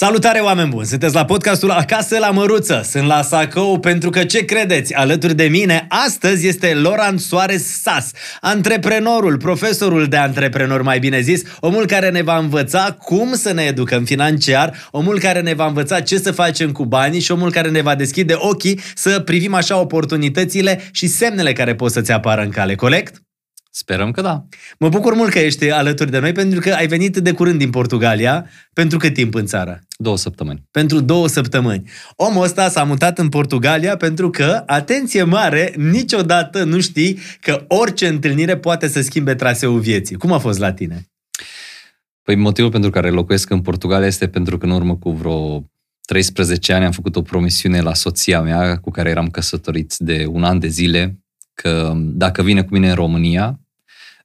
Salutare oameni buni! Sunteți la podcastul Acasă la Măruță. Sunt la Sacou pentru că ce credeți? Alături de mine astăzi este Loran Soares Sas, antreprenorul, profesorul de antreprenor mai bine zis, omul care ne va învăța cum să ne educăm financiar, omul care ne va învăța ce să facem cu banii și omul care ne va deschide ochii să privim așa oportunitățile și semnele care pot să-ți apară în cale, corect? Sperăm că da. Mă bucur mult că ești alături de noi pentru că ai venit de curând din Portugalia. Pentru cât timp în țară? Două săptămâni. Pentru două săptămâni. Omul ăsta s-a mutat în Portugalia pentru că, atenție mare, niciodată nu știi că orice întâlnire poate să schimbe traseul vieții. Cum a fost la tine? Păi motivul pentru care locuiesc în Portugalia este pentru că în urmă cu vreo 13 ani am făcut o promisiune la soția mea cu care eram căsătoriți de un an de zile că dacă vine cu mine în România,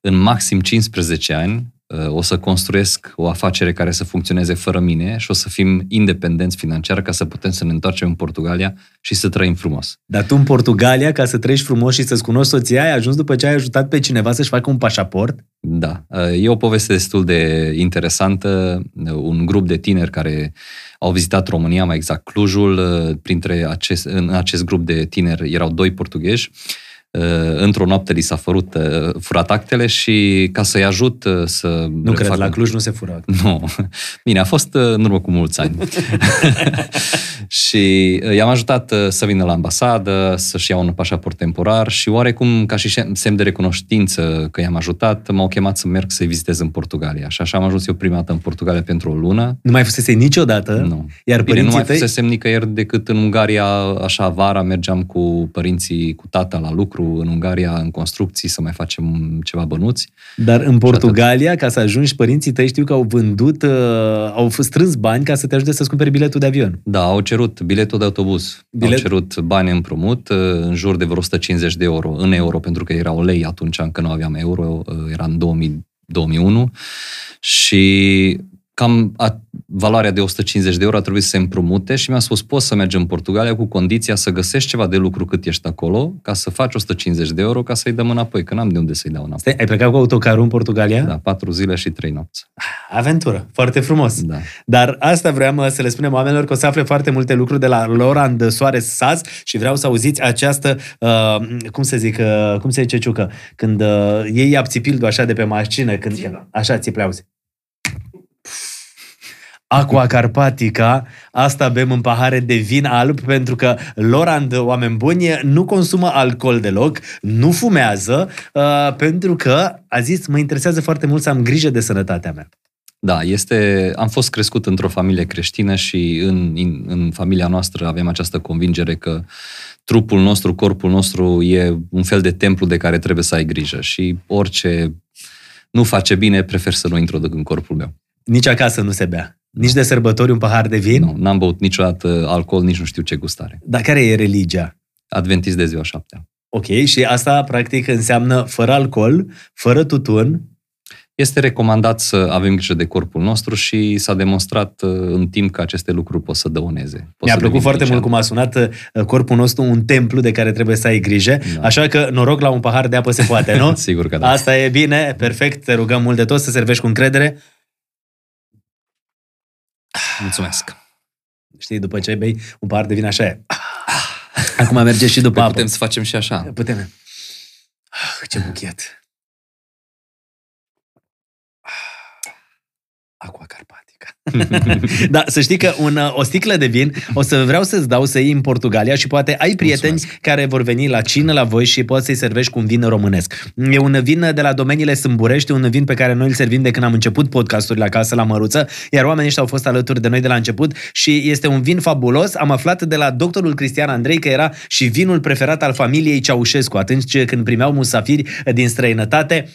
în maxim 15 ani uh, o să construiesc o afacere care să funcționeze fără mine și o să fim independenți financiar ca să putem să ne întoarcem în Portugalia și să trăim frumos. Dar tu în Portugalia, ca să trăiești frumos și să-ți cunoști soția, ai ajuns după ce ai ajutat pe cineva să-și facă un pașaport? Da. Uh, e o poveste destul de interesantă. Un grup de tineri care au vizitat România, mai exact Clujul, uh, printre acest, în acest grup de tineri erau doi portughezi Uh, într-o noapte li s-a fărut, uh, furat actele și ca să-i ajut uh, să... Nu cred, facă... la Cluj nu se fură Nu. Bine, a fost în urmă cu mulți ani. și i-am ajutat să vină la ambasadă, să-și ia un pașaport temporar și oarecum, ca și semn de recunoștință că i-am ajutat, m-au chemat să merg să-i vizitez în Portugalia. Și așa am ajuns eu prima dată în Portugalia pentru o lună. Nu mai fusese niciodată? Nu. Iar Bine, nu mai fusesem nicăieri decât în Ungaria, așa, vara, mergeam cu părinții, cu tata la lucru, lucru în Ungaria, în construcții, să mai facem ceva bănuți. Dar în Portugalia, ca să ajungi, părinții tăi știu că au vândut, uh, au strâns bani ca să te ajute să-ți cumperi biletul de avion. Da, au cerut biletul de autobuz. Bilet... Au cerut bani împrumut, uh, în jur de vreo 150 de euro, în euro, pentru că erau lei atunci, încă nu aveam euro, uh, era în 2000, 2001 și cam a, valoarea de 150 de euro a trebuit să se împrumute și mi-a spus, poți să mergi în Portugalia cu condiția să găsești ceva de lucru cât ești acolo, ca să faci 150 de euro, ca să-i dăm înapoi, că n-am de unde să-i dau înapoi. Stai, ai plecat cu autocarul în Portugalia? Da, patru zile și trei nopți. Aventură, foarte frumos. Da. Dar asta vreau să le spunem oamenilor că o să afle foarte multe lucruri de la Laurent Soares Saz și vreau să auziți această, uh, cum să zic, uh, cum se zice ciucă, când uh, iei abțipildul așa de pe mașină, când, Țipla. așa țiple, auzi. Aqua Carpatica, asta bem în pahare de vin alb pentru că Lorand, oameni buni, nu consumă alcool deloc, nu fumează, uh, pentru că a zis, mă interesează foarte mult să am grijă de sănătatea mea. Da, este, am fost crescut într-o familie creștină și în, în, în familia noastră avem această convingere că trupul nostru, corpul nostru e un fel de templu de care trebuie să ai grijă și orice nu face bine, prefer să nu introduc în corpul meu. Nici acasă nu se bea. Nici de sărbători un pahar de vin? Nu, n-am băut niciodată alcool, nici nu știu ce gustare. Dar care e religia? Adventist de ziua șaptea. Ok, și asta practic înseamnă fără alcool, fără tutun. Este recomandat să avem grijă de corpul nostru și s-a demonstrat uh, în timp că aceste lucruri pot să dăuneze. Pot Mi-a plăcut foarte mult cum a sunat uh, corpul nostru un templu de care trebuie să ai grijă, da. așa că noroc la un pahar de apă se poate, nu? Sigur că da. Asta e bine, perfect, te rugăm mult de tot să servești cu încredere. Mulțumesc. Știi, după ce bei un pahar de vin așa e. Acum merge și după păi apă. Putem să facem și așa. Putem. Ah, ce buchet. Aqua Carpat. Da, să știi că un, o sticlă de vin o să vreau să-ți dau să iei în Portugalia și poate ai prieteni Mulțumesc. care vor veni la cină la voi și poți să-i servești cu un vin românesc. E un vin de la domeniile Sâmburești, un vin pe care noi îl servim de când am început podcasturile acasă la Măruță, iar oamenii ăștia au fost alături de noi de la început și este un vin fabulos. Am aflat de la doctorul Cristian Andrei că era și vinul preferat al familiei Ceaușescu atunci când primeau musafiri din străinătate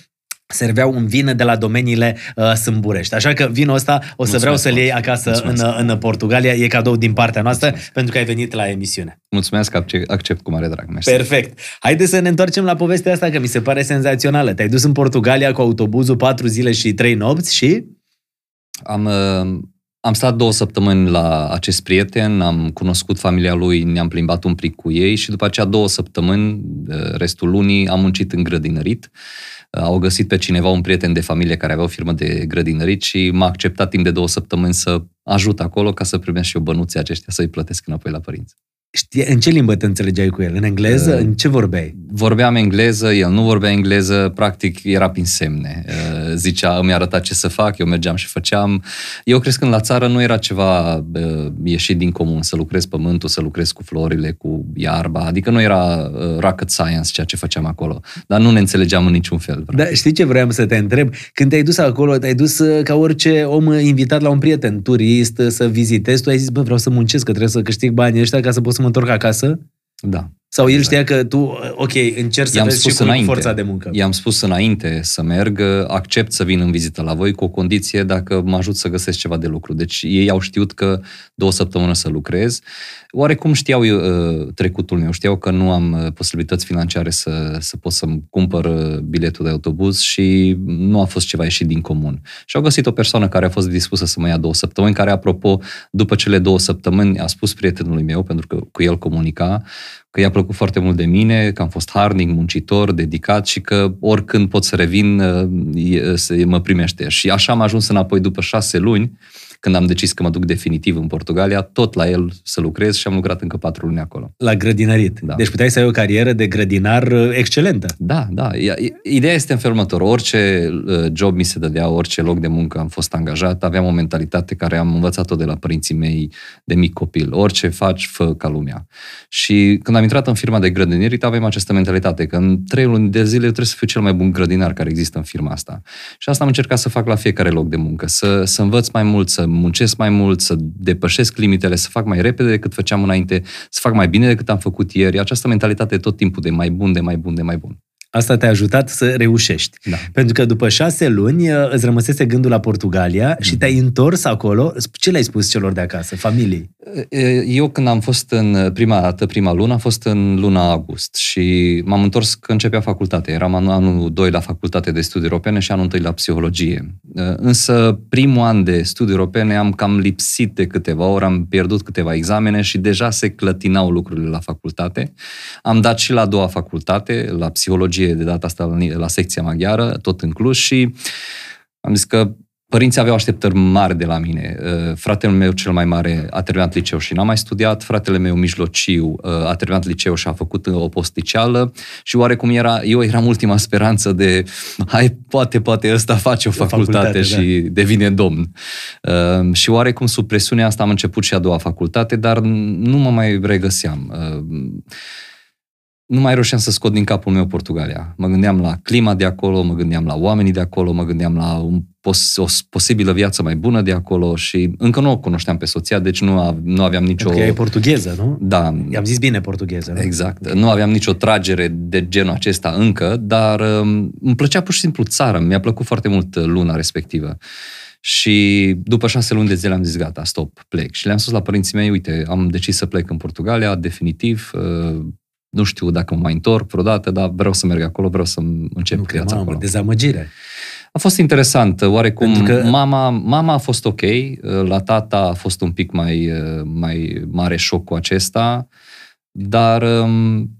serveau un vin de la domeniile uh, sâmburești. Așa că vinul ăsta o să Mulțumesc vreau să-l iei acasă în, în Portugalia. E cadou din partea noastră Mulțumesc. pentru că ai venit la emisiune. Mulțumesc, accept, accept cu mare drag. Mersi. Perfect. Haideți să ne întoarcem la povestea asta că mi se pare senzațională. Te-ai dus în Portugalia cu autobuzul patru zile și trei nopți și... Am, uh, am stat două săptămâni la acest prieten, am cunoscut familia lui, ne-am plimbat un pic cu ei și după aceea două săptămâni, uh, restul lunii, am muncit în grădinărit au găsit pe cineva, un prieten de familie care avea o firmă de grădinărit și m-a acceptat timp de două săptămâni să ajut acolo ca să primesc și eu bănuții aceștia să-i plătesc înapoi la părinți. Știe, în ce limbă te înțelegeai cu el? În engleză? Uh, în ce vorbeai? Vorbeam engleză, el nu vorbea engleză, practic era prin semne. Uh, zicea, îmi arăta ce să fac, eu mergeam și făceam. Eu crescând la țară nu era ceva uh, ieșit din comun, să lucrez pământul, să lucrez cu florile, cu iarba, adică nu era uh, rocket science ceea ce făceam acolo, dar nu ne înțelegeam în niciun fel. Da, știi ce vreau să te întreb? Când te-ai dus acolo, te-ai dus uh, ca orice om invitat la un prieten, turist, să vizitezi, tu ai zis, bă, vreau să muncesc, că trebuie să câștig banii ăștia ca să pot să mă întorc acasă? Da. Sau el știa că tu, ok, încerci să vezi și cu înainte, forța de muncă. I-am spus înainte să merg, accept să vin în vizită la voi cu o condiție dacă mă ajut să găsesc ceva de lucru. Deci ei au știut că două săptămâni să lucrez. Oarecum știau uh, trecutul meu, știau că nu am uh, posibilități financiare să, să pot să-mi cumpăr uh, biletul de autobuz și nu a fost ceva ieșit din comun. Și au găsit o persoană care a fost dispusă să mă ia două săptămâni, care, apropo, după cele două săptămâni a spus prietenului meu, pentru că cu el comunica, că i-a plăcut foarte mult de mine, că am fost harnic, muncitor, dedicat și că oricând pot să revin, mă primește. Și așa am ajuns înapoi după șase luni, când am decis că mă duc definitiv în Portugalia, tot la el să lucrez și am lucrat încă patru luni acolo. La grădinărit. Da. Deci puteai să ai o carieră de grădinar uh, excelentă. Da, da. Ideea este în felul următor. Orice uh, job mi se dădea, orice loc de muncă am fost angajat, aveam o mentalitate care am învățat-o de la părinții mei de mic copil. Orice faci, fă ca lumea. Și când am intrat în firma de grădinirit, avem această mentalitate că în trei luni de zile eu trebuie să fiu cel mai bun grădinar care există în firma asta. Și asta am încercat să fac la fiecare loc de muncă, să, să învăț mai mult, să muncesc mai mult, să depășesc limitele, să fac mai repede decât făceam înainte, să fac mai bine decât am făcut ieri. Această mentalitate tot timpul de mai bun, de mai bun, de mai bun. Asta te-a ajutat să reușești. Da. Pentru că după șase luni uh, îți rămăsese gândul la Portugalia mm. și te-ai întors acolo. Ce le-ai spus celor de acasă, familiei? Eu când am fost în prima dată, prima lună, a fost în luna august și m-am întors când începea facultatea. Eram anul 2 la facultate de studii europene și anul 1 la psihologie. Însă primul an de studii europene am cam lipsit de câteva ori, am pierdut câteva examene și deja se clătinau lucrurile la facultate. Am dat și la a doua facultate, la psihologie, de data asta la secția maghiară, tot în Cluj și am zis că Părinții aveau așteptări mari de la mine. Uh, fratele meu cel mai mare a terminat liceu și n-a mai studiat, fratele meu mijlociu uh, a terminat liceu și a făcut o posticială și oarecum era, eu eram ultima speranță de hai, poate, poate ăsta face o facultate, facultate și da. devine domn. Uh, și oarecum sub presiunea asta am început și a doua facultate, dar nu mă mai regăseam nu mai reușeam să scot din capul meu Portugalia. Mă gândeam la clima de acolo, mă gândeam la oamenii de acolo, mă gândeam la un pos- o posibilă viață mai bună de acolo și încă nu o cunoșteam pe soția, deci nu, nu aveam nicio... Pentru că e portugheză, nu? Da. I-am zis bine portugheză, nu? Exact. Nu aveam nicio tragere de genul acesta încă, dar um, îmi plăcea pur și simplu țara. Mi-a plăcut foarte mult uh, luna respectivă. Și după șase luni de zile am zis, gata, stop, plec. Și le-am spus la părinții mei, uite, am decis să plec în Portugalia, definitiv, uh, nu știu dacă mă mai întorc vreodată, dar vreau să merg acolo, vreau să încep nu, viața mamă, acolo. dezamăgire. A fost interesant. Oarecum, că... mama, mama a fost ok, la tata a fost un pic mai, mai mare șocul acesta, dar um,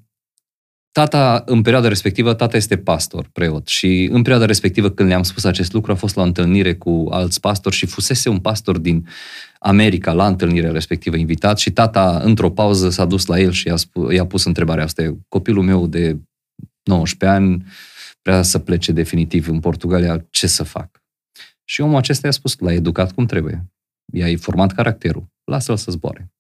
tata, în perioada respectivă, tata este pastor, preot și în perioada respectivă, când le-am spus acest lucru, a fost la o întâlnire cu alți pastori și fusese un pastor din America la întâlnirea respectivă invitat și tata, într-o pauză, s-a dus la el și i-a, spus, i-a pus întrebarea asta. Copilul meu de 19 ani vrea să plece definitiv în Portugalia, ce să fac? Și omul acesta i-a spus, l-a educat cum trebuie. I-ai format caracterul, lasă-l să zboare.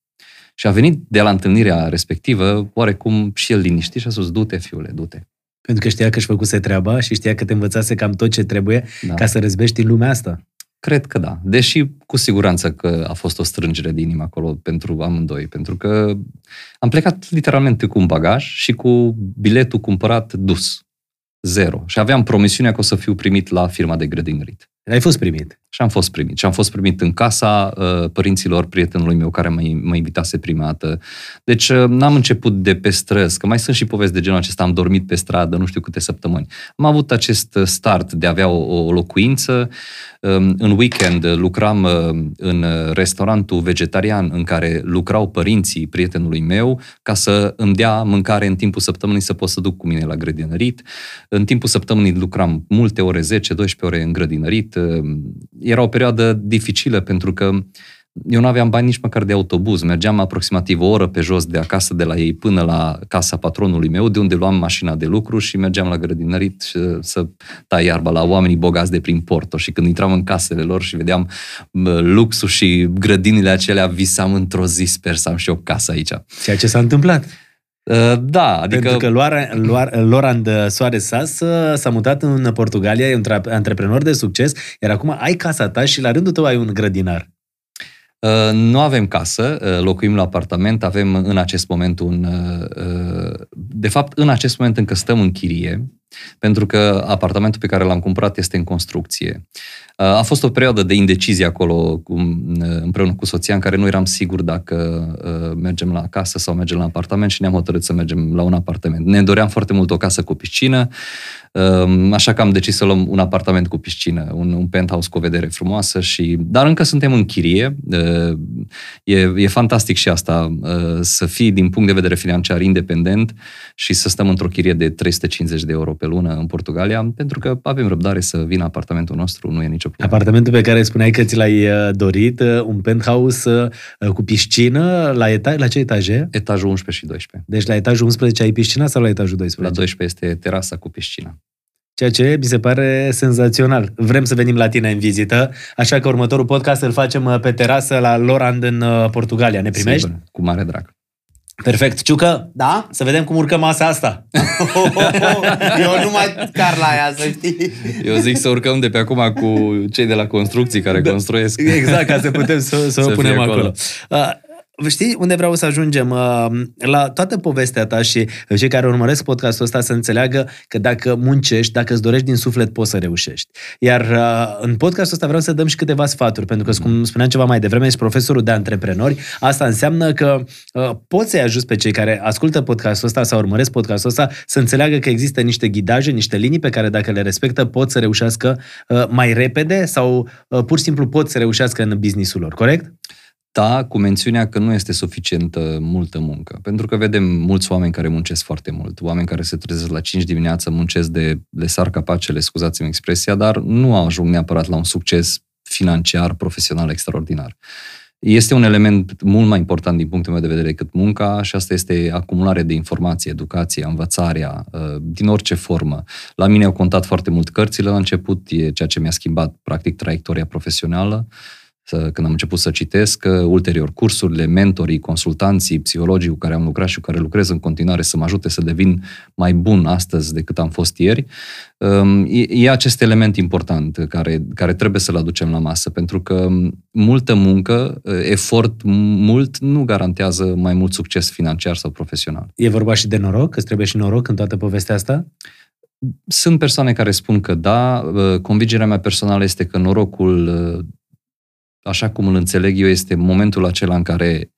Și a venit de la întâlnirea respectivă, oarecum și el liniștit și a spus, du-te, fiule, du-te. Pentru că știa că își făcuse treaba și știa că te învățase cam tot ce trebuie da. ca să răzbești în lumea asta. Cred că da. Deși cu siguranță că a fost o strângere de inimă acolo pentru amândoi. Pentru că am plecat literalmente cu un bagaj și cu biletul cumpărat dus. Zero. Și aveam promisiunea că o să fiu primit la firma de grădinărit. Ai fost primit. Și am fost primit. Și am fost primit în casa uh, părinților prietenului meu care mă, mă invitase prima dată. Deci uh, n-am început de pe străzi, că mai sunt și povesti de genul acesta, am dormit pe stradă nu știu câte săptămâni. Am avut acest start de a avea o, o locuință. Um, în weekend lucram uh, în restaurantul vegetarian în care lucrau părinții prietenului meu ca să îmi dea mâncare în timpul săptămânii să pot să duc cu mine la grădinărit. În timpul săptămânii lucram multe ore, 10-12 ore în grădinărit era o perioadă dificilă pentru că eu nu aveam bani nici măcar de autobuz. Mergeam aproximativ o oră pe jos de acasă de la ei până la casa patronului meu, de unde luam mașina de lucru și mergeam la grădinărit să tai iarba la oamenii bogați de prin Porto. Și când intram în casele lor și vedeam luxul și grădinile acelea, visam într-o zi, sper să am și o casă aici. Ceea ce s-a întâmplat. Uh, da, adică... Pentru că Lorand Soares Sas uh, s-a mutat în Portugalia, e un antreprenor de succes, iar acum ai casa ta și la rândul tău ai un grădinar. Uh, nu avem casă, locuim la apartament, avem în acest moment un... De fapt, în acest moment încă stăm în chirie, pentru că apartamentul pe care l-am cumpărat este în construcție. A fost o perioadă de indecizie acolo cu, împreună cu soția în care nu eram sigur dacă mergem la casă sau mergem la apartament și ne-am hotărât să mergem la un apartament. Ne doream foarte mult o casă cu piscină, așa că am decis să luăm un apartament cu piscină, un, un penthouse cu o vedere frumoasă, și, dar încă suntem în chirie. E, e fantastic și asta, să fii din punct de vedere financiar independent și să stăm într-o chirie de 350 de euro pe lună în Portugalia, pentru că avem răbdare să vină apartamentul nostru, nu e nicio problemă. Apartamentul pe care spuneai că ți l-ai uh, dorit, uh, un penthouse uh, cu piscină, la, eta- la ce etaje? Etajul 11 și 12. Deci la etajul 11 ai piscina sau la etajul 12? La 12 este terasa cu piscina. Ceea ce mi se pare senzațional. Vrem să venim la tine în vizită, așa că următorul podcast îl facem pe terasă la Lorand în Portugalia. Ne primești? Sigur, cu mare drag. Perfect. Ciucă, da? Să vedem cum urcăm masa asta. Eu nu mai car la ea, să știi. Eu zic să urcăm de pe acum cu cei de la construcții care da. construiesc. Exact, ca să putem să, să, să o punem acolo. acolo. Uh, știi unde vreau să ajungem? Uh, la toată povestea ta și cei care urmăresc podcastul ăsta să înțeleagă că dacă muncești, dacă îți dorești din suflet, poți să reușești. Iar uh, în podcastul ăsta vreau să dăm și câteva sfaturi, pentru că, cum spuneam ceva mai devreme, ești profesorul de antreprenori. Asta înseamnă că uh, poți să-i ajuți pe cei care ascultă podcastul ăsta sau urmăresc podcastul ăsta să înțeleagă că există niște ghidaje, niște linii pe care dacă le respectă pot să reușească mai repede sau pur și simplu pot să reușească în businessul lor, corect? Da, cu mențiunea că nu este suficientă multă muncă. Pentru că vedem mulți oameni care muncesc foarte mult, oameni care se trezesc la 5 dimineața, muncesc de, de sar capacele, scuzați-mi expresia, dar nu ajung neapărat la un succes financiar, profesional extraordinar. Este un element mult mai important din punctul meu de vedere decât munca și asta este acumulare de informație, educație, învățarea, uh, din orice formă. La mine au contat foarte mult cărțile la început, e ceea ce mi-a schimbat practic traiectoria profesională când am început să citesc, ulterior cursurile, mentorii, consultanții, psihologii cu care am lucrat și cu care lucrez în continuare să mă ajute să devin mai bun astăzi decât am fost ieri, um, e, e acest element important care, care trebuie să-l aducem la masă, pentru că multă muncă, efort mult, nu garantează mai mult succes financiar sau profesional. E vorba și de noroc? Că trebuie și noroc în toată povestea asta? Sunt persoane care spun că da, convingerea mea personală este că norocul așa cum îl înțeleg eu, este momentul acela în care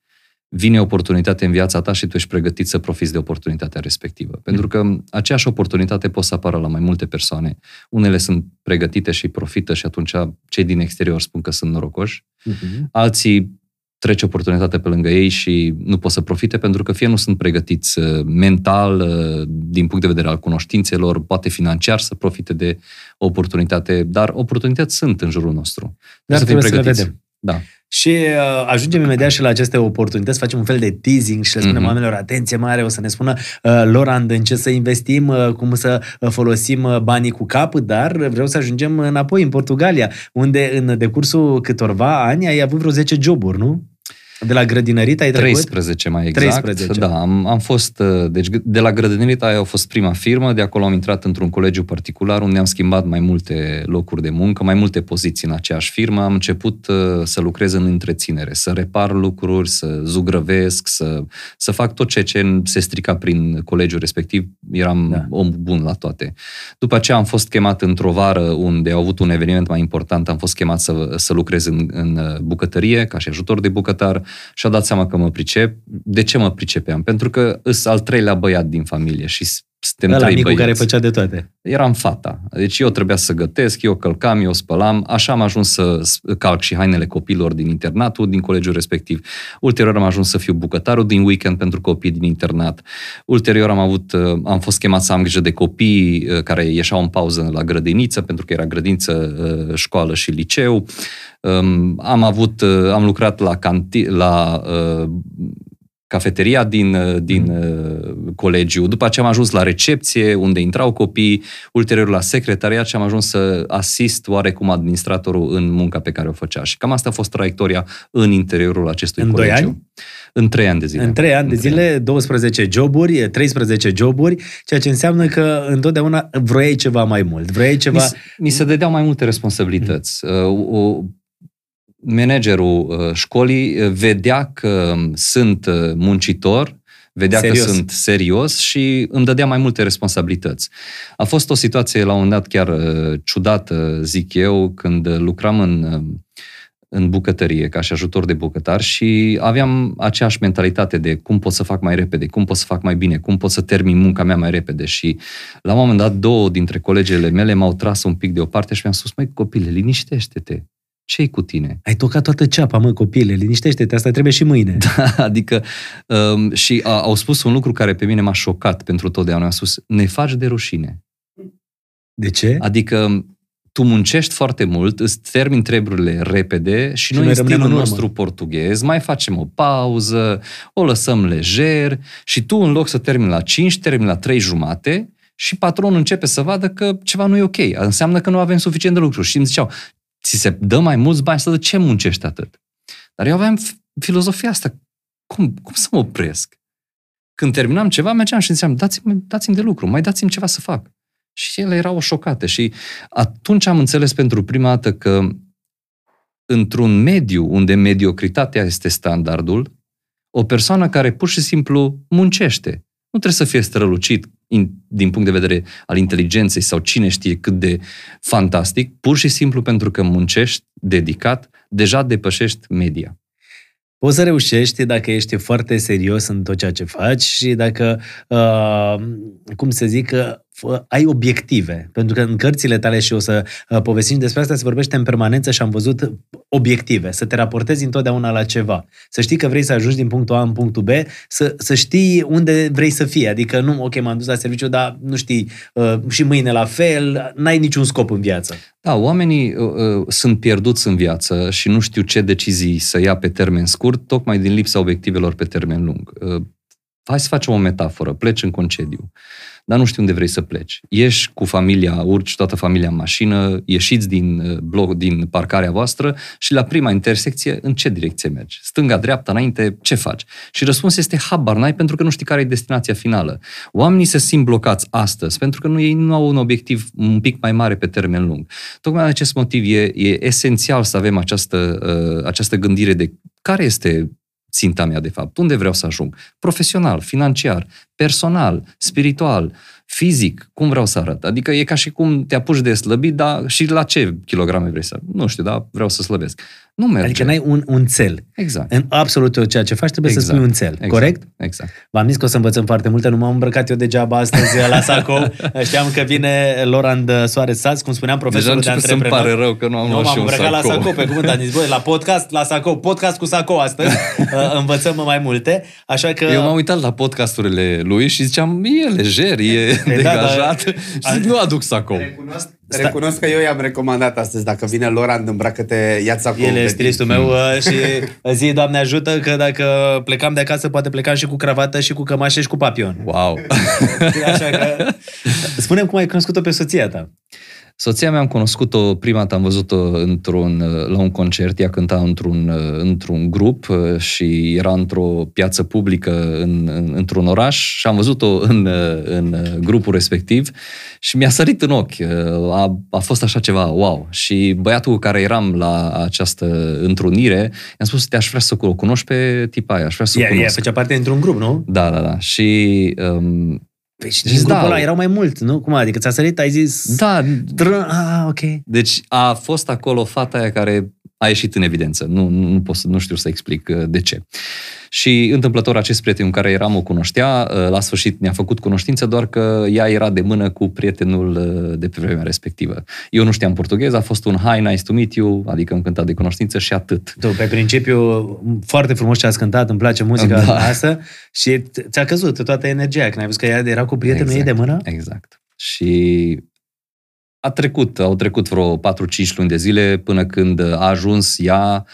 vine oportunitate în viața ta și tu ești pregătit să profiți de oportunitatea respectivă. Pentru că aceeași oportunitate poate să apară la mai multe persoane. Unele sunt pregătite și profită și atunci cei din exterior spun că sunt norocoși. Uh-huh. Alții trece oportunitatea pe lângă ei și nu pot să profite pentru că fie nu sunt pregătiți uh, mental, uh, din punct de vedere al cunoștințelor, poate financiar să profite de oportunitate, dar oportunități sunt în jurul nostru. Dar să fim pregătiți. Să vedem. Da. Și uh, ajungem imediat și la aceste oportunități, facem un fel de teasing și le spunem mm-hmm. oamenilor, atenție mare, o să ne spună uh, Lorand în ce să investim, uh, cum să uh, folosim uh, banii cu cap, dar vreau să ajungem înapoi în Portugalia, unde în decursul câtorva ani ai avut vreo 10 joburi, nu? De la grădinărit ai trecut? 13 mai exact. 13. Da, am, am fost, uh, deci de la grădinărit aia a fost prima firmă, de acolo am intrat într-un colegiu particular unde am schimbat mai multe locuri de muncă, mai multe poziții în aceeași firmă. Am început uh, să lucrez în întreținere, să repar lucruri, să zugrăvesc, să, să fac tot ce, ce se strica prin colegiul respectiv. Eram da. om bun la toate. După aceea am fost chemat într-o vară unde au avut un eveniment mai important, am fost chemat să, să lucrez în, în uh, bucătărie, ca și ajutor de bucătar și a dat seama că mă pricep. De ce mă pricepeam? Pentru că îs al treilea băiat din familie și suntem Ăla trei micul băieți. care făcea de toate. Eram fata. Deci eu trebuia să gătesc, eu călcam, eu spălam. Așa am ajuns să calc și hainele copilor din internatul, din colegiul respectiv. Ulterior am ajuns să fiu bucătarul din weekend pentru copii din internat. Ulterior am avut, uh, am fost chemat să am grijă de copii uh, care ieșeau în pauză la grădiniță, pentru că era grădiniță, uh, școală și liceu. Um, am avut, am lucrat la, canti, la cafeteria din, uh, din mm. uh, colegiu. După aceea am ajuns la recepție, unde intrau copii, ulterior la secretariat și am ajuns să asist oarecum administratorul în munca pe care o făcea. Și cam asta a fost traiectoria în interiorul acestui în colegiu. Doi ani? În trei ani de zile. În trei ani de zile, 12 joburi, 13 joburi, ceea ce înseamnă că întotdeauna vroiai ceva mai mult. Vroiai ceva... Mi, mi se dădeau mai multe responsabilități. Mm managerul uh, școlii uh, vedea că sunt uh, muncitor, vedea serios. că sunt serios și îmi dădea mai multe responsabilități. A fost o situație la un dat chiar ciudată, zic eu, când lucram în, în bucătărie ca și ajutor de bucătar și aveam aceeași mentalitate de cum pot să fac mai repede, cum pot să fac mai bine, cum pot să termin munca mea mai repede și la un moment dat două dintre colegele mele m-au tras un pic deoparte și mi-am spus, mai copile, liniștește-te, ce cu tine? Ai tocat toată ceapa, mă, copile, liniștește-te, asta trebuie și mâine. Da, adică, um, și a, au spus un lucru care pe mine m-a șocat pentru totdeauna. Au spus, ne faci de rușine. De ce? Adică, tu muncești foarte mult, îți termini treburile repede și, și noi în stilul în nostru portughez mai facem o pauză, o lăsăm lejer și tu în loc să termini la 5, termini la 3 jumate și patronul începe să vadă că ceva nu e ok. Înseamnă că nu avem suficient de lucru. Și îmi ziceau, ți se dă mai mulți bani să de ce muncești atât? Dar eu aveam filozofia asta. Cum, cum să mă opresc? Când terminam ceva, mergeam și ziceam, dați-mi, dați-mi de lucru, mai dați-mi ceva să fac. Și ele erau șocate. Și atunci am înțeles pentru prima dată că într-un mediu unde mediocritatea este standardul, o persoană care pur și simplu muncește, nu trebuie să fie strălucit din punct de vedere al inteligenței sau cine știe cât de fantastic, pur și simplu pentru că muncești dedicat, deja depășești media. Poți să reușești dacă ești foarte serios în tot ceea ce faci și dacă, uh, cum să zic, ai obiective. Pentru că în cărțile tale și o să uh, povestim despre asta, se vorbește în permanență și am văzut obiective. Să te raportezi întotdeauna la ceva. Să știi că vrei să ajungi din punctul A în punctul B, să, să știi unde vrei să fii. Adică nu, ok, m-am dus la serviciu, dar nu știi, uh, și mâine la fel, n-ai niciun scop în viață. Da, oamenii uh, uh, sunt pierduți în viață și nu știu ce decizii să ia pe termen scurt, tocmai din lipsa obiectivelor pe termen lung. Uh, hai să facem o metaforă. Pleci în concediu dar nu știu unde vrei să pleci. Ieși cu familia, urci toată familia în mașină, ieșiți din, uh, bloc, din parcarea voastră și la prima intersecție, în ce direcție mergi? Stânga, dreapta, înainte, ce faci? Și răspunsul este habar n-ai pentru că nu știi care e destinația finală. Oamenii se simt blocați astăzi pentru că nu, ei nu au un obiectiv un pic mai mare pe termen lung. Tocmai de acest motiv e, e esențial să avem această, uh, această gândire de care este ținta mea, de fapt? Unde vreau să ajung? Profesional, financiar, personal, spiritual, fizic, cum vreau să arăt. Adică e ca și cum te apuci de slăbit, dar și la ce kilograme vrei să... Nu știu, dar vreau să slăbesc. Nu merge. Adică n-ai un, un cel. Exact. În absolut tot ceea ce faci trebuie exact. să spui un cel. Exact. Corect? Exact. V-am zis că o să învățăm foarte multe, nu m-am îmbrăcat eu degeaba astăzi la Saco. Știam că vine Lorand Soares Sați, cum spuneam, profesorul Deja de antreprenor. să-mi pare rău că nu am luat și un saco. la Saco, pe cuvânt, am zis, băi, la podcast, la Saco, podcast cu Saco astăzi, uh, învățăm mai multe, așa că... Eu m-am uitat la podcasturile lui și ziceam, e lejer, e da, degajat da, și nu aduc Saco. Recunosc Sta... Recunosc că eu i-am recomandat astăzi, dacă vine Loran, îmbracă-te, ia-ți acolo. El e stilistul meu uh, și zi, Doamne ajută, că dacă plecam de acasă, poate plecam și cu cravată și cu cămașă și cu papion. Wow! Așa că... Spune-mi cum ai cunoscut-o pe soția ta. Soția mea am cunoscut-o, prima dată am văzut-o într-un, la un concert, ea cânta într-un, într-un grup și era într-o piață publică în, în, într-un oraș și am văzut-o în, în grupul respectiv și mi-a sărit în ochi. A, a fost așa ceva wow. Și băiatul cu care eram la această întrunire, i-am spus, te-aș vrea să o cunoști pe tipa aia, aș vrea să o cunosc. Ea făcea parte dintr-un grup, nu? Da, da, da. Și um, Păi și din grupul da, ăla erau mai mulți, nu? Cum adică ți-a sărit, ai zis... Da. Tră... Ah, ok. Deci a fost acolo fata aia care a ieșit în evidență. Nu, nu, nu, pot să, nu știu să explic uh, de ce. Și întâmplător acest prieten cu care eram o cunoștea, uh, la sfârșit ne-a făcut cunoștință, doar că ea era de mână cu prietenul uh, de pe vremea respectivă. Eu nu știam portughez, a fost un hi, nice to meet you, adică am cântat de cunoștință și atât. Tu, pe principiu, foarte frumos ce ați cântat, îmi place muzica da. asta și ți-a căzut toată energia când ai văzut că ea era cu prietenul exact, ei de mână? Exact. Și a trecut, au trecut vreo 4-5 luni de zile până când a ajuns ea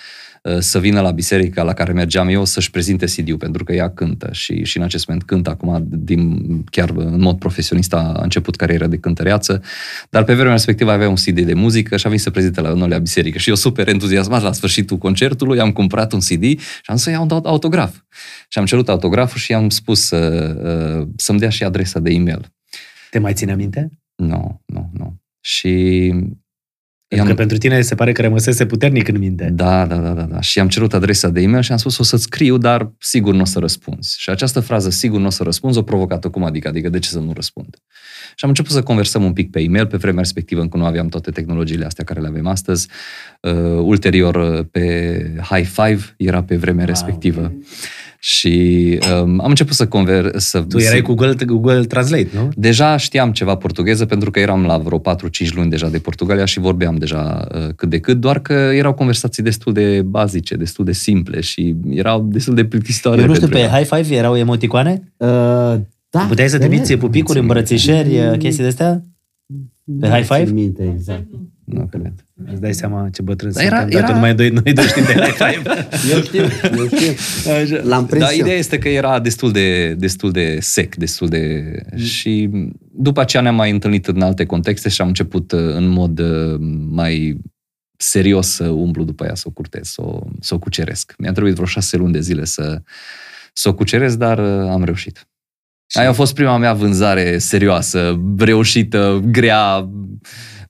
uh, să vină la biserica la care mergeam eu să-și prezinte CD-ul, pentru că ea cântă și, și în acest moment cântă acum din, chiar în mod profesionist a început cariera de cântăreață, dar pe vremea respectivă avea un CD de muzică și a venit să prezinte la noi la biserică și eu super entuziasmat la sfârșitul concertului am cumpărat un CD și am să iau un autograf. Și am cerut autograful și i-am spus să, uh, să-mi dea și adresa de e-mail. Te mai ține minte? Nu, nu, nu. Și pentru că pentru tine se pare că rămăsese puternic în minte. Da, da, da, da, da. Și am cerut adresa de e-mail și am spus o să-ți scriu, dar sigur nu o să răspunzi. Și această frază, sigur nu o să răspunzi, o provocat-o cum adică? Adică de ce să nu răspund? Și am început să conversăm un pic pe e-mail, pe vremea respectivă încă nu aveam toate tehnologiile astea care le avem astăzi. Uh, ulterior pe High Five era pe vremea wow. respectivă. Și um, am început să conver... Să, tu erai cu Google, Google Translate, nu? Deja știam ceva portugheză pentru că eram la vreo 4-5 luni deja de Portugalia și vorbeam deja uh, cât de cât, doar că erau conversații destul de bazice, destul de simple și erau destul de plictisitoare. Eu nu știu, pe ea. High Five erau emoticoane? Uh, da. Puteai să trimiți pupicuri, îmbrățișări, uh, chestii de astea? Pe High Five? Minte, exact. Nu cred. Îți dai seama ce bătrân sunt. Era, era... numai doi, noi doi știm de High Five. eu știu, eu știu. Așa. L-am prins Dar ideea este că era destul de, destul de sec, destul de... Mm. Și după aceea ne-am mai întâlnit în alte contexte și am început uh, în mod uh, mai serios să umblu după ea, să o curtez, să o, să o cuceresc. Mi-a trebuit vreo șase luni de zile să, să o cuceresc, dar uh, am reușit. Aia a fost prima mea vânzare serioasă, reușită, grea,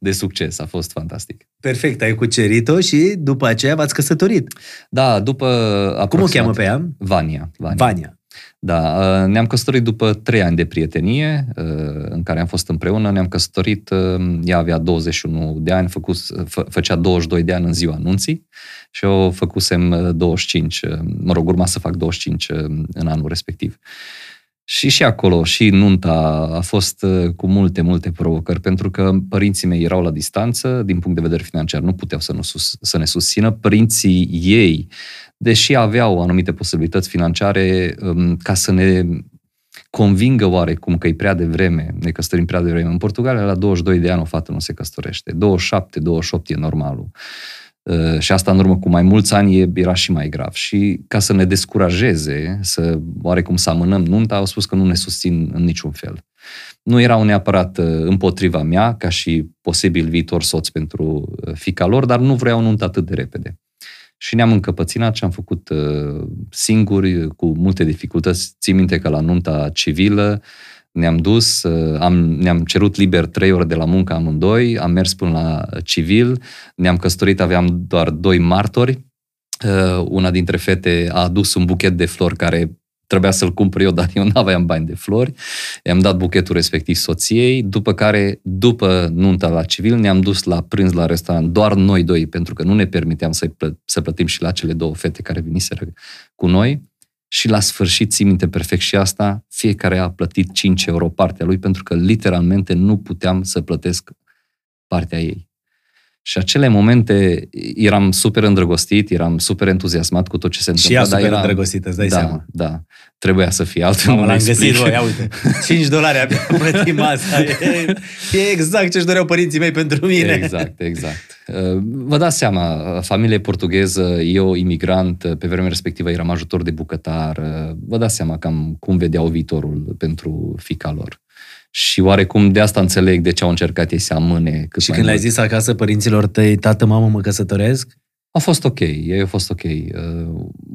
de succes. A fost fantastic. Perfect, ai cucerit-o și după aceea v-ați căsătorit. Da, după... Cum o cheamă pe ea? Vania. Vania. Vania. Da, uh, ne-am căsătorit după trei ani de prietenie uh, în care am fost împreună. Ne-am căsătorit, uh, ea avea 21 de ani, făcut, fă, făcea 22 de ani în ziua anunții și eu făcusem 25, mă rog, urma să fac 25 în anul respectiv. Și și acolo, și nunta a fost uh, cu multe, multe provocări, pentru că părinții mei erau la distanță, din punct de vedere financiar, nu puteau să, nu sus, să ne susțină. Părinții ei, deși aveau anumite posibilități financiare, um, ca să ne convingă oarecum că e prea devreme, ne căsătorim prea devreme. În Portugalia, la 22 de ani, o fată nu se căsătorește. 27, 28 e normalul. Uh, și asta în urmă cu mai mulți ani era și mai grav. Și ca să ne descurajeze, să oarecum să amânăm nunta, au spus că nu ne susțin în niciun fel. Nu erau neapărat uh, împotriva mea, ca și posibil viitor soț pentru uh, fica lor, dar nu vreau nunta atât de repede. Și ne-am încăpățânat și am făcut singuri, cu multe dificultăți. Țin minte că la nunta civilă, ne-am dus, uh, am, ne-am cerut liber trei ore de la muncă amândoi, am mers până la civil, ne-am căsătorit, aveam doar doi martori, uh, una dintre fete a adus un buchet de flori care trebuia să-l cumpăr eu, dar eu nu aveam bani de flori. I-am dat buchetul respectiv soției, după care, după nunta la civil, ne-am dus la prânz la restaurant, doar noi doi, pentru că nu ne permiteam să, plă- să plătim și la cele două fete care veniseră cu noi și la sfârșit, țin minte perfect și asta, fiecare a plătit 5 euro partea lui pentru că literalmente nu puteam să plătesc partea ei. Și acele momente eram super îndrăgostit, eram super entuziasmat cu tot ce se întâmplă. Și ea super era... îndrăgostită, îți dai da, seama. Da, trebuia să fie altfel. Mamă, l-am găsit, voi, ia uite. 5 dolari abia plătim masa. E, e exact ce-și doreau părinții mei pentru mine. Exact, exact. Uh, vă dați seama, familie portugheză, eu imigrant, pe vremea respectivă eram ajutor de bucătar. Uh, vă dați seama cam cum vedeau viitorul pentru fica lor. Și oarecum de asta înțeleg de ce au încercat ei să amâne cât Și mai când le-ai mult. zis acasă părinților tăi, tată, mamă, mă căsătoresc? A fost ok, ei au fost ok. Uh,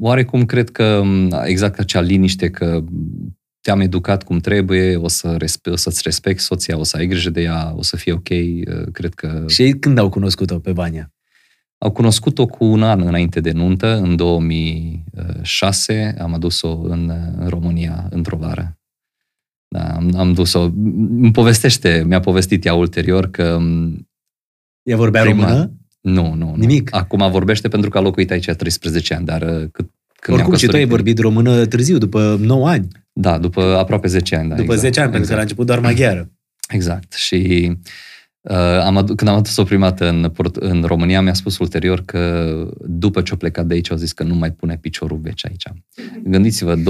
Oarecum cred că m, exact acea liniște că te-am educat cum trebuie, o, să respe- o să-ți respecti soția, o să ai grijă de ea, o să fie ok, uh, cred că... Și ei când au cunoscut-o pe Vania? Au cunoscut-o cu un an înainte de nuntă, în 2006, am adus-o în, în România într-o vară. Da, am, am dus-o. Îmi povestește, mi-a povestit ea ulterior că m, Ea vorbea Prima- română? nu, nu, nu. Nimic. Acum vorbește pentru că a locuit aici 13 ani, dar uh, cât, când Oricum ne-am și tu ai căsătorit- vorbit română târziu, după 9 ani, Da, după aproape 10 ani. Da, după exact, 10 ani, pentru că la exact. început doar maghiară. Exact. Și uh, am adu- când am adus-o prima dată în, Port- în România, mi-a spus ulterior că după ce a plecat de aici, au zis că nu mai pune piciorul veci aici. Gândiți-vă, 2006-2007,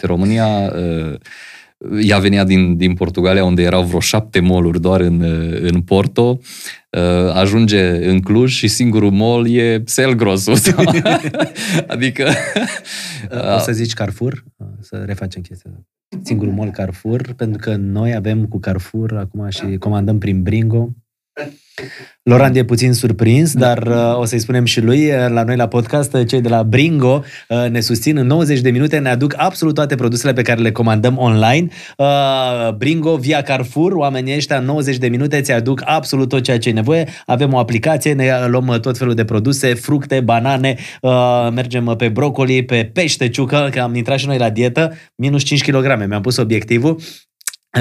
România, uh, ea venea din, din Portugalia, unde erau vreo șapte moluri doar în, uh, în Porto, uh, ajunge în Cluj și singurul mall e Selgrosul. adică... O să zici Carrefour? Să refacem chestia asta. Singurul mall Carrefour, pentru că noi avem cu Carrefour acum și comandăm prin Bringo. Laurent e puțin surprins, dar uh, o să-i spunem și lui, uh, la noi la podcast, uh, cei de la Bringo uh, ne susțin în 90 de minute, ne aduc absolut toate produsele pe care le comandăm online. Uh, Bringo via Carrefour, oamenii ăștia în 90 de minute ți aduc absolut tot ceea ce ai nevoie. Avem o aplicație, ne luăm uh, tot felul de produse, fructe, banane, uh, mergem uh, pe brocoli, pe pește, ciucă, că am intrat și noi la dietă, minus 5 kg, mi-am pus obiectivul.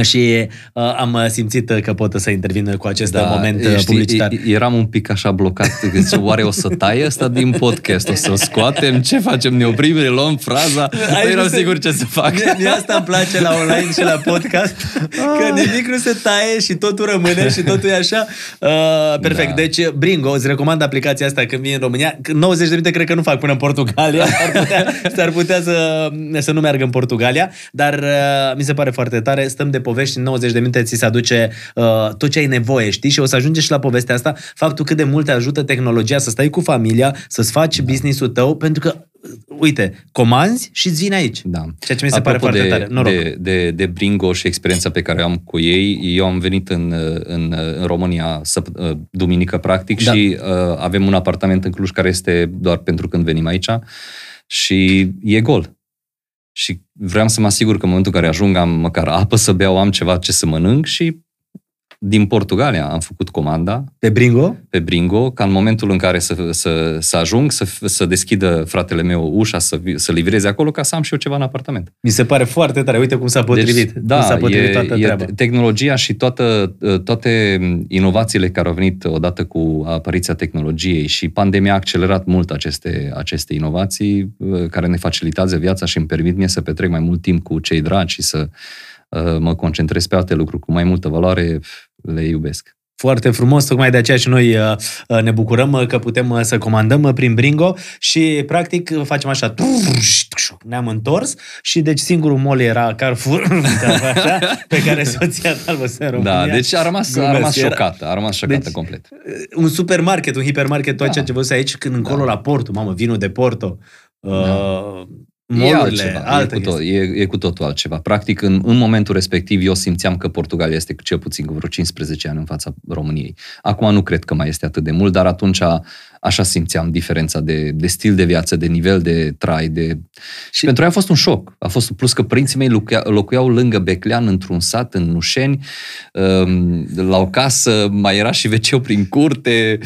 Și uh, am uh, simțit uh, că pot să intervin cu acest da, moment uh, publicitar. e- Eram un pic așa blocat. Zice, oare o să taie ăsta din podcast? O să scoatem? Ce facem? Ne oprim, ne luăm fraza? Ai Nu eram văzut? sigur ce să fac. Mie, mie asta îmi place la online și la podcast, că nimic nu se taie și totul rămâne și totul e așa. Uh, perfect. Da. Deci, Bringo, îți recomand aplicația asta când vii în România. 90 de minute cred că nu fac până în Portugalia. S-ar putea, s-ar putea să, să nu meargă în Portugalia, dar uh, mi se pare foarte tare. Stăm de povești în 90 de minute ți se aduce uh, tot ce ai nevoie, știi? Și o să ajungi și la povestea asta, faptul cât de mult te ajută tehnologia să stai cu familia, să-ți faci da. business-ul tău, pentru că, uh, uite, comanzi și îți vine aici. Da. Ceea ce mi se pare Apropo foarte de, tare. Noroc. De, de, de Bringo și experiența pe care o am cu ei, eu am venit în, în, în România săp- duminică, practic, Da. și uh, avem un apartament în Cluj care este doar pentru când venim aici și e gol. Și vreau să mă asigur că în momentul în care ajung am măcar apă să beau, am ceva ce să mănânc și din Portugalia am făcut comanda Pe Bringo? pe Bringo, ca în momentul în care să, să, să ajung, să, să deschidă fratele meu ușa, să, vi- să livreze acolo, ca să am și eu ceva în apartament. Mi se pare foarte tare. Uite cum s-a potrivit. Deci, da, cum s-a potrivit e, toată e treaba. te- tehnologia și toată, toate inovațiile care au venit odată cu apariția tehnologiei și pandemia a accelerat mult aceste, aceste inovații uh, care ne facilitează viața și îmi permit mie să petrec mai mult timp cu cei dragi și să uh, mă concentrez pe alte lucruri cu mai multă valoare, le iubesc. Foarte frumos, tocmai de aceea și noi uh, uh, ne bucurăm uh, că putem uh, să comandăm uh, prin Bringo și practic uh, facem așa, ne-am întors și deci singurul mall era Carrefour, așa, pe care soția ta îl văzuse în România. Da, deci a rămas, a Glumesc, rămas era- șocată, a rămas șocată Deci, complet. un supermarket, un hipermarket, tot Da. ceea ce văzuse aici, când încolo Da. la Porto, mamă, vinul de Porto, uh, E molurile, altceva, altă e, cu tot, chestie. e, e cu totul altceva. Practic, în, în momentul respectiv, eu simțeam că Portugalia este cel puțin cu vreo 15 ani în fața României. Acum nu cred că mai este atât de mult, dar atunci așa simțeam diferența de, de stil de viață, de nivel de trai. De... Și pentru ei a fost un șoc. A fost plus că părinții mei locuia, locuiau lângă Beclean, într-un sat, în Nușeni, um, la o casă, mai era și wc prin curte.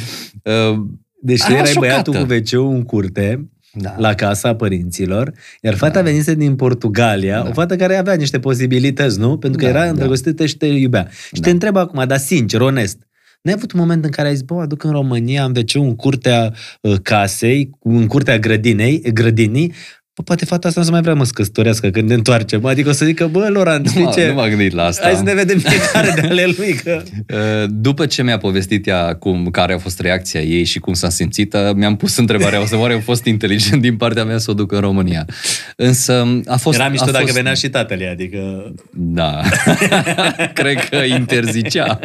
um, Deci tu a rămas erai băiatul cu șocată. wc în curte, Da. la casa părinților, iar fata da. venise din Portugalia, da. Da. o fată care avea niște posibilități, nu? Pentru că Da, era da. îndrăgostită și te iubea. Și Da. te întreb acum, dar sincer, onest, N-ai avut un moment în care ai zis, bă, aduc în România, am wc în curtea uh, casei, în curtea grădinei, grădinii, bă, poate fata asta nu se mai vrea mă să căsătorească când ne întoarcem. Adică o să zică, bă, Laurent, Nu, știi m- ce? nu m-am gândit la asta. Hai să ne vedem fiecare de ale lui, că... Uh, După ce mi-a povestit ea cum, care a fost reacția ei și cum s-a simțit, uh, mi-am pus întrebarea, o să oare a fost inteligent din partea mea să o duc în România. Însă a fost... Era mișto a dacă fost, venea și tatăl ei, adică... Da. Cred că interzicea.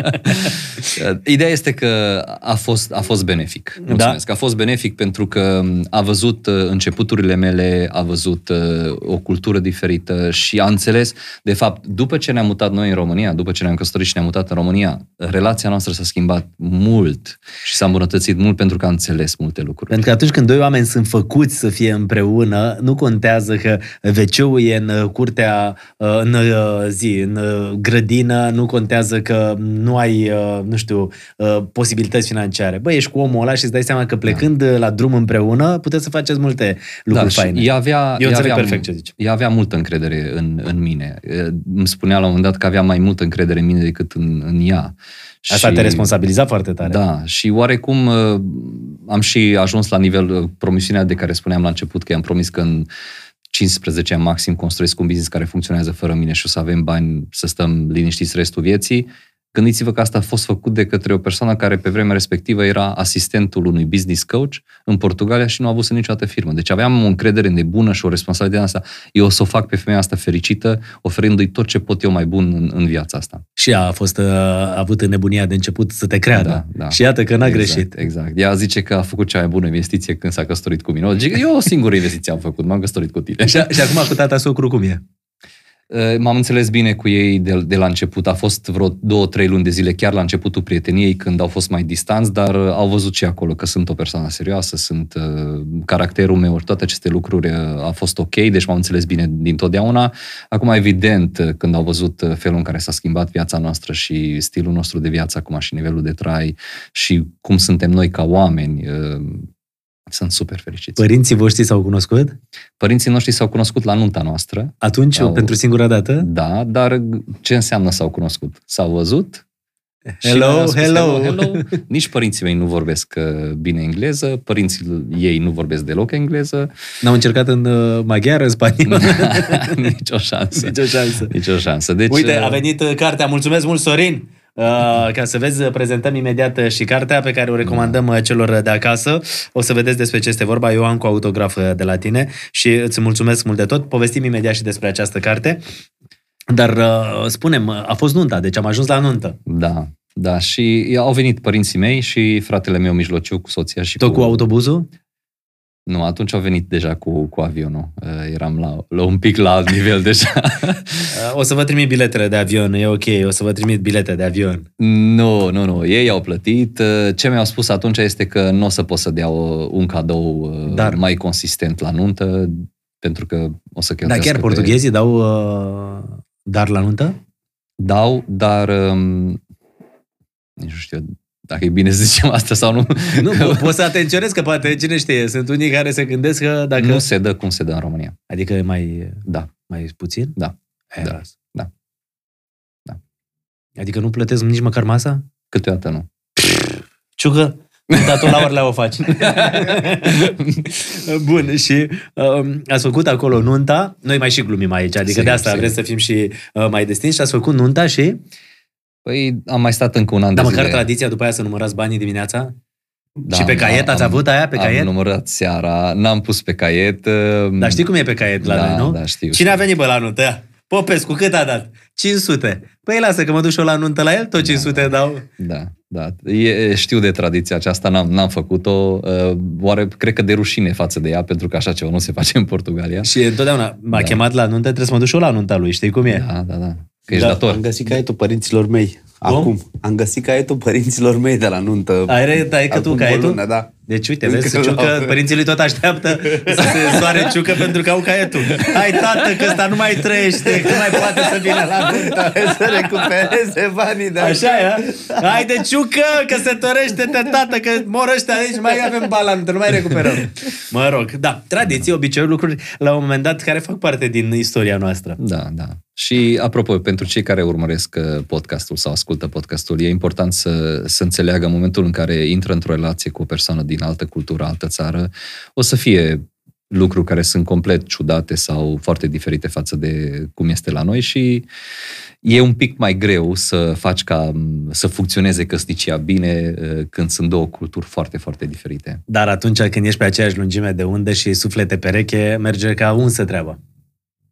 Ideea este că a fost, a fost benefic. Mulțumesc. A fost benefic pentru că a văzut uh, începuturile mele, a a văzut uh, o cultură diferită și a înțeles, de fapt, după ce ne-am mutat noi în România, după ce ne-am căsătorit și ne-am mutat în România, relația noastră s-a schimbat mult și s-a îmbunătățit mult pentru că a înțeles multe lucruri. Pentru că atunci când doi oameni sunt făcuți să fie împreună, nu contează că wc e în uh, curtea, uh, în uh, zi, în grădină, nu contează că nu ai, nu știu, posibilități financiare. Băi, ești cu omul ăla și îți dai seama că plecând da. la drum împreună, puteți să faceți multe lucruri da, faine. Ea avea, Eu ea avea, perfect ce zici. Ea avea multă încredere în, în mine. Îmi spunea la un moment dat că avea mai multă încredere în mine decât în, în ea. Asta și, te responsabiliza foarte tare. Da, și oarecum uh, am și ajuns la nivel, uh, promisiunea de care spuneam la început, că i-am promis că în 15 ani maxim construiesc un business care funcționează fără mine și o să avem bani să stăm liniștiți restul vieții. Gândiți-vă că asta a fost făcut de către o persoană care pe vremea respectivă era asistentul unui business coach în Portugalia și nu a avut să niciodată firmă. Deci aveam o încredere nebună și o responsabilitate asta. Eu o să o fac pe femeia asta fericită, oferindu-i tot ce pot eu mai bun în, în viața asta. Și ea a fost uh, a avut în nebunia de început să te creadă. Da, da. Și iată că n-a exact, greșit. Exact. Ea zice că a făcut cea mai bună investiție când s-a căsătorit cu mine. Zice, eu o singură investiție am făcut, m-am căsătorit cu tine. Și, și acum cu tata socru cum e? Eh, m-am înțeles bine cu ei de, de la început. A fost vreo două, trei luni de zile chiar la începutul prieteniei, când au fost mai distanți, dar eh, au văzut și acolo că sunt o persoană serioasă, sunt uh, caracterul meu, toate aceste lucruri uh, a fost ok, deci m-am înțeles bine din totdeauna. Acum, evident, când au văzut felul în care s-a schimbat viața noastră și stilul nostru de viață acum și nivelul de trai și cum suntem noi ca oameni, uh, sunt super fericiți. Părinții voștri s-au cunoscut? Părinții noștri s-au cunoscut la nunta noastră. Atunci, au... pentru singura dată? Da, dar ce înseamnă s-au cunoscut? S-au văzut, Hello, spus, hello. hello. Nici părinții mei nu vorbesc uh, bine engleză, părinții ei nu vorbesc deloc engleză. N-au încercat în uh, maghiară, în spaniolă? Nici o șansă. Nici o șansă. Nici o șansă. Deci, Uite, uh, a venit cartea. Mulțumesc mult, Sorin! Uh, ca să vezi, prezentăm imediat și cartea pe care o recomandăm da. celor de acasă. O să vedeți despre ce este vorba. Eu am cu autograf de la tine și îți mulțumesc mult de tot. Povestim imediat și despre această carte. Dar uh, spunem, a fost nunta, deci am ajuns la nuntă. Da, da, și au venit părinții mei și fratele meu mijlociu cu soția și Tot cu, cu autobuzul? Nu, atunci au venit deja cu, cu avionul. Uh, eram la, la un pic la alt nivel deja. o să vă trimit biletele de avion, e ok, o să vă trimit bilete de avion. Nu, nu, nu, ei au plătit. Uh, ce mi-au spus atunci este că nu o să pot să dea un cadou uh, Dar. mai consistent la nuntă, pentru că o să cheltuiască Dar chiar portughezii pe... dau uh, dar la nuntă? Dau, dar um, nici nu știu dacă e bine să zicem asta sau nu. Nu, po- poți să atenționezi că poate, cine știe, sunt unii care se gândesc că dacă... Nu se dă cum se dă în România. Adică e mai, da. mai puțin? Da. E, da. da. Da. Adică nu plătesc nici măcar masa? Câteodată nu. Ciucă, dar la orele o faci. Bun, și um, ați făcut acolo nunta. Noi mai și glumim aici, adică sigur, de asta sigur. vrem să fim și uh, mai destinși. Și ați făcut nunta și... Păi am mai stat încă un an Dar de măcar zile. tradiția după aia să numărați banii dimineața? Da, și pe caiet da, ați am, avut aia pe caiet? Am numărat seara, n-am pus pe caiet. Dar știi cum e pe caiet la da, noi, nu? Da, știu. Cine a venit bă la nuntă? Popescu, cât a dat? 500. Păi lasă că mă duc și eu la nuntă la el, tot 500 da, dau. Da, da. E, știu de tradiția aceasta, n-am, n-am făcut-o. Uh, oare, cred că de rușine față de ea, pentru că așa ceva nu se face în Portugalia. Și întotdeauna m-a da. chemat la nuntă, trebuie să mă duc și eu la nunta lui, știi cum e? Da, da, da. Că ești da, dator. Am găsit caietul părinților mei. Acum. Am găsit caietul părinților mei de la nuntă. Ai, ai că tu caietul? Lună, da. Deci uite, vezi, că Ciucă, părinții lui tot așteaptă să se soare Ciucă pentru că au caietul. Hai tată, că ăsta nu mai trăiește, că nu mai poate să vină la nuntă. să recupereze banii de Așa e? Hai de Ciucă, că se torește te tată, că mor ăștia aici, mai avem balantă, nu mai recuperăm. Mă rog, da, tradiții, obiceiuri, lucruri la un moment dat care fac parte din istoria noastră. Da, da. Și, apropo, pentru cei care urmăresc uh, podcastul sau ascultă podcastul, e important să, să înțeleagă în momentul în care intră într-o relație cu o persoană din altă cultură, altă țară, o să fie lucruri care sunt complet ciudate sau foarte diferite față de cum este la noi și e un pic mai greu să faci ca să funcționeze căsnicia bine uh, când sunt două culturi foarte, foarte diferite. Dar atunci când ești pe aceeași lungime de undă și suflete pereche, merge ca unsă treaba.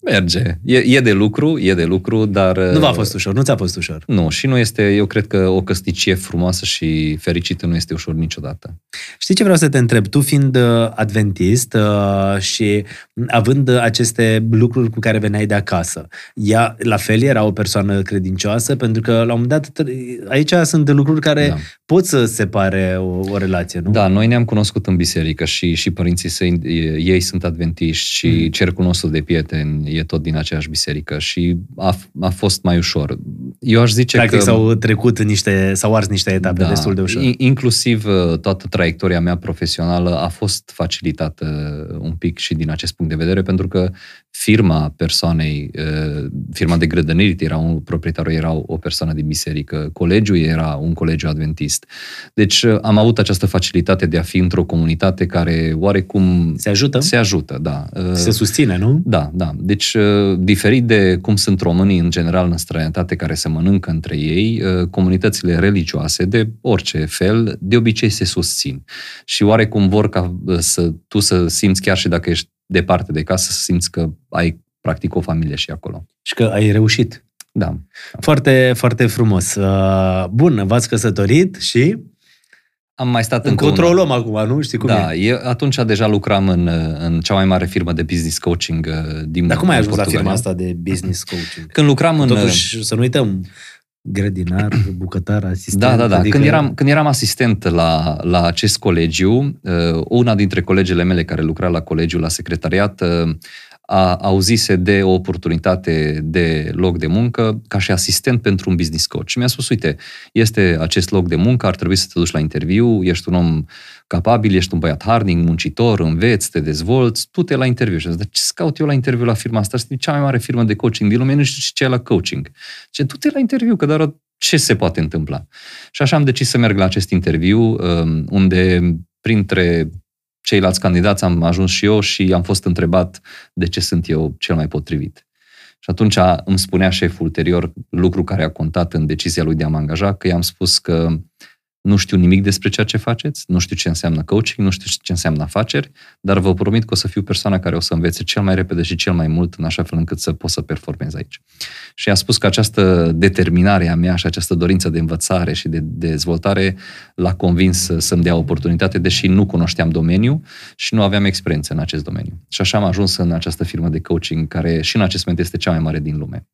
Merge. E, e de lucru, e de lucru, dar... Nu v-a fost ușor, nu ți-a fost ușor. Nu, și nu este, eu cred că o căsnicie frumoasă și fericită nu este ușor niciodată. Știi ce vreau să te întreb? Tu fiind uh, adventist uh, și având aceste lucruri cu care veneai de acasă, ea la fel era o persoană credincioasă? Pentru că la un moment dat aici sunt lucruri care da. pot să separe o, o relație, nu? Da, noi ne-am cunoscut în biserică și, și părinții săi, ei sunt adventiști și mm. cercul nostru de prieteni e tot din aceeași biserică și a, a fost mai ușor. Eu aș zice Practic că... s-au trecut niște, s-au ars niște etape da, destul de ușor. Inclusiv uh, toată traiectoria mea profesională a fost facilitată un pic și din acest punct de vedere, pentru că firma persoanei, uh, firma de grădăniri era un proprietarul era o persoană din biserică, colegiul era un colegiu adventist. Deci uh, am avut această facilitate de a fi într-o comunitate care oarecum... Se ajută? Se ajută, da. Se susține, nu? Da, da. Deci deci, uh, diferit de cum sunt românii în general în străinătate care se mănâncă între ei, uh, comunitățile religioase de orice fel, de obicei se susțin. Și oarecum vor ca uh, să, tu să simți, chiar și dacă ești departe de casă, să simți că ai practic o familie și acolo. Și că ai reușit. Da. Foarte, foarte frumos. Bun, v-ați căsătorit și... Am mai stat în încă o luăm acum, nu? Știi cum da, e? Eu atunci deja lucram în, în cea mai mare firmă de business coaching uh, din Dar cum ai ajuns la firma asta de business coaching? Când lucram în... Totuși, să nu uităm, grădinar, bucătar, asistent. Da, da, da. Adică... Când, eram, când eram asistent la, la acest colegiu, uh, una dintre colegele mele care lucra la colegiu, la secretariat, uh, a, auzise de o oportunitate de loc de muncă ca și asistent pentru un business coach. Și mi-a spus, uite, este acest loc de muncă, ar trebui să te duci la interviu, ești un om capabil, ești un băiat harnic, muncitor, înveți, te dezvolți, tu te la interviu. Și zic, ce caut eu la interviu la firma asta? Este cea mai mare firmă de coaching din lume, nu știu ce e la coaching. Ce tu te la interviu, că doar ce se poate întâmpla? Și așa am decis să merg la acest interviu, um, unde printre ceilalți candidați am ajuns și eu și am fost întrebat de ce sunt eu cel mai potrivit. Și atunci îmi spunea șeful ulterior lucru care a contat în decizia lui de a mă angaja, că i-am spus că nu știu nimic despre ceea ce faceți, nu știu ce înseamnă coaching, nu știu ce înseamnă afaceri, dar vă promit că o să fiu persoana care o să învețe cel mai repede și cel mai mult în așa fel încât să pot să performez aici. Și a spus că această determinare a mea și această dorință de învățare și de, de dezvoltare l-a convins să-mi dea oportunitate, deși nu cunoșteam domeniul și nu aveam experiență în acest domeniu. Și așa am ajuns în această firmă de coaching, care și în acest moment este cea mai mare din lume.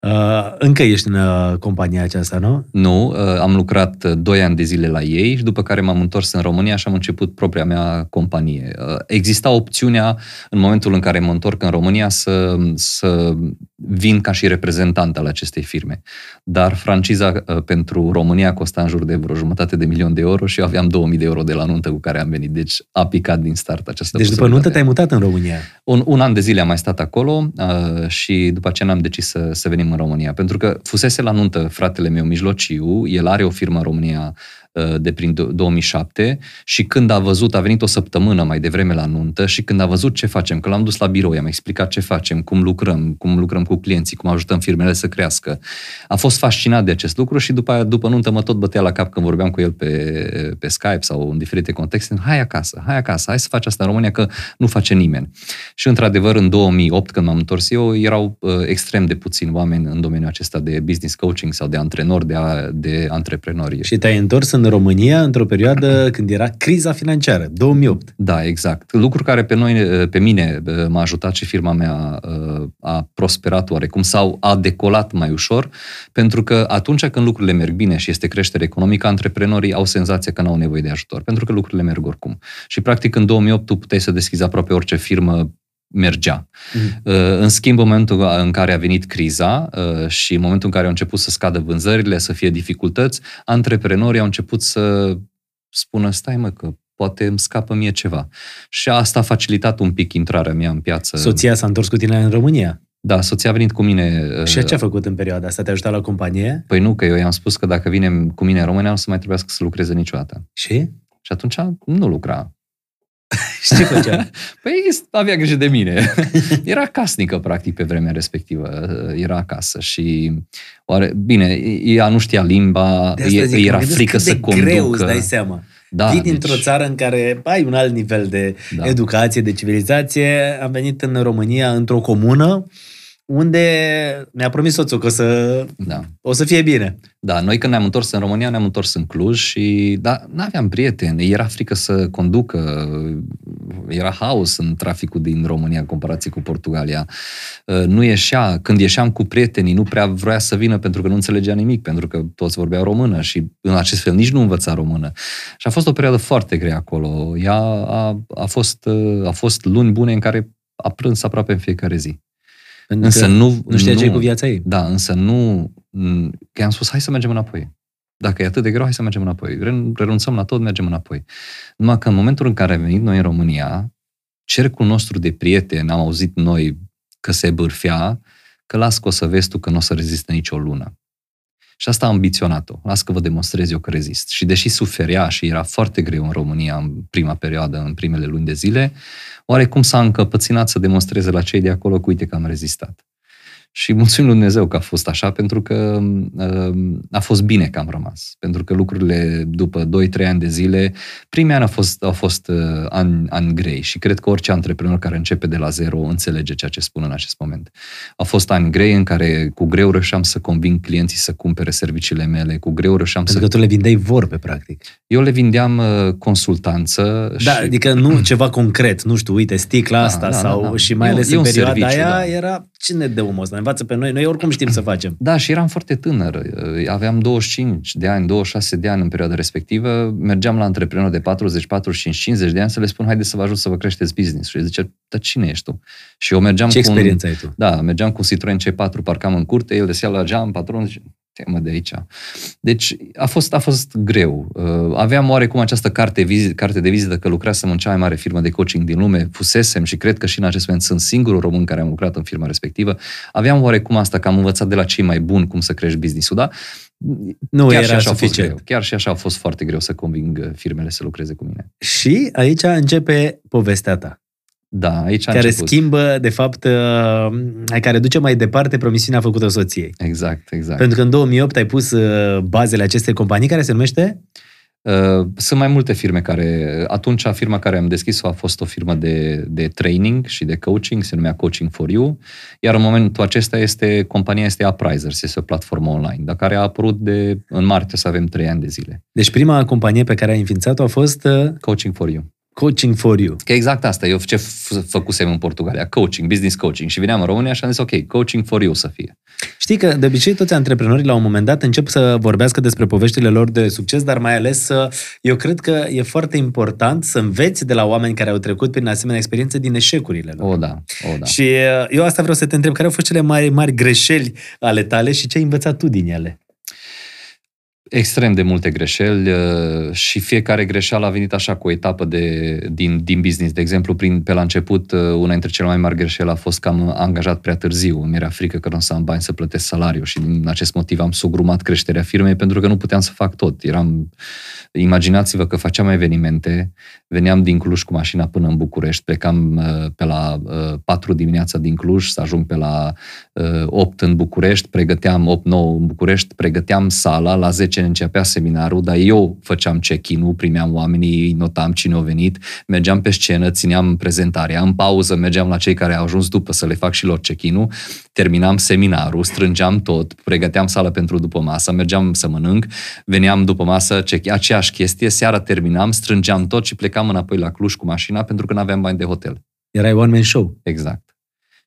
Uh, încă ești în uh, compania aceasta, nu? Nu, uh, am lucrat uh, 2 ani de zile la ei și după care m-am întors în România și am început propria mea companie. Uh, exista opțiunea, în momentul în care mă întorc în România, să, să vin ca și reprezentant al acestei firme. Dar franciza uh, pentru România costa în jur de vreo jumătate de milion de euro și eu aveam 2000 de euro de la nuntă cu care am venit. Deci a picat din start această Deci după nuntă te-ai mutat în România? Un, un an de zile am mai stat acolo uh, și după aceea am decis să, să venim în România. Pentru că fusese la nuntă fratele meu mijlociu, el are o firmă în România Uh, de prin 2007 și când a văzut, a venit o săptămână mai devreme la nuntă și când a văzut ce facem, că l-am dus la birou, i-am explicat ce facem, cum lucrăm, cum lucrăm cu clienții, cum ajutăm firmele să crească. A fost fascinat de acest lucru și după aia, după nuntă mă tot bătea la cap când vorbeam cu el pe, pe Skype sau în diferite contexte. Hai acasă, hai acasă, hai să faci asta în România că nu face nimeni. Și într-adevăr în 2008 când m-am întors eu, erau uh, extrem de puțini oameni în domeniul acesta de business coaching sau de antrenori, de, a, de antreprenori. Și te-ai întors în România într-o perioadă când era criza financiară, 2008. Da, exact. Lucru care pe noi, pe mine m-a ajutat și firma mea a prosperat oarecum sau a decolat mai ușor, pentru că atunci când lucrurile merg bine și este creștere economică, antreprenorii au senzația că nu au nevoie de ajutor, pentru că lucrurile merg oricum. Și practic în 2008 tu puteai să deschizi aproape orice firmă mergea. Mm-hmm. În schimb, în momentul în care a venit criza uh, și în momentul în care au început să scadă vânzările, să fie dificultăți, antreprenorii au început să spună, stai mă, că poate îmi scapă mie ceva. Și asta a facilitat un pic intrarea mea în piață. Soția s-a întors cu tine în România? Da, soția a venit cu mine. Și ce a făcut în perioada asta? Te-a ajutat la companie? Păi nu, că eu i-am spus că dacă vine cu mine în România, nu o să mai trebuiască să lucreze niciodată. Și? Și atunci nu lucra. Și ce făcea? Păi avea grijă de mine. Era casnică, practic, pe vremea respectivă. Era acasă și... Oare, bine, ea nu știa limba, zic, era frică să conducă. greu, îți dai seama. Da, Vii deci... dintr-o țară în care ai un alt nivel de da. educație, de civilizație. Am venit în România într-o comună unde mi-a promis soțul că o să, Da. o să fie bine. Da, noi când ne-am întors în România, ne-am întors în Cluj și da, n-aveam prieteni, era frică să conducă, era haos în traficul din România în comparație cu Portugalia. Uh, Nu ieșea, când ieșeam cu prietenii, nu prea vrea să vină pentru că nu înțelegea nimic, pentru că toți vorbeau română și în acest fel nici nu învăța română. Și a fost o perioadă foarte grea acolo. Ea a, a, fost, uh, a fost luni bune în care a plâns aproape în fiecare zi. Pentru Însă că nu... nu știa ce cu viața ei. Da, însă nu... m, Că i-am spus, hai să mergem înapoi. Dacă e atât de greu, hai să mergem înapoi. Ren- Renunțăm la tot, mergem înapoi. Numai că în momentul în care am venit noi în România, cercul nostru de prieteni, am auzit noi că se bârfea, că las că o să vezi tu că nu o să rezistă nicio lună. Și asta a ambiționat-o. Las că vă demonstrez eu că rezist. Și deși suferea și era foarte greu în România în prima perioadă, în primele luni de zile, oarecum s-a încăpățânat să demonstreze la cei de acolo că uite că am rezistat. Și mulțumim lui Dumnezeu că a fost așa, pentru că uh, a fost bine că am rămas. Pentru că lucrurile, după 2-3 ani de zile, primii ani au fost, au fost uh, ani, ani grei și cred că orice antreprenor care începe de la zero înțelege ceea ce spun în acest moment. Au fost ani grei în care cu greu reușeam să conving clienții să cumpere serviciile mele, cu greu reușeam Pentru să... că tu le vindeai vorbe, practic. Eu le vindeam uh, consultanță Da, și... adică nu ceva concret, nu știu, uite, sticla Da, asta da, sau da, da. și mai E un- ales e în un perioada serviciu, aia da. era cine de omul ăsta, ne învață pe noi, noi oricum știm să facem. Da, și eram foarte tânăr. Uh, Aveam 25 de ani, 26 de ani în perioada respectivă. Mergeam la antreprenori de 40, 45, 50 de ani să le spun, haideți să vă ajut să vă creșteți business. Și el zice, dar cine ești tu? Și eu mergeam Ce cu un- experiență ai tu? Da, mergeam cu Citroen C4, parcam în curte, el desea la geam, patronul zice, te mă de aici. Deci a fost, a fost greu. Uh, Aveam oarecum această carte, vizi- carte de vizită că lucrasem în cea mai mare firmă de coaching din lume, fusesem și cred că și în acest moment sunt singurul român care am lucrat în firma respectivă. Aveam oarecum asta că am învățat de la cei mai buni cum să crești business-ul, da? Nu Chiar era și așa a fost suficient. greu. Chiar și așa a fost foarte greu să conving uh, firmele să lucreze cu mine. Și aici începe povestea ta, Da, aici a care început. schimbă, de fapt, uh, care duce mai departe promisiunea făcută soției. Exact, exact. Pentru că în 2008 ai pus uh, bazele acestei companii care se numește Uh, Sunt mai multe firme care... Atunci, firma care am deschis-o a fost o firmă de, de training și de coaching, se numea Coaching for You, iar în momentul acesta este, compania este Apprisers, este o platformă online, dar care a apărut de, în martie să avem trei ani de zile. Deci prima companie pe care ai înființat-o a fost uh, Coaching for You. Coaching for You. Că exact asta, eu ce f- făcusem în Portugalia, coaching, business coaching și veneam în România și am zis, ok, coaching for you să fie. Știi că de obicei toți antreprenorii la un moment dat încep să vorbească despre poveștile lor de succes, dar mai ales să, eu cred că e foarte important să înveți de la oameni care au trecut prin asemenea experiențe din eșecurile lor. O, da, o, da. Și uh, eu asta vreau să te întreb, care au fost cele mai mari greșeli ale tale și ce ai învățat tu din ele? Extrem de multe greșeli uh, și fiecare greșeală a venit așa cu o etapă de, din, din business. De exemplu, prin, pe la început, uh, una dintre cele mai mari greșeli a fost că am angajat prea târziu. Mi era frică că nu o să am bani să plătesc salariu și din acest motiv am sugrumat creșterea firmei pentru că nu puteam să fac tot. Eram, imaginați-vă că făceam evenimente, veneam din Cluj cu mașina până în București, plecam uh, pe la uh, 4 dimineața din Cluj să ajung pe la uh, 8 în București, pregăteam 8-9 în București, pregăteam sala, la 10 începea seminarul, dar eu făceam check-in-ul, primeam oamenii, îi notam cine a venit, mergeam pe scenă, țineam prezentarea, în pauză mergeam la cei care au ajuns după să le fac și lor check-in-ul, terminam seminarul, strângeam tot, pregăteam sală pentru după masă, mergeam să mănânc, veneam după masă, check aceeași chestie, seara terminam, strângeam tot și plecam înapoi la Cluj cu mașina pentru că nu aveam bani de hotel. Erai one-man show. Exact.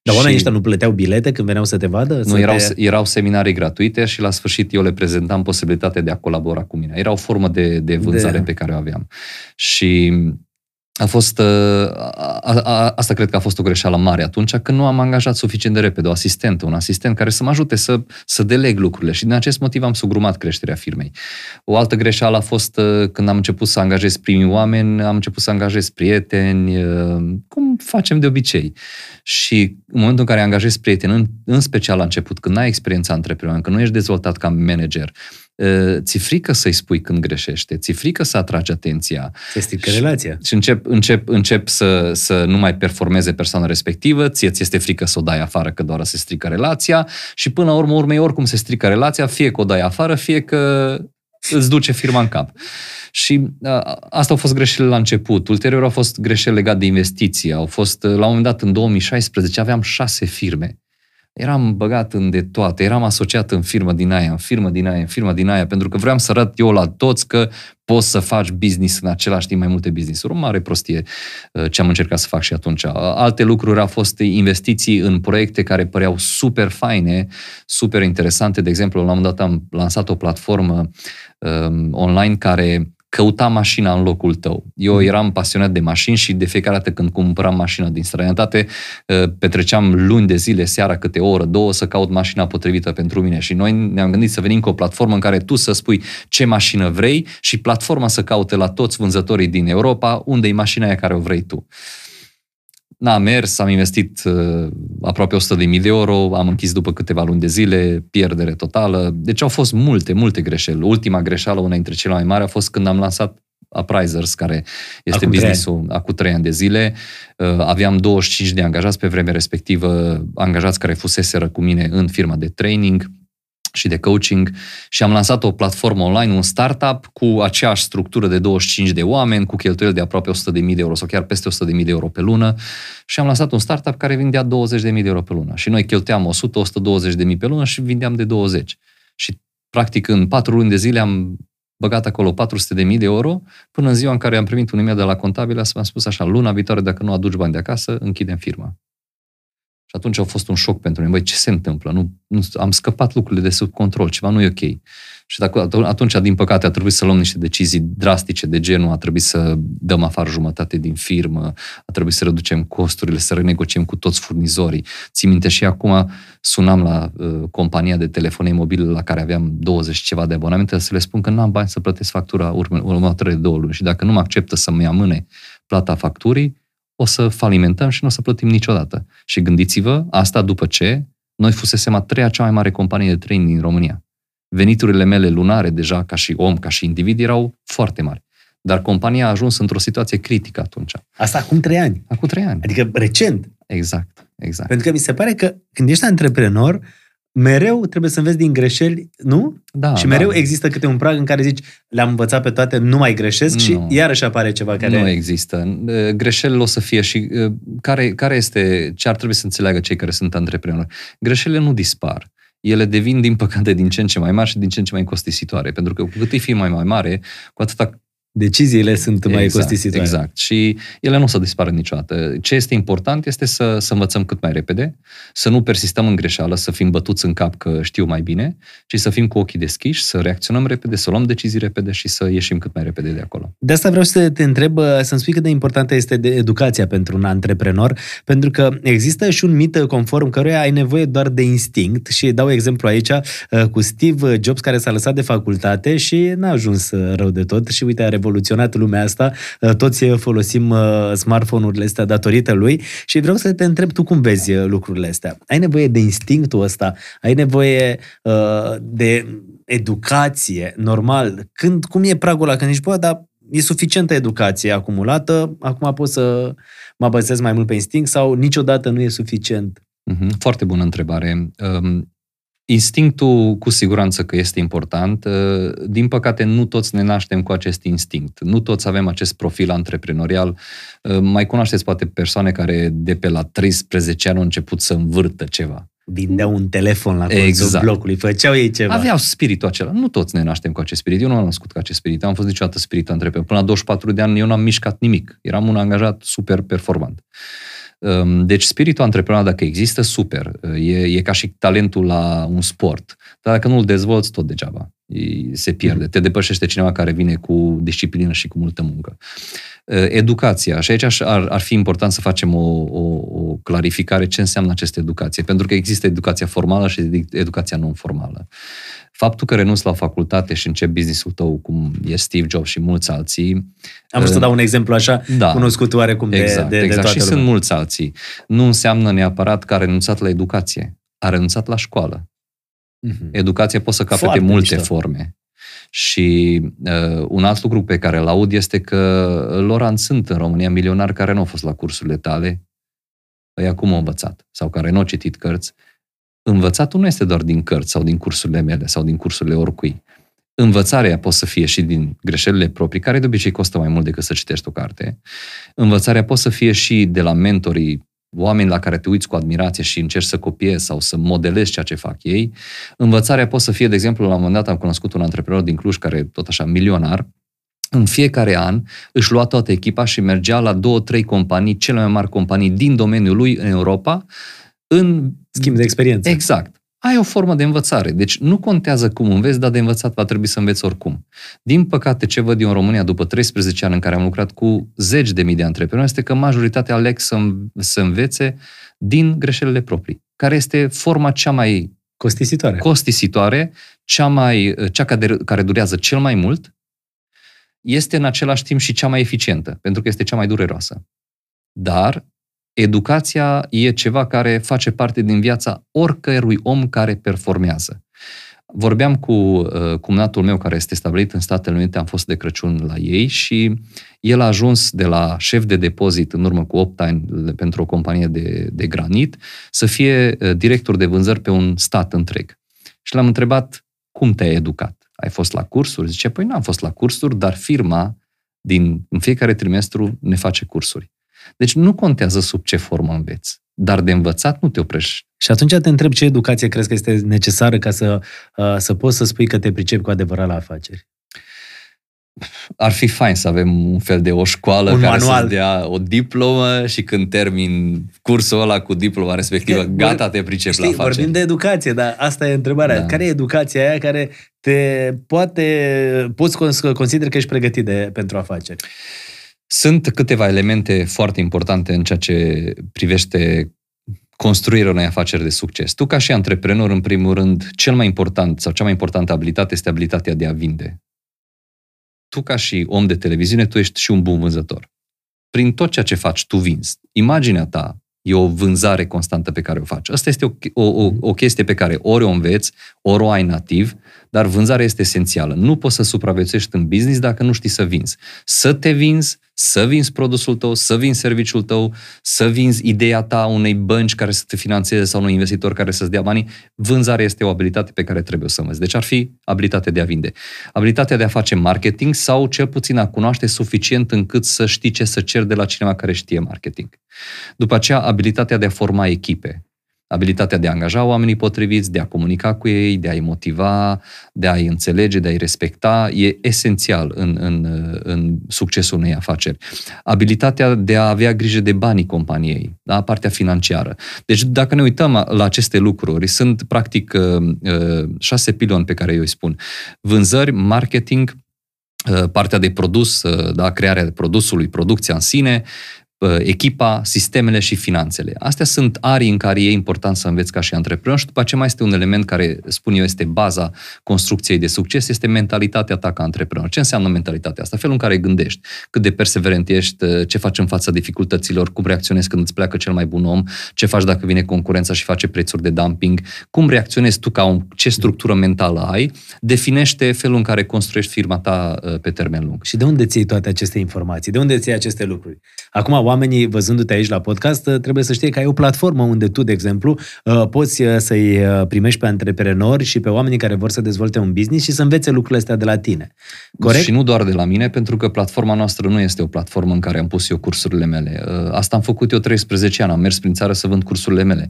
Dar oamenii Și- ăștia nu plăteau bilete când veneau să te vadă? Nu, Să erau, te... erau seminarii gratuite și la sfârșit eu le prezentam posibilitatea de a colabora cu mine. Era o formă de, de vânzare De- pe care o aveam. Și a fost, uh, a, a, a, asta cred că a fost o greșeală mare atunci, când nu am angajat suficient de repede o asistentă, un asistent care să mă ajute să, să deleg lucrurile și din acest motiv am sugrumat creșterea firmei. O altă greșeală a fost uh, când am început să angajez primii oameni, am început să angajez prieteni, uh, cum facem de obicei. Și în momentul în care angajezi prieteni, în, în special la început, când n-ai experiența antreprenor, când nu ești dezvoltat ca manager, uh, ți-e frică să-i spui când greșește, ți-e frică să atragi atenția, Se strică relația. și încep, încep, încep să, să nu mai performeze persoana respectivă, ție ți este frică să o dai afară că doar se strică relația și până la urmă urmei oricum se strică relația, fie că o dai afară, fie că îți duce firma în cap. Și a, asta au fost greșelile la început. Ulterior au fost greșeli legate de investiții. Au fost, la un moment dat, în 2016, aveam șase firme. Eram băgat în de toate, eram asociat în firmă din aia, în firmă din aia, în firmă din aia, pentru că vreau să arăt eu la toți că poți să faci business în același timp mai multe business-uri. O mare prostie uh, ce am încercat să fac și atunci. Alte lucruri au fost investiții în proiecte care păreau super faine, super interesante. De exemplu, la un moment dat am lansat o platformă um, online care căuta mașina în locul tău. Eu mm. eram pasionat de mașini și de fiecare dată când cumpăram mașina din străinătate, uh, petreceam luni de zile, seara câte o oră, două, să caut mașina potrivită pentru mine. Și noi ne-am gândit să venim cu o platformă în care tu să spui ce mașină vrei și platforma să caute la toți vânzătorii din Europa unde e mașina aia care o vrei tu. N-a mers, am investit uh, aproape 100.000 de euro, am închis după câteva luni de zile, pierdere totală. Deci au fost multe, multe greșeli. Ultima greșeală, una dintre cele mai mari, a fost când am lansat Appraisers, care este acum businessul acum trei ani de zile. Uh, aveam 25 de angajați pe vremea respectivă, angajați care fuseseră cu mine în firma de training, și de coaching și am lansat o platformă online, un startup cu aceeași structură de 25 de oameni, cu cheltuieli de aproape 100.000 de euro sau chiar peste 100.000 de euro pe lună și am lansat un startup care vindea 20.000 de euro pe lună și noi cheltuiam 100-120.000 pe lună și vindeam de 20. Și practic în 4 luni de zile am băgat acolo 400.000 de euro până în ziua în care am primit un e-mail de la contabilă să mi-am spus așa, luna viitoare dacă nu aduci bani de acasă, închidem firma. Și atunci a fost un șoc pentru mine. Băi, ce se întâmplă? Nu, nu, am scăpat lucrurile de sub control, ceva nu e ok. Și dacă, atunci, din păcate, a trebuit să luăm niște decizii drastice de genul, a trebuit să dăm afară jumătate din firmă, a trebuit să reducem costurile, să renegociem cu toți furnizorii. Țin minte și acum sunam la uh, compania de telefonie mobile la care aveam 20 ceva de abonamente să le spun că n-am bani să plătesc factura urmă, următoarele două luni și dacă nu mă acceptă să-mi amâne plata facturii, o să falimentăm și nu o să plătim niciodată. Și gândiți-vă, asta după ce noi fusesem a treia cea mai mare companie de training din România. Veniturile mele lunare, deja ca și om, ca și individ, erau foarte mari. Dar compania a ajuns într-o situație critică atunci. Asta acum trei ani. Acum trei ani. Adică recent. Exact, exact. Pentru că mi se pare că când ești antreprenor, mereu trebuie să înveți din greșeli, nu? Da, și mereu da. există câte un prag în care zici, le-am învățat pe toate, nu mai greșesc nu. și iarăși apare ceva care... Nu există. Greșelile o să fie și care, care este, ce ar trebui să înțeleagă cei care sunt antreprenori? Greșelile nu dispar. Ele devin, din păcate, din ce în ce mai mari și din ce în ce mai costisitoare. Pentru că cu cât îi fi mai, mai mare, cu atâta deciziile sunt exact, mai costisitoare. Exact. Și ele nu o să dispară niciodată. Ce este important este să, să învățăm cât mai repede, să nu persistăm în greșeală, să fim bătuți în cap că știu mai bine, ci să fim cu ochii deschiși, să reacționăm repede, să luăm decizii repede și să ieșim cât mai repede de acolo. De asta vreau să te întreb, să-mi spui cât de importantă este de educația pentru un antreprenor, pentru că există și un mit conform căruia ai nevoie doar de instinct și dau exemplu aici uh, cu Steve Jobs care s-a lăsat de facultate și n-a ajuns rău de tot și uite are revoluționat lumea asta, uh, toți folosim uh, smartphone-urile astea datorită lui și vreau să te întreb tu cum vezi uh, lucrurile astea. Ai nevoie de instinctul ăsta? Ai nevoie uh, de educație, normal? Când, cum e pragul ăla? Când zici, bă, dar e suficientă educație acumulată, acum pot să mă bazez mai mult pe instinct sau niciodată nu e suficient? Mhm, foarte bună întrebare. Um, Instinctul cu siguranță că este important. Uh, din păcate, nu toți ne naștem cu acest instinct. Nu toți avem acest profil antreprenorial. Uh, mai cunoașteți poate persoane care de pe la 13 ani au început să învârtă ceva. Vindeau un telefon la colțul exact. blocului, făceau ei ceva. Aveau spiritul acela. Nu toți ne naștem cu acest spirit. Eu nu am născut cu acest spirit. Am fost niciodată spirit antreprenor. Până la 24 de ani eu n-am mișcat nimic. Eram un angajat super performant. Ehm, deci spiritul antreprenor, dacă există, super. E, e ca și talentul la un sport. Dar dacă nu îl dezvolți, tot degeaba. Se pierde. Te depășește cineva care vine cu disciplină și cu multă muncă. Educația. Și aici ar, ar fi important să facem o, o, o clarificare ce înseamnă această educație. Pentru că există educația formală și educația non-formală. Faptul că renunți la o facultate și începi businessul tău, cum e Steve Jobs și mulți alții... Am vrut să dau un exemplu așa, da, cunoscut oarecum exact, de, de, exact. de toată Și lumea. sunt mulți alții. Nu înseamnă neapărat că a renunțat la educație. A renunțat la școală. Mm-hmm. Educația poate să capete Foarte multe mișto. forme. Și uh, un alt lucru pe care îl aud este că Loran sunt în România milionari care nu au fost la cursurile tale, păi acum au învățat, sau care nu au citit cărți. Învățatul nu este doar din cărți sau din cursurile mele sau din cursurile oricui. Învățarea poate să fie și din greșelile proprii, care de obicei costă mai mult decât să citești o carte. Învățarea poate să fie și de la mentorii oameni la care te uiți cu admirație și încerci să copiezi sau să modelezi ceea ce fac ei. Învățarea poate să fie, de exemplu, la un moment dat am cunoscut un antreprenor din Cluj care tot așa milionar, în fiecare an își lua toată echipa și mergea la două, trei companii, cele mai mari companii din domeniul lui în Europa, în... Schimb de experiență. Exact. Ai o formă de învățare. Deci nu contează cum înveți, dar de învățat va trebui să înveți oricum. Din păcate, ce văd eu în România după 13 ani în care am lucrat cu zeci de mii de antreprenori este că majoritatea aleg să, să învețe din greșelile proprii, care este forma cea mai costisitoare, costisitoare cea, mai, cea care, care durează cel mai mult, este în același timp și cea mai eficientă, pentru că este cea mai dureroasă. Dar educația e ceva care face parte din viața oricărui om care performează. Vorbeam cu uh, cumnatul meu care este stabilit în Statele Unite, am fost de Crăciun la ei și el a ajuns de la șef de depozit în urmă cu 8 ani pentru o companie de, de granit să fie uh, director de vânzări pe un stat întreg. Și l-am întrebat cum te-ai educat? Ai fost la cursuri? Zice, păi nu am fost la cursuri, dar firma din, în fiecare trimestru ne face cursuri. Deci nu contează sub ce formă înveți, dar de învățat nu te oprești. Și atunci te întreb ce educație crezi că este necesară ca să, uh, să poți să spui că te pricepi cu adevărat la afaceri? ar fi fain să avem un fel de o școală un care manual. să dea o diplomă și când termin cursul ăla cu diploma respectivă, Că, gata, te pricepi știi, la afaceri. Vorbim de educație, dar asta e întrebarea. Da. Care e educația aia care te poate, poți consideri că ești pregătit de, pentru afaceri? Sunt câteva elemente foarte importante în ceea ce privește construirea unei afaceri de succes. Tu, ca și antreprenor, în primul rând, cel mai important sau cea mai importantă abilitate este abilitatea de a vinde. Tu, ca și om de televiziune, tu ești și un bun vânzător. Prin tot ceea ce faci, tu vinzi. Imaginea ta e o vânzare constantă pe care o faci. Asta este o, o, o chestie pe care ori o înveți, ori o ai nativ, dar vânzarea este esențială. Nu poți să supraviețuiești în business dacă nu știi să vinzi. Să te vinzi, să vinzi produsul tău, să vinzi serviciul tău, să vinzi ideea ta unei bănci care să te finanțeze sau unui investitor care să-ți dea banii. Vânzarea este o abilitate pe care trebuie să înveți. Deci ar fi abilitatea de a vinde. Abilitatea de a face marketing sau cel puțin a cunoaște suficient încât să știi ce să ceri de la cineva care știe marketing. După aceea, abilitatea de a forma echipe abilitatea de a angaja oamenii potriviți, de a comunica cu ei, de a-i motiva, de a-i înțelege, de a-i respecta, e esențial în, în, în succesul unei afaceri. Abilitatea de a avea grijă de banii companiei, da? partea financiară. Deci dacă ne uităm la aceste lucruri, sunt practic uh, uh, șase piloni pe care eu îi spun. Vânzări, marketing, uh, partea de produs, da, crearea produsului, producția în sine, Uh, echipa, sistemele și finanțele. Astea sunt arii în care e important să înveți ca și antreprenor și după aceea mai este un element care, spun eu, este baza construcției de succes, este mentalitatea ta ca antreprenor. Ce înseamnă mentalitatea asta? Felul în care gândești, cât de perseverent ești, uh, ce faci în fața dificultăților, cum reacționezi când îți pleacă cel mai bun om, ce faci dacă vine concurența și face prețuri de dumping, cum reacționezi tu ca un, ce structură mentală ai, definește felul în care construiești firma ta uh, pe termen lung. Și de unde ții toate aceste informații? De unde ții aceste lucruri? Acum, oamenii, văzându-te aici la podcast, trebuie să știe că ai o platformă unde tu, de exemplu, uh, poți uh, să-i uh, primești pe antreprenori și pe oamenii care vor să dezvolte un business și să învețe lucrurile astea de la tine. Corect? Și nu doar de la mine, pentru că platforma noastră nu este o platformă în care am pus eu cursurile mele. Asta am făcut eu 13 ani, am mers prin țară să vând cursurile mele.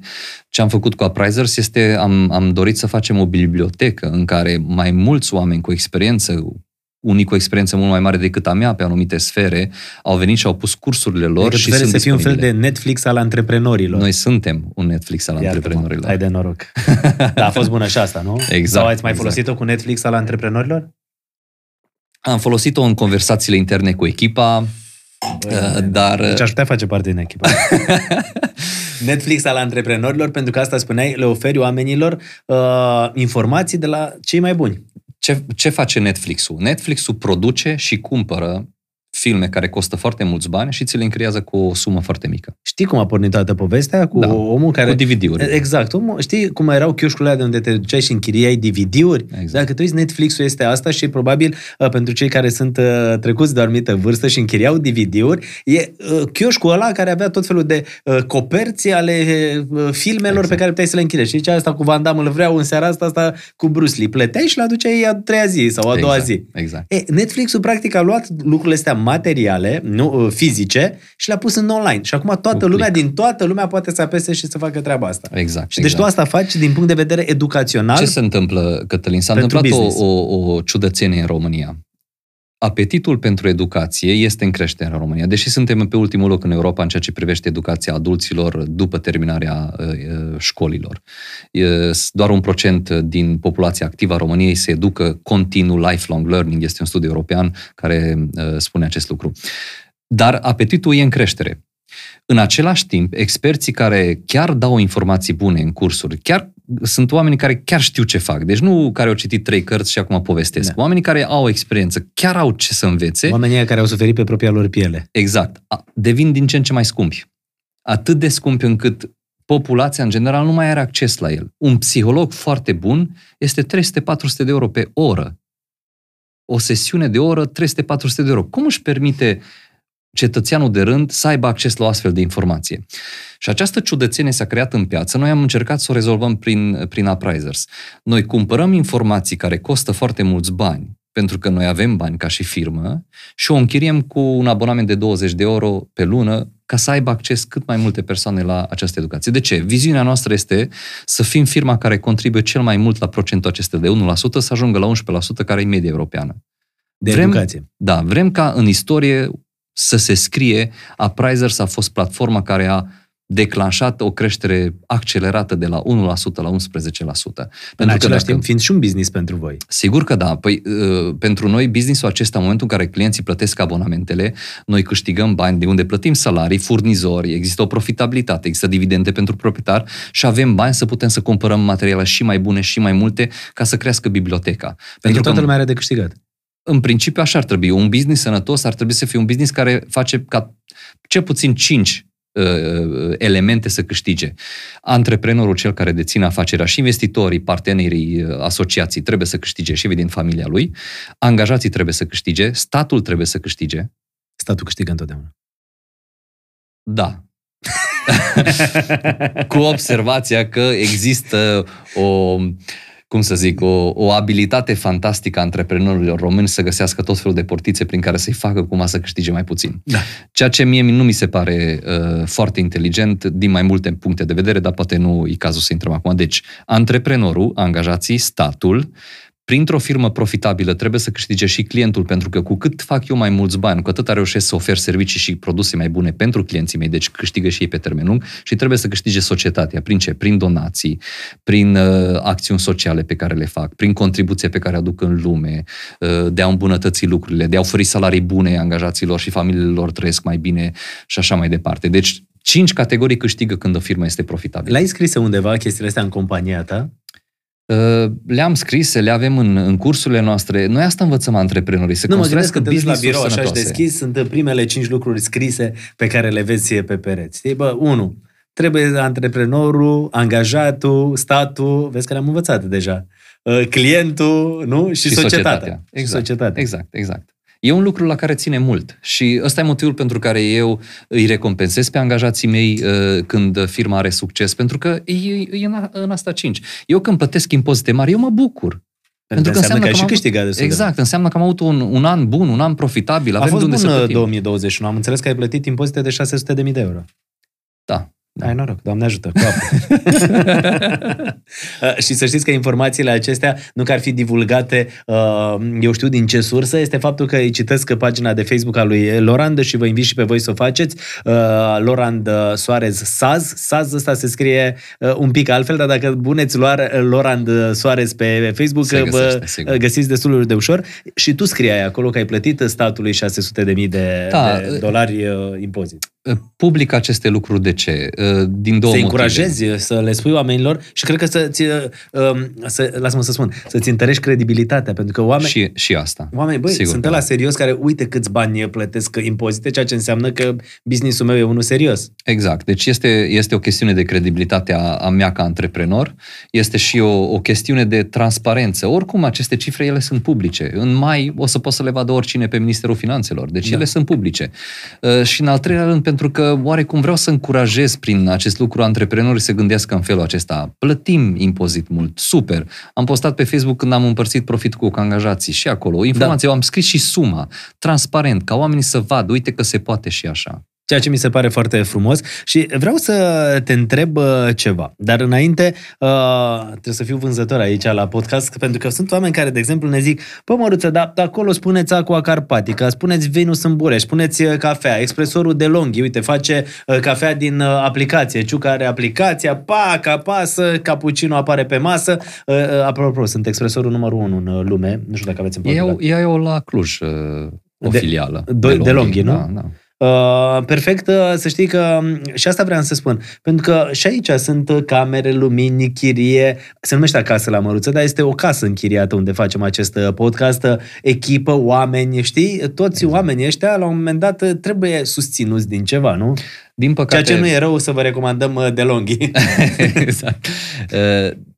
Ce am făcut cu Apprisers este, am, am dorit să facem o bibliotecă în care mai mulți oameni cu experiență, unii cu experiență mult mai mare decât a mea pe anumite sfere, au venit și au pus cursurile lor adică și sunt să fii un fel de Netflix al antreprenorilor. Noi suntem un Netflix al Iartă antreprenorilor. Hai de noroc. da, a fost bună și asta, nu? Exact. Sau ați mai exact. folosit-o cu Netflix al antreprenorilor? Am folosit-o în conversațiile interne cu echipa, Băi, dar... Deci aș putea face parte din echipă. Netflix al antreprenorilor, pentru că asta spuneai, le oferi oamenilor uh, informații de la cei mai buni. Ce, ce face Netflix-ul? Netflix-ul produce și cumpără filme care costă foarte mulți bani și ți le închiriază cu o sumă foarte mică. Știi cum a pornit toată povestea? Cu da, omul care... Cu DVD-uri. Exact. Omul, știi cum erau chioșcurile de unde te duceai și închiriai DVD-uri? Exact. Dacă tu uiți, Netflix-ul este asta și probabil uh, pentru cei care sunt uh, trecuți de o anumită vârstă și închiriau DVD-uri, e uh, chioșcul ăla care avea tot felul de uh, coperți ale uh, filmelor exact. pe care puteai să le închiriești. Și zicea asta cu Van Damme îl vreau în seara asta, asta cu Bruce Lee. Plăteai și le aduceai a treia zi sau a exact. doua zi. Exact. E, Netflix-ul practic a luat lucrurile astea materiale nu, uh, fizice și le-a pus în online. Și acum toată Cu lumea, click. din toată lumea poate să apese și să facă treaba asta. Exact. Și deci exact. tu asta faci din punct de vedere educațional. Ce se întâmplă, Cătălin? S-a Pentru întâmplat o, business. o, o ciudățenie în România. Apetitul pentru educație este în creștere în România, deși suntem pe ultimul loc în Europa în ceea ce privește educația adulților după terminarea uh, uh, școlilor. E, s- Doar un procent din populația activă a României se educă continuu lifelong learning, este un studiu european care uh, spune acest lucru. Dar apetitul e în creștere. În același timp, experții care chiar dau informații bune în cursuri, chiar sunt oamenii care chiar știu ce fac. Deci nu care au citit trei cărți și acum povestesc. Da. Da. Oamenii care au experiență, chiar au ce să învețe. Oamenii ăia care au suferit pe propria lor piele. Exact. A- Devin din ce în ce mai scumpi. Atât de scumpi încât populația în general nu mai are acces la el. Un psiholog foarte bun este 300-400 de euro pe oră. O sesiune de oră, 300-400 de euro. Cum își permite cetățeanul de rând să aibă acces la o astfel de informație? Și această ciudățenie s-a creat în piață. Noi am încercat să o rezolvăm prin, prin appraisers. Noi cumpărăm informații care costă foarte mulți bani, pentru că noi avem bani ca și firmă, și o închiriem cu un abonament de 20 de euro pe lună ca să aibă acces cât mai multe persoane la această educație. De ce? Viziunea noastră este să fim firma care contribuie cel mai mult la procentul acesta de 1%, să ajungă la 11%, care e media europeană. De Vrem- educație. Da, vrem ca în istorie să se scrie Apprisers a fost platforma care a declanșat o creștere accelerată de la 1% la 11%. În Pentru același dacă- timp fiind și un business pentru voi. Sigur că da. Păi, uh, pentru noi, businessul acesta, în momentul în care clienții plătesc abonamentele, noi câștigăm bani de unde plătim salarii, furnizori, există o profitabilitate, există dividende pentru proprietar și avem bani să putem să cumpărăm materiale și mai bune și mai multe ca să crească biblioteca. Pentru Pentru toată că, lumea are de câștigat. În principiu, așa ar trebui. Un business sănătos ar trebui să fie un business care face ca cel puțin 5 elemente să câștige. Antreprenorul, cel care deține afacerea și investitorii, partenerii, uh, asociații trebuie să câștige și evident familia lui, angajații trebuie să câștige, statul trebuie să câștige, Statul câștigă întotdeauna. da. Cu observația că există o cum să zic, o, o abilitate fantastică a antreprenorilor români să găsească tot felul de portițe prin care să-i facă cumva să câștige mai puțin. Da. Ceea ce mie nu mi se pare uh, foarte inteligent din mai multe puncte de vedere, dar poate nu e cazul să intrăm acum. Deci, antreprenorul, angajații, statul, printr-o firmă profitabilă trebuie să câștige și clientul, pentru că cu cât fac eu mai mulți bani, cu atât reușesc să ofer servicii și produse mai bune pentru clienții mei, deci câștigă și ei pe termen lung și trebuie să câștige societatea. Prin ce? Prin donații, prin uh, acțiuni sociale pe care le fac, prin contribuție pe care aduc în lume, uh, de a îmbunătăți lucrurile, de a oferi salarii bune angajaților și familiile lor trăiesc mai bine și așa mai departe. Deci, cinci categorii câștigă când o firmă este profitabilă. L-ai scris undeva chestiile astea în compania ta? Uh, Le-am scrise, le avem în, în cursurile noastre. Noi asta învățăm antreprenorii, să Nu, mă gândesc construiască că te duci la business-uri birou așa și sănătoase. deschis, sunt primele cinci lucruri scrise pe care le vezi pe pereți. Știi, bă, unu, trebuie antreprenorul, angajatul, statul, vezi că le-am învățat deja, uh, clientul, nu? Și, societatea. Exact, Și societatea. exact, exact. E un lucru la care ține mult și ăsta e motivul pentru care eu îi recompensez pe angajații mei uh, când firma are succes, pentru că e, e în, a- în asta cinci. Eu când plătesc impozite mari, eu mă bucur. Pentru că înseamnă că ai și am avut- câștigat destul de Exact, înseamnă că am avut un, un an bun, un an profitabil. A Avem fost de unde bun să uh, plătim. 2021. Am înțeles că ai plătit impozite de 600.000 de euro. Da. Da. Ai noroc, Doamne ajută, cu apă. Uh, și să știți că informațiile acestea, nu că ar fi divulgate, uh, eu știu din ce sursă, este faptul că îi citesc pagina de Facebook a lui Lorand și vă invit și pe voi să o faceți. Uh, Lorand uh, Soares Saz. Saz ăsta se scrie uh, un pic altfel, dar dacă buneți luar Lorand uh, Soares pe Facebook, Se uh, vă găsește, sigur. uh, găsiți destul de ușor. Și tu scriai acolo că ai plătit statului 600.000 de, de, Da, de dolari uh, impozit. Public aceste lucruri de ce? Uh, Din două să motive. încurajezi, să le spui oamenilor și cred că să, ți, um, să lasă-mă să spun, să-ți întărești credibilitatea, pentru că oameni, Și, și asta. oameni băi, Sigur sunt că la da. serios care uite câți bani plătesc impozite, ceea ce înseamnă că businessul meu e unul serios. Exact. Deci este, este o chestiune de credibilitate a, a mea ca antreprenor, este și o, o chestiune de transparență. Oricum, aceste cifre, ele sunt publice. În mai o să poți să le vadă oricine pe Ministerul Finanțelor. Deci Da. ele sunt publice. Uh, și în al treilea rând, pentru că oarecum vreau să încurajez prin prin acest lucru antreprenorii se gândească în felul acesta. Plătim impozit mult, super. Am postat pe Facebook când am împărțit profit cu angajații și acolo. Informație, da. am scris și suma, transparent, ca oamenii să vadă, uite că se poate și așa. Ceea ce mi se pare foarte frumos și vreau să te întreb uh, ceva. Dar înainte, uh, trebuie să fiu vânzător aici la podcast, pentru că sunt oameni care, de exemplu, ne zic, pă, Măruță, dar acolo spuneți Aqua Carpatica, spuneți Venus în Bureș, spuneți uh, cafea, expresorul de Longhi, uite, face cafea din aplicație, Ciuca are aplicația, pac, apasă, cappuccino apare pe masă. Apropo, sunt expresorul numărul unu în lume, nu știu dacă aveți în Portugal. Ei au la Cluj o de, filială. De, de Longhi, de Longhi nu? Da, da. Uh, perfect, uh, să știi că um, și asta vreau să spun, pentru că și aici sunt camere, lumini, chirie, se numește acasă la Măruță, dar este o casă închiriată unde facem acest uh, podcast, echipă, oameni, știi? Toți exact. oamenii ăștia, la un moment dat, trebuie susținuți din ceva, nu? Din păcate... Ceea ce nu e rău să vă recomandăm de longhi. exact.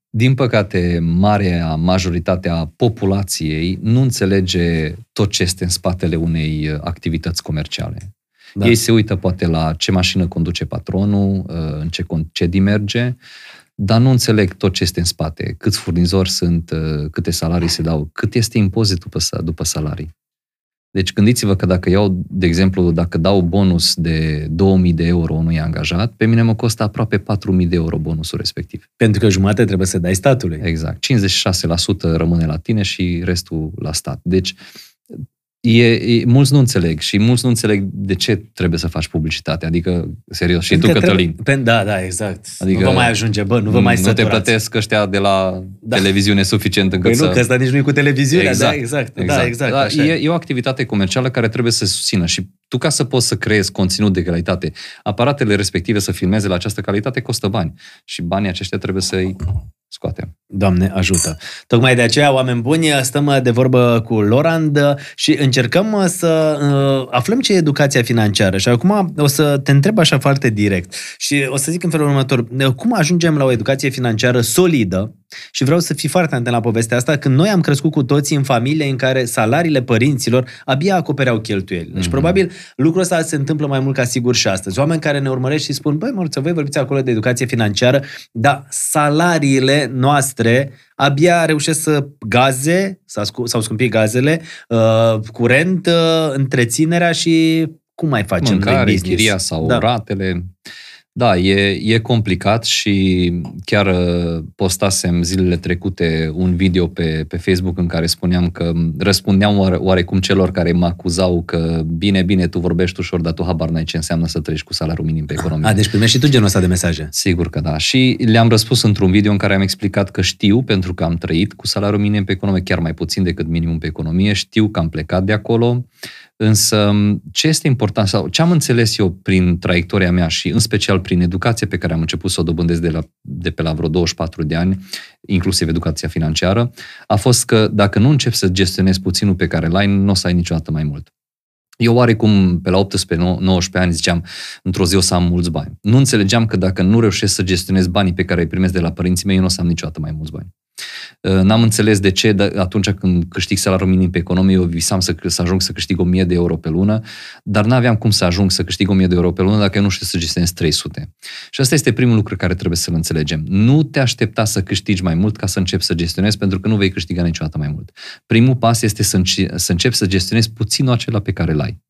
Din păcate, marea majoritatea populației nu înțelege tot ce este în spatele unei activități comerciale. Da. Ei se uită poate la ce mașină conduce patronul, uh, în ce concedii merge, dar nu înțeleg tot ce este în spate, câți furnizori sunt, uh, câte salarii se dau, cât este impozitul după, după salarii. Deci gândiți-vă că dacă iau, de exemplu, dacă dau bonus de 2000 de euro unui angajat, pe mine mă costă aproape 4000 de euro bonusul respectiv. Pentru că jumate trebuie să dai statului. Exact. 56% rămâne la tine și restul la stat. Deci E, e, mulți nu înțeleg și mulți nu înțeleg de ce trebuie să faci publicitate. Adică, serios, și tu, Cătălin. Trebuie, da, da, exact. Adică, nu vă mai ajunge, bă, nu vă mai Nu te plătesc ăștia de la da. televiziune suficient încât păi să... nu, că ăsta nici nu e cu televiziunea, exact, da, exact. exact. Da, exact da, e, e o activitate comercială care trebuie să se susțină și tu ca să poți să creezi conținut de calitate, aparatele respective să filmeze la această calitate costă bani și banii aceștia trebuie să-i scoatem. Doamne ajută! Tocmai de aceea, oameni buni, stăm de vorbă cu Lorand și încercăm să uh, aflăm ce e educația financiară. Și acum o să te întreb așa foarte direct și o să zic în felul următor. Cum ajungem la o educație financiară solidă și vreau să fii foarte atent la povestea asta, când noi am crescut cu toții în familie în care salariile părinților abia acopereau cheltuieli. Deci, mm-hmm. probabil, lucrul ăsta se întâmplă mai mult ca sigur și astăzi. Oameni care ne urmăresc și spun, băi, mărță, voi vorbiți acolo de educație financiară, dar salariile noastre abia reușesc să gaze, s-au scumpit gazele, uh, curent, uh, întreținerea și cum mai facem Mâncare, noi business? chiria sau da. ratele. Da, e, e complicat și chiar uh, postasem zilele trecute un video pe, pe Facebook în care spuneam că răspundeam oare, oarecum celor care mă acuzau că bine, bine, tu vorbești ușor, dar tu habar n-ai ce înseamnă să trăiești cu salariul minim pe economie. A, deci primești și tu genul ăsta de mesaje. Sigur că da. Și le-am răspuns într-un video în care am explicat că știu, pentru că am trăit cu salariul minim pe economie, chiar mai puțin decât minimum pe economie, știu că am plecat de acolo, Însă, ce este important sau ce am înțeles eu prin traiectoria mea și în special prin educația pe care am început să o dobândesc de, la, de pe la vreo 24 de ani, inclusiv educația financiară, a fost că dacă nu începi să gestionezi puținul pe care l-ai, nu o să ai niciodată mai mult. Eu oarecum, pe la 18-19 ani, ziceam, într-o zi o să am mulți bani. Nu înțelegeam că dacă nu reușesc să gestionez banii pe care îi primesc de la părinții mei, eu nu o să am niciodată mai mulți bani. Uh, n-am înțeles de ce atunci când câștig salariul minim pe economie, eu visam să, să ajung să câștig 1000 de euro pe lună, dar n-aveam cum să ajung să câștig 1000 de euro pe lună dacă eu nu știu să gestionez 300. Și asta este primul lucru care trebuie să-l înțelegem. Nu te aștepta să câștigi mai mult ca să începi să gestionezi, pentru că nu vei câștiga niciodată mai mult. Primul pas este să, înce- să începi să gestionezi puținul acela pe care îl ai.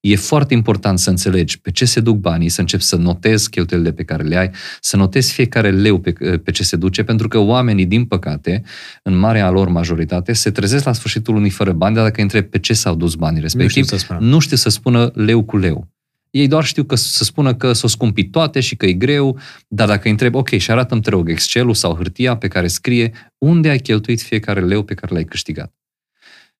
E foarte important să înțelegi pe ce se duc banii, să începi să notezi cheltuielile pe care le ai, să notezi fiecare leu pe, pe ce se duce, pentru că oamenii, din păcate, în marea lor majoritate, se trezesc la sfârșitul lunii fără bani, dar dacă întreb pe ce s-au dus banii respectiv, nu știu să, nu știu să spună leu cu leu. Ei doar știu că să spună că s-o scumpi toate și că e greu, dar dacă îi întreb, ok, și arată-mi, te rog, Excel-ul sau hârtia pe care scrie unde ai cheltuit fiecare leu pe care l-ai câștigat.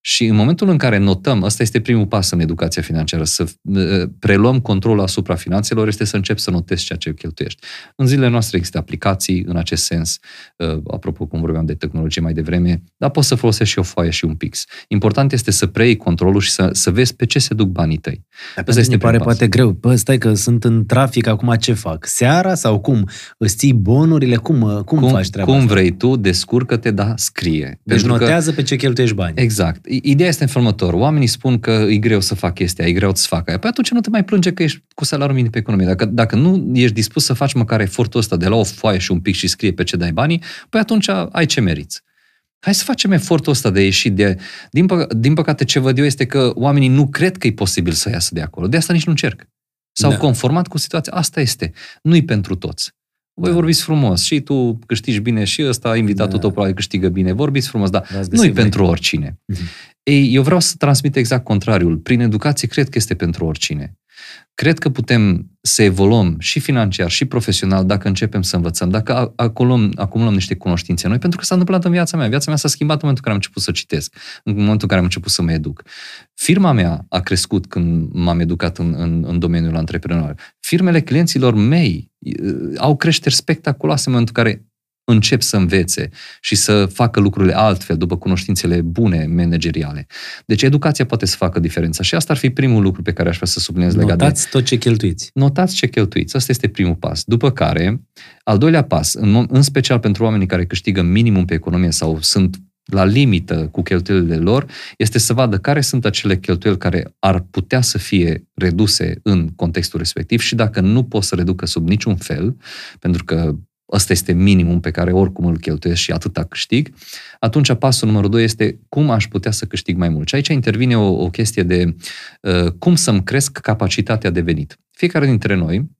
Și în momentul în care notăm, ăsta este primul pas în educația financiară, să uh, preluăm controlul asupra finanțelor, este să începi să notezi ceea ce cheltuiești. În zilele noastre există aplicații în acest sens, uh, apropo cum vorbeam de tehnologie mai devreme, dar poți să folosești și o foaie și un pix. Important este să preiei controlul și să, să vezi pe ce se duc banii tăi. Asta este pare pas. poate greu. Bă, stai că sunt în trafic, acum ce fac? Seara sau cum? Îți ții bonurile? Cum, uh, cum, cum faci treaba Cum asta? vrei tu, descurcă-te, dar scrie. Deci Pentru notează că, pe ce cheltuiești bani. Exact Ideea este în felul următor. Oamenii spun că e greu să fac chestia, e greu să fac aia. Păi atunci nu te mai plânge că ești cu salariul minim pe economie. Dacă, dacă nu ești dispus să faci măcar efortul ăsta de la o foaie și un pic și scrie pe ce dai banii, păi atunci ai ce meriți. Hai să facem efortul ăsta de a ieși de... Din, pă, din păcate, ce văd eu este că oamenii nu cred că e posibil să iasă de acolo. De asta nici nu încerc. S-au da. conformat cu situația. Asta este. Nu-i pentru toți. Voi da. vorbiți frumos și tu câștigi bine și ăsta, invitatul da. tău probabil câștigă bine. Vorbiți frumos, dar nu-i pentru oricine. Mm-hmm. Ei, eu vreau să transmit exact contrariul. Prin educație cred că este pentru oricine. Cred că putem să evoluăm și financiar și profesional dacă începem să învățăm, dacă acumulăm, acumulăm niște cunoștințe noi, pentru că s-a întâmplat în viața mea. Viața mea s-a schimbat în momentul în care am început să citesc, în momentul în care am început să mă educ. Firma mea a crescut când m-am educat în, în, în domeniul antreprenorial. Firmele clienților mei uh, au creșteri spectaculoase în momentul în care încep să învețe și să facă lucrurile altfel după cunoștințele bune manageriale. Deci educația poate să facă diferența și asta ar fi primul lucru pe care aș vrea să subliniez legat Notați de... tot ce cheltuiți. Notați ce cheltuiți. Asta este primul pas. După care, al doilea pas, în, în special pentru oamenii care câștigă minimum pe economie sau sunt la limită cu cheltuielile lor, este să vadă care sunt acele cheltuieli care ar putea să fie reduse în contextul respectiv și dacă nu pot să reducă sub niciun fel, pentru că ăsta este minimum pe care oricum îl cheltuiesc și atâta câștig, atunci pasul numărul 2 este cum aș putea să câștig mai mult. Și aici intervine o, o chestie de uh, cum să-mi cresc capacitatea de venit. Fiecare dintre noi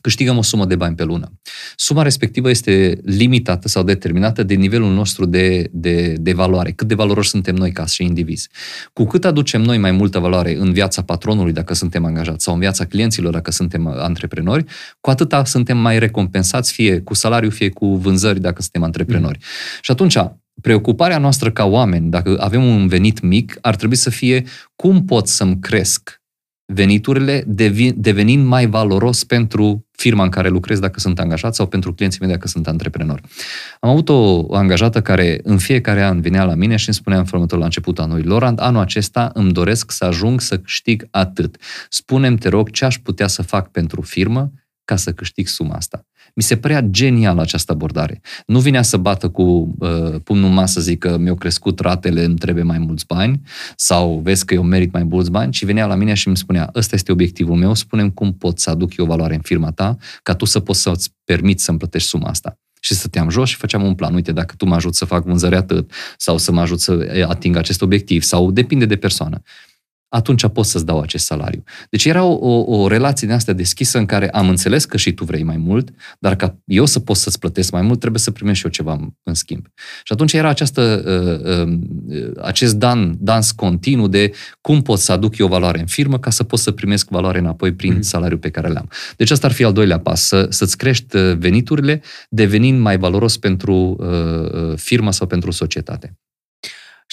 câștigăm o sumă de bani pe lună. Suma respectivă este limitată sau determinată de nivelul nostru de, de, de valoare, cât de valoroși suntem noi ca și indivizi. Cu cât aducem noi mai multă valoare în viața patronului dacă suntem angajați sau în viața clienților dacă suntem antreprenori, cu atâta suntem mai recompensați fie cu salariu, fie cu vânzări dacă suntem antreprenori. Mm. Și atunci, preocuparea noastră ca oameni, dacă avem un venit mic, ar trebui să fie cum pot să-mi cresc veniturile devenind mai valoros pentru firma în care lucrez dacă sunt angajat sau pentru clienții mei dacă sunt antreprenor. Am avut o angajată care în fiecare an venea la mine și îmi spunea în felul la începutul anului, Lorand, anul acesta îmi doresc să ajung să câștig atât. Spunem te rog, ce aș putea să fac pentru firmă ca să câștig suma asta. Mi se părea genial această abordare. Nu vinea să bată cu uh, pumnul în masă, zic că mi-au crescut ratele, îmi trebuie mai mulți bani, sau vezi că eu merit mai mulți bani, ci venea la mine și îmi spunea, ăsta este obiectivul meu, spunem cum pot să aduc eu valoare în firma ta, ca tu să poți să-ți permiți să-mi plătești suma asta și stăteam jos și făceam un plan. Uite, dacă tu mă ajut să fac vânzări atât, sau să mă ajut să ating acest obiectiv, sau depinde de persoană atunci pot să-ți dau acest salariu. Deci era o, o, o relație de asta deschisă în care am înțeles că și tu vrei mai mult, dar ca eu să pot să-ți plătesc mai mult, trebuie să primești și eu ceva în schimb. Și atunci era această, uh, uh, acest dan, dans continuu de cum pot să aduc eu valoare în firmă ca să pot să primesc valoare înapoi prin mm-hmm. salariul pe care le-am. Deci asta ar fi al doilea pas, să, să-ți crești uh, veniturile devenind mai valoros pentru uh, uh, firma sau pentru societate.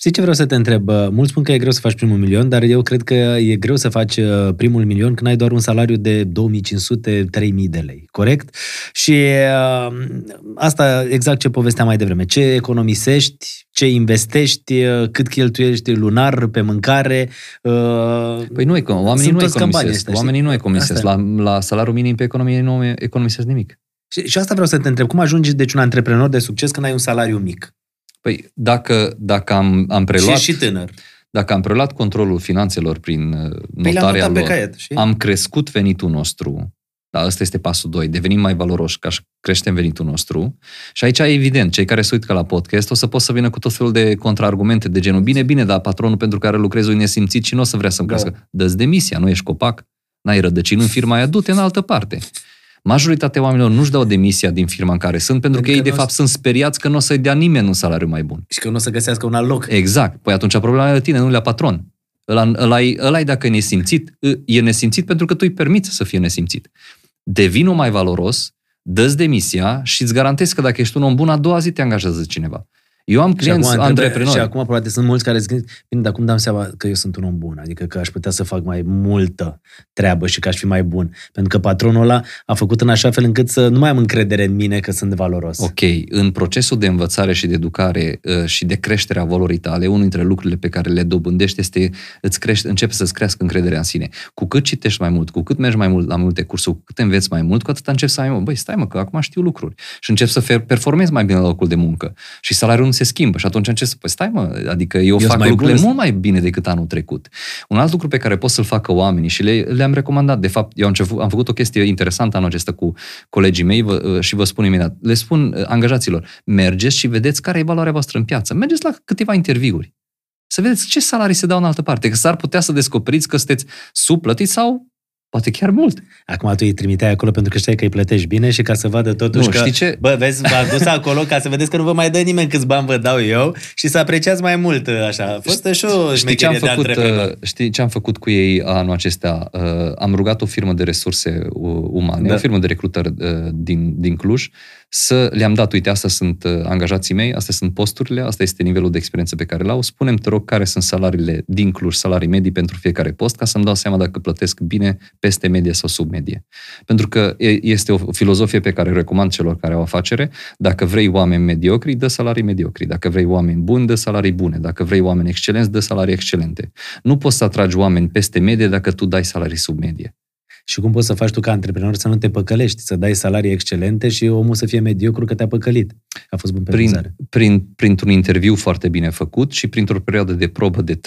Știi ce vreau să te întreb? Mulți spun că e greu să faci primul milion, dar eu cred că e greu să faci uh, primul milion când ai doar un salariu de 2500-3000 de lei, corect? Și uh, asta exact ce povesteam mai devreme. Ce economisești, ce investești, uh, cât cheltuiești lunar pe mâncare. Păi nu, oamenii nu economisesc. Oamenii nu economisesc. La, la salariul minim pe economie nu economisesc nimic. Și, și asta vreau să te întreb. Cum ajungi deci un antreprenor de succes când ai un salariu mic? Păi dacă, dacă am, am preluat... Și, și tânăr. Dacă am preluat controlul finanțelor prin uh, păi notarea lor, caiet, și? am crescut venitul nostru, da, ăsta este pasul 2, devenim mai valoroși ca să creștem venitul nostru. Și aici, evident, cei care se uită la podcast o să pot să vină cu tot felul de contraargumente de genul, bine, bine, dar patronul pentru care lucrezi e nesimțit și nu o să vrea să-mi da. crească. Dă-ți demisia, nu ești copac, n-ai rădăcini în firma aia, du-te în altă parte. Majoritatea oamenilor nu-și dau demisia din firma în care sunt, pentru, pentru că, că ei, de fapt, sunt speriați că nu o să-i dea nimeni un salariu mai bun. Și că nu o să găsească un alt loc. Exact. Păi atunci problema e la tine, nu la patron. Ăla, ăla, ăla dacă e nesimțit, e nesimțit pentru că tu îi permiți să fie nesimțit. Devină mai valoros, dă demisia și îți garantezi că dacă ești un om bun, a doua zi te angajează cineva. Eu am clienți și acum, antreprenori. Și acum probabil sunt mulți care zic, bine, dar cum dăm seama că eu sunt un om bun? Adică că aș putea să fac mai multă treabă și că aș fi mai bun. Pentru că patronul ăla a făcut în așa fel încât să nu mai am încredere în mine că sunt valoros. Ok. În procesul de învățare și de educare uh, și de creștere a valorii tale, unul dintre lucrurile pe care le dobândești este îți crește, începe să-ți crească încrederea în sine. Cu cât citești mai mult, cu cât mergi mai mult la multe cursuri, cu cât înveți mai mult, cu atât începi să ai, băi, stai mă, că acum știu lucruri. Și începi să performezi mai bine la locul de muncă. Și salariul se schimbă și atunci ce să păi stai mă, adică eu, Eu fac sunt mai lucrurile bun. mult mai bine decât anul trecut. Un alt lucru pe care pot să-l facă oamenii și le, le-am recomandat, de fapt, eu am, început, am făcut o chestie interesantă anul acesta cu colegii mei vă, și vă spun imediat. Le spun uh, angajaților, mergeți și vedeți care e valoarea voastră în piață. Mergeți la câteva interviuri. Să vedeți ce salarii se dau în altă parte. Că s-ar putea să descoperiți că sunteți subplătiți sau poate chiar mult. Acum tu îi trimiteai acolo pentru că știai că îi plătești bine și ca să vadă totuși Nu, că... știi ce? Bă, vezi, v-a dus acolo ca să vedeți că nu vă mai dă nimeni câți bani vă dau eu și să apreciați mai mult așa. A fost și o Știi ce, am șmecherie de făcut, antreprenor. uh, știi ce am făcut cu ei anul acesta? Uh, Am rugat o firmă de resurse uh, umane, Da. o firmă de recrutări uh, din, din Cluj, să le-am dat, uite, astea sunt uh, angajații mei, astea sunt posturile, asta este nivelul de experiență pe care l-au. Spunem, te rog, care sunt salariile din Cluj, salarii medii pentru fiecare post, ca să-mi dau seama dacă plătesc bine peste medie sau sub medie. Pentru că e- este o filozofie pe care o recomand celor care au afacere. Dacă vrei oameni mediocri, dă salarii mediocri. Dacă vrei oameni buni, dă salarii bune. Dacă vrei oameni excelenți, dă salarii excelente. Nu poți să atragi oameni peste medie dacă tu dai salarii sub medie. Și cum poți să faci tu ca antreprenor să nu te păcălești, să dai salarii excelente și omul să fie mediocru că te-a păcălit. A fost bun pe Prin, vânzare. prin, printr-un interviu foarte bine făcut și printr-o perioadă de probă de 3-6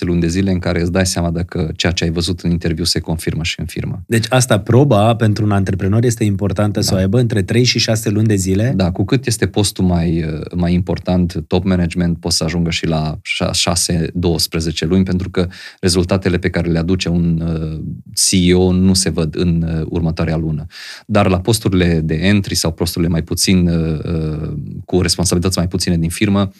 luni de zile în care îți dai seama dacă ceea ce ai văzut în interviu se confirmă și în firmă. Deci asta, proba pentru un antreprenor este importantă da. să o aibă între 3 și 6 luni de zile. Da, cu cât este postul mai, uh, mai important, top management, poți să ajungă și la 6-12 luni, pentru că rezultatele pe care le aduce un uh, CEO nu se văd în uh, următoarea lună. Dar la posturile de entry sau posturile mai puțin, uh, uh, cu responsabilități mai puține din firmă,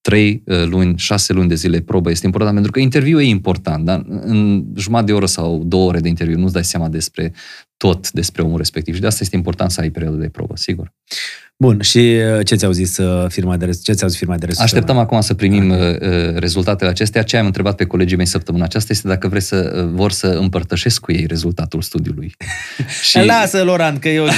3 luni, 6 luni de zile probă este important, pentru că interviul e important, dar în jumătate de oră sau două ore de interviu nu-ți dai seama despre tot despre omul respectiv și de asta este important să ai perioadă de probă, sigur. Bun, și uh, ce ți-au zis uh, firma de res- ce ți-au zis firma de resurse? Așteptăm acum să primim Ok. uh, uh, rezultatele acestea. Ce am întrebat pe colegii mei săptămâna aceasta este dacă vreți să uh, vor să împărtășesc cu ei rezultatul studiului. Și... Lasă, Laurent, că e ok,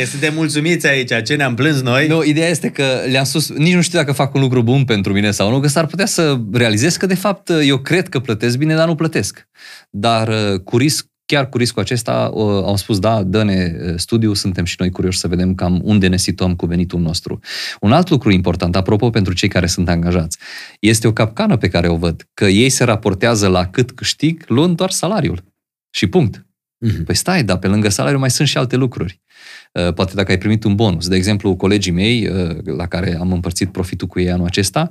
e, suntem mulțumiți aici, ce ne-am plâns noi. Nu, ideea este că le-am spus, nici nu știu dacă fac un lucru bun pentru mine sau nu, că s-ar putea să realizez că de fapt eu cred că plătesc bine, dar nu plătesc. Dar uh, cu risc chiar cu riscul acesta uh, au spus, da, dă-ne uh, studiu, suntem și noi curioși să vedem cam unde ne situăm cu venitul nostru. Un alt lucru important, apropo pentru cei care sunt angajați, este o capcană pe care o văd, că ei se raportează la cât câștig luând doar salariul. Și punct. Mhm. Păi stai, dar pe lângă salariu mai sunt și alte lucruri. Uh, Poate dacă ai primit un bonus. De exemplu, colegii mei, uh, la care am împărțit profitul cu ei anul acesta,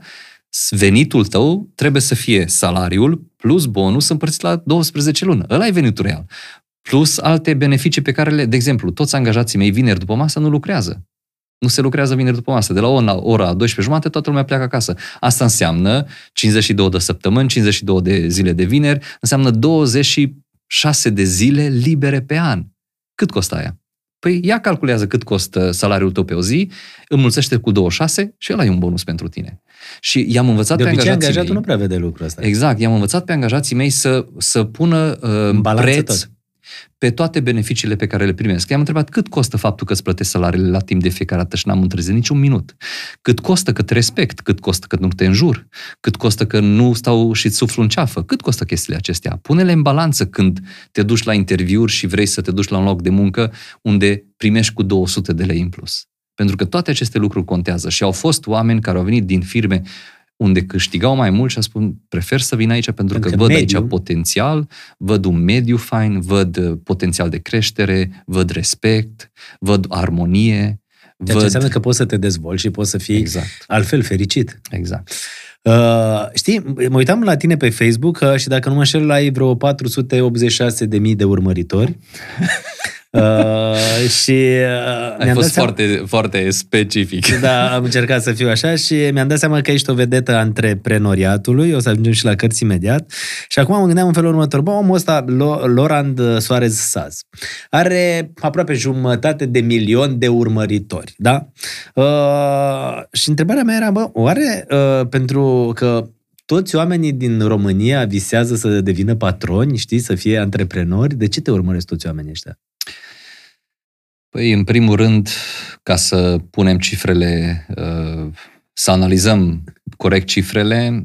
venitul tău trebuie să fie salariul plus bonus împărțit la 12 luni. Ăla e venitul real. Plus alte beneficii pe care le... De exemplu, toți angajații mei vineri după masă nu lucrează. Nu se lucrează vineri după masă. De la ora, ora 12 jumate toată lumea pleacă acasă. Asta înseamnă 52 de săptămâni, 52 de zile de vineri, înseamnă 26 de zile libere pe an. Cât costă aia? Păi ea calculează cât costă salariul tău pe o zi, înmulțește cu 26 și ăla e un bonus pentru tine. Și i-am învățat De pe obicei, angajații angajatul mei. nu prea vede lucrul ăsta. Exact, i-am învățat pe angajații mei să, să pună În uh, balanță preț tot. pe toate beneficiile pe care le primesc. I-am întrebat cât costă faptul că îți plătesc salariile la timp de fiecare dată și n-am întârziat niciun minut. Cât costă că te respect, cât costă că nu te înjur, cât costă că nu stau și îți suflu în ceafă, cât costă chestiile acestea. Pune-le în balanță când te duci la interviuri și vrei să te duci la un loc de muncă unde primești cu 200 de lei în plus. Pentru că toate aceste lucruri contează și au fost oameni care au venit din firme unde câștigau mai mult și a spus, prefer să vin aici pentru, Pentru că, că văd mediu- aici potențial, văd un mediu fain, văd uh, potențial de creștere, văd respect, văd armonie, Ceea văd... ce înseamnă că poți să te dezvolți și poți să fii Exact, altfel fericit. exact. Uh, știi, mă uitam la tine pe Facebook uh, și dacă nu mă înșel, ai vreo 486.000 de urmăritori. Uh, și uh, Ai mi-am fost dat seama, foarte, foarte specific. da, am încercat să fiu așa și mi-am dat seama că ești o vedetă a antreprenoriatului, o să ajungem și la cărți imediat. Și acum mă gândeam în felul următor, bă, omul ăsta, Lo- Lorand Soares Saz, are aproape jumătate de milion de urmăritori, da? Uh, și întrebarea mea era, bă, oare uh, pentru că toți oamenii din România visează să devină patroni, știi, să fie antreprenori, de ce te urmăresc toți oamenii ăștia? Păi, în primul rând, ca să punem cifrele, uh, să analizăm corect cifrele,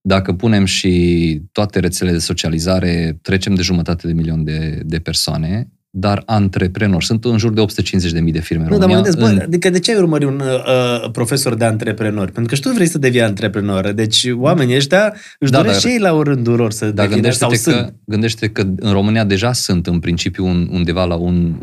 dacă punem și toate rețelele de socializare, trecem de jumătate de milion de, de persoane dar antreprenori. Sunt în jur de 850.000 de firme în Nu, dar mă România. gândesc, bă, în... adică de ce ai urmări un uh, profesor de antreprenori? Pentru că și tu vrei să devii antreprenor. Deci oamenii ăștia își Da, doresc dar- și ei la o rândul lor să Dar devină sau gândește-te că, sunt. gândește că în România deja sunt în principiu un, undeva la un,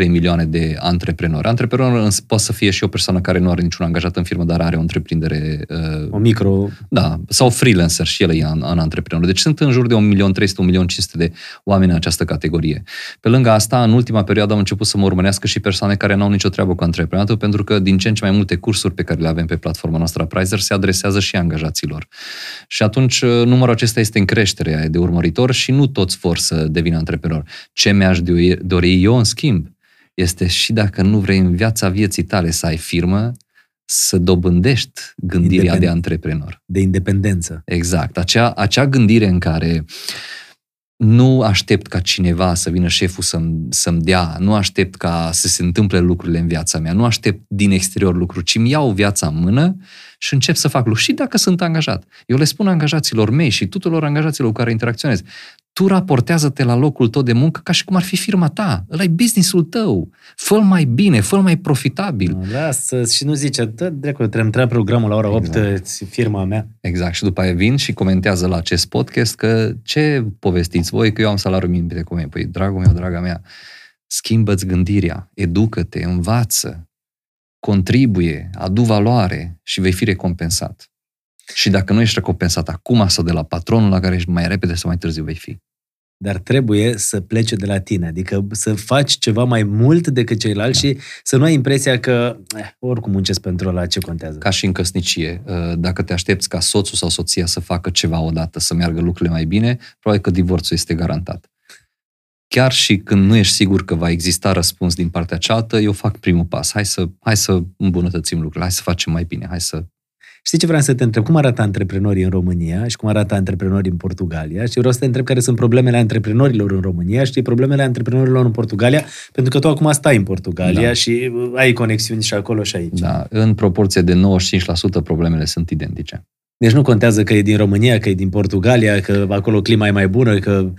1,3 milioane de antreprenori. Antreprenor însă poate să fie și o persoană care nu are niciun angajat în firmă, dar are o întreprindere uh, O micro... Da, sau freelancer și el e în, în antreprenor. Deci sunt în jur de 1.300.000-1.500.000 de oameni în această categorie. Pe lângă asta, în ultima perioadă au început să mă urmărească și persoane care nu au nicio treabă cu antreprenatul, pentru că din ce în ce mai multe cursuri pe care le avem pe platforma noastră Prizer se adresează și angajaților. Și atunci uh, numărul acesta este în creștere de urmăritori și nu toți vor să devină antreprenori. Ce mi-aș dori- dori eu, în schimb, este și dacă nu vrei în viața vieții tale să ai firmă, să dobândești gândirea Independent. de antreprenor. de independență. Exact. Acea, acea gândire în care nu aștept ca cineva să vină șeful să-mi, să-mi dea, nu aștept ca să se întâmple lucrurile în viața mea, nu aștept din exterior lucruri, ci îmi iau viața în mână și încep să fac lucruri. Și dacă sunt angajat. Eu le spun angajaților mei și tuturor angajaților cu care interacționez, tu raportează-te la locul tău de muncă ca și cum ar fi firma ta. ăla e businessul tău. fă mai bine, fă mai profitabil. Lasă și nu zice, dă dracu, trebuie intra programul la ora 8, Exact. firma mea. Exact. Și după aia vin și comentează la acest podcast că ce povestiți voi că eu am salariul minim de cum e. Păi, dragul meu, draga mea, schimbă-ți gândirea, educă-te, învață, contribuie, adu valoare și vei fi recompensat. Și dacă nu ești recompensat acum sau de la patronul la care ești mai repede sau mai târziu vei fi. Dar trebuie să plece de la tine, adică să faci ceva mai mult decât ceilalți da. și să nu ai impresia că eh, oricum muncesc pentru ăla, ce contează. Ca și în căsnicie, uh, dacă te aștepți ca soțul sau soția să facă ceva odată, să meargă lucrurile mai bine, probabil că divorțul este garantat. Chiar și când nu ești sigur că va exista răspuns din partea cealaltă, eu fac primul pas. Hai să, hai să îmbunătățim lucrurile, hai să facem mai bine, hai să... Știi ce vreau să te întreb? Cum arată antreprenorii în România și cum arată antreprenorii în Portugalia? Și vreau să te întreb care sunt problemele antreprenorilor în România și problemele antreprenorilor în Portugalia, pentru că tu acum stai în Portugalia Da. și uh, ai conexiuni și acolo și aici. Da, în proporție de 95% problemele sunt identice. Deci nu contează că e din România, că e din Portugalia, că acolo clima e mai bună, că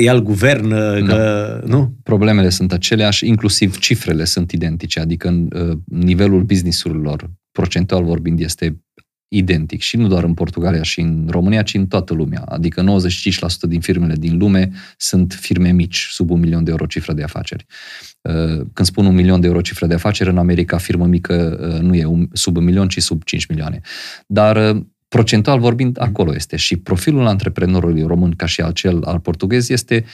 e alt guvern, că... Nu? Problemele sunt aceleași, inclusiv cifrele sunt identice, adică în, uh, nivelul businessurilor, procentual vorbind, este identic și nu doar în Portugalia și în România, ci în toată lumea. Adică 95% din firmele din lume sunt firme mici, sub un milion de euro cifră de afaceri. Uh, Când spun un milion de euro cifră de afaceri, în America firmă mică uh, nu e un- sub un milion, ci sub 5 milioane. Dar uh, procentual vorbind, acolo este. Și profilul antreprenorului român, ca și al cel al portughez, este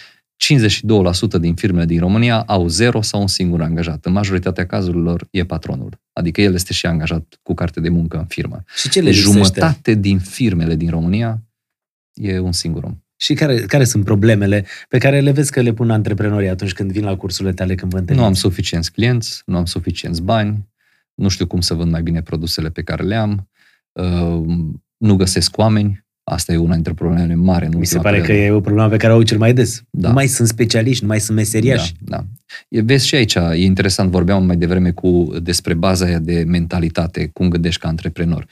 52% din firmele din România au zero sau un singur angajat. În majoritatea cazurilor e patronul. Adică el este și angajat cu carte de muncă în firmă. Și ce le lipsește? Jumătate din firmele din România e un singur om. Și care, care sunt problemele pe care le vezi că le pun antreprenorii atunci când vin la cursurile tale, când vă Nu întâlniți? am suficienți clienți, nu am suficienți bani, nu știu cum să vând mai bine produsele pe care le am, uh, nu găsesc oameni, asta e una dintre problemele mari. în Mi se ultima pare că perioadă. e o problemă pe care o au cel mai des. Da. Nu mai sunt specialiști, nu mai sunt meseriași. Da, da. E, vezi și aici, e interesant, vorbeam mai devreme cu despre baza aia de mentalitate, cum gândești ca antreprenor.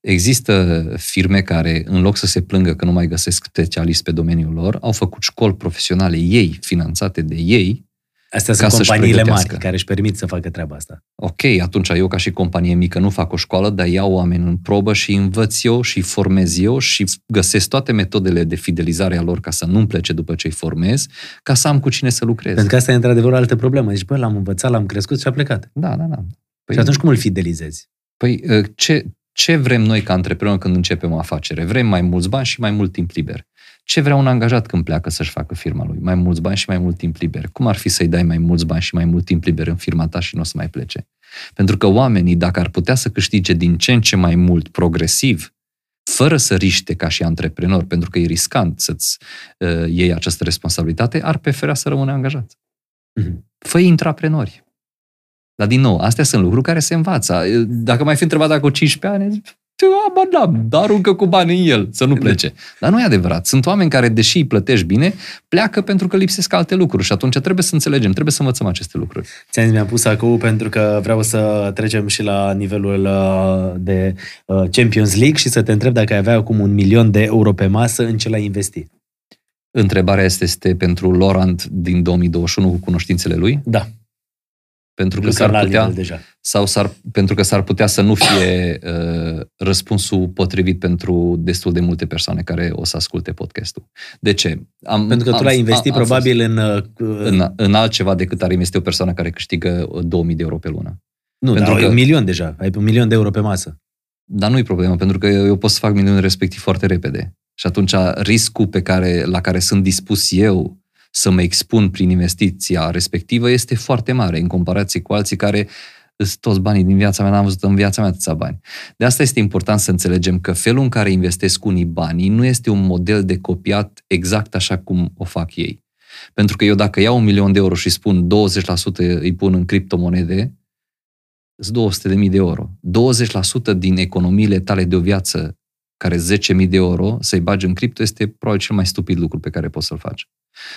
Există firme care, în loc să se plângă că nu mai găsesc specialiști pe domeniul lor, au făcut școli profesionale ei, finanțate de ei. Astea Ca sunt să-și companiile pregătească. mari care își permit să facă treaba asta. Ok, atunci eu ca și companie mică nu fac o școală, dar iau oameni în probă și învăț eu și formez eu și găsesc toate metodele de fidelizare a lor ca să nu-mi plece după ce îi formez, ca să am cu cine să lucrez. Pentru că asta e într-adevăr o altă problemă. Deci, bă, l-am învățat, l-am crescut și a plecat. Da, da, da. Păi... Și atunci cum îl fidelizezi? Păi uh, ce, ce vrem noi ca antreprenori când începem o afacere? Vrem mai mulți bani și mai mult timp liber. Ce vrea un angajat când pleacă să-și facă firma lui? Mai mulți bani și mai mult timp liber. Cum ar fi să-i dai mai mulți bani și mai mult timp liber în firma ta și nu o să mai plece? Pentru că oamenii, dacă ar putea să câștige din ce în ce mai mult, progresiv, fără să riște ca și antreprenor, pentru că e riscant să-ți uh, iei această responsabilitate, ar prefera să rămână angajat. Mhm. Fă intraprenori. Dar din nou, astea sunt lucruri care se învață. Dacă mai fi întrebat dacă cu 15 ani, zic, Bă, da, dar aruncă cu bani în el, să nu plece. Dar nu e adevărat. Sunt oameni care, deși îi plătești bine, pleacă pentru că lipsesc alte lucruri și atunci trebuie să înțelegem, trebuie să învățăm aceste lucruri. Ți-am zis, mi-am pus acum pentru că vreau să trecem și la nivelul uh, de uh, Champions League și să te întreb dacă ai avea acum un milion de euro pe masă, în ce l-ai investi? Întrebarea este, este pentru Laurent din 2021 cu cunoștințele lui? Da. Pentru că Că s-ar la putea, nivel deja. sau s-ar, pentru că s-ar putea să nu fie uh, răspunsul potrivit pentru destul de multe persoane care o să asculte podcastul. De ce? Am, Pentru că tu am- l-ai investit am- am probabil în... uh, fost în, în altceva decât ar investi o persoană care câștigă 2000 de euro pe lună. Nu, pentru dar că- un milion deja. Ai un milion de euro pe masă. Dar nu e problemă, pentru că eu, eu pot să fac milionul respectiv foarte repede. Și atunci riscul pe care, la care sunt dispus eu să mă expun prin investiția respectivă este foarte mare în comparație cu alții care sunt toți banii din viața mea, n-am văzut în viața mea atâția bani. De asta este important să înțelegem că felul în care investesc unii banii nu este un model de copiat exact așa cum o fac ei. Pentru că eu dacă iau un milion de euro și spun 20% îi pun în criptomonede, sunt 200.000 de euro. 20% din economiile tale de o viață, care 10.000 de euro, să-i bagi în cripto, este probabil cel mai stupid lucru pe care poți să-l faci.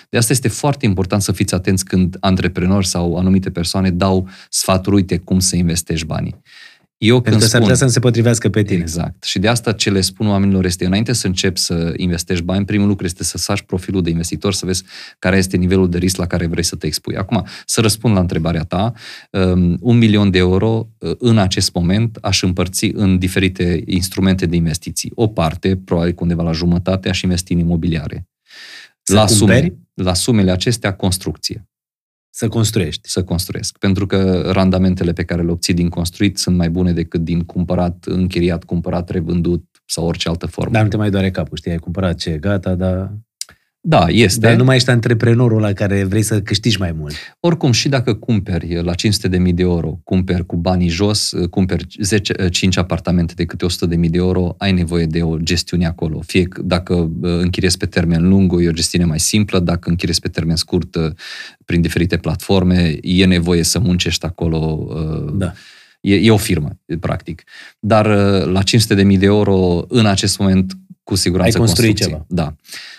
De asta este foarte important să fiți atenți când antreprenori sau anumite persoane dau sfaturi, uite cum să investești banii. Eu Pentru că când s-ar spun, putea să nu se potrivească pe tine. Exact. Și de asta ce le spun oamenilor este, înainte să începi să investești bani, primul lucru este să faci profilul de investitor, să vezi care este nivelul de risc la care vrei să te expui. Acum, să răspund la întrebarea ta, um, un milion de euro uh, în acest moment aș împărți în diferite instrumente de investiții. O parte, probabil cu undeva la jumătate, aș investi în imobiliare. Să la, cumperi? sume, la sumele acestea, construcție Să construiești. să construiesc. Pentru că randamentele pe care le obții din construit sunt mai bune decât din cumpărat, închiriat, cumpărat, revândut sau orice altă formă. Dar nu te mai doare capul, știi, ai cumpărat ce, gata, dar... Da, este. Dar nu mai ești antreprenorul la care vrei să câștigi mai mult. Oricum, și dacă cumperi la 500.000 de euro, cumperi cu banii jos, cumperi 10, 5 apartamente de câte 100.000 de euro, ai nevoie de o gestiune acolo. Fie că dacă uh, închiriezi pe termen lung, e o gestiune mai simplă, dacă închiriezi pe termen scurt uh, prin diferite platforme, e nevoie să muncești acolo uh, Da. E, e o firmă, practic. Dar uh, la 500.000 de euro, în acest moment, cu siguranță Ai construit construcție. ceva. Da.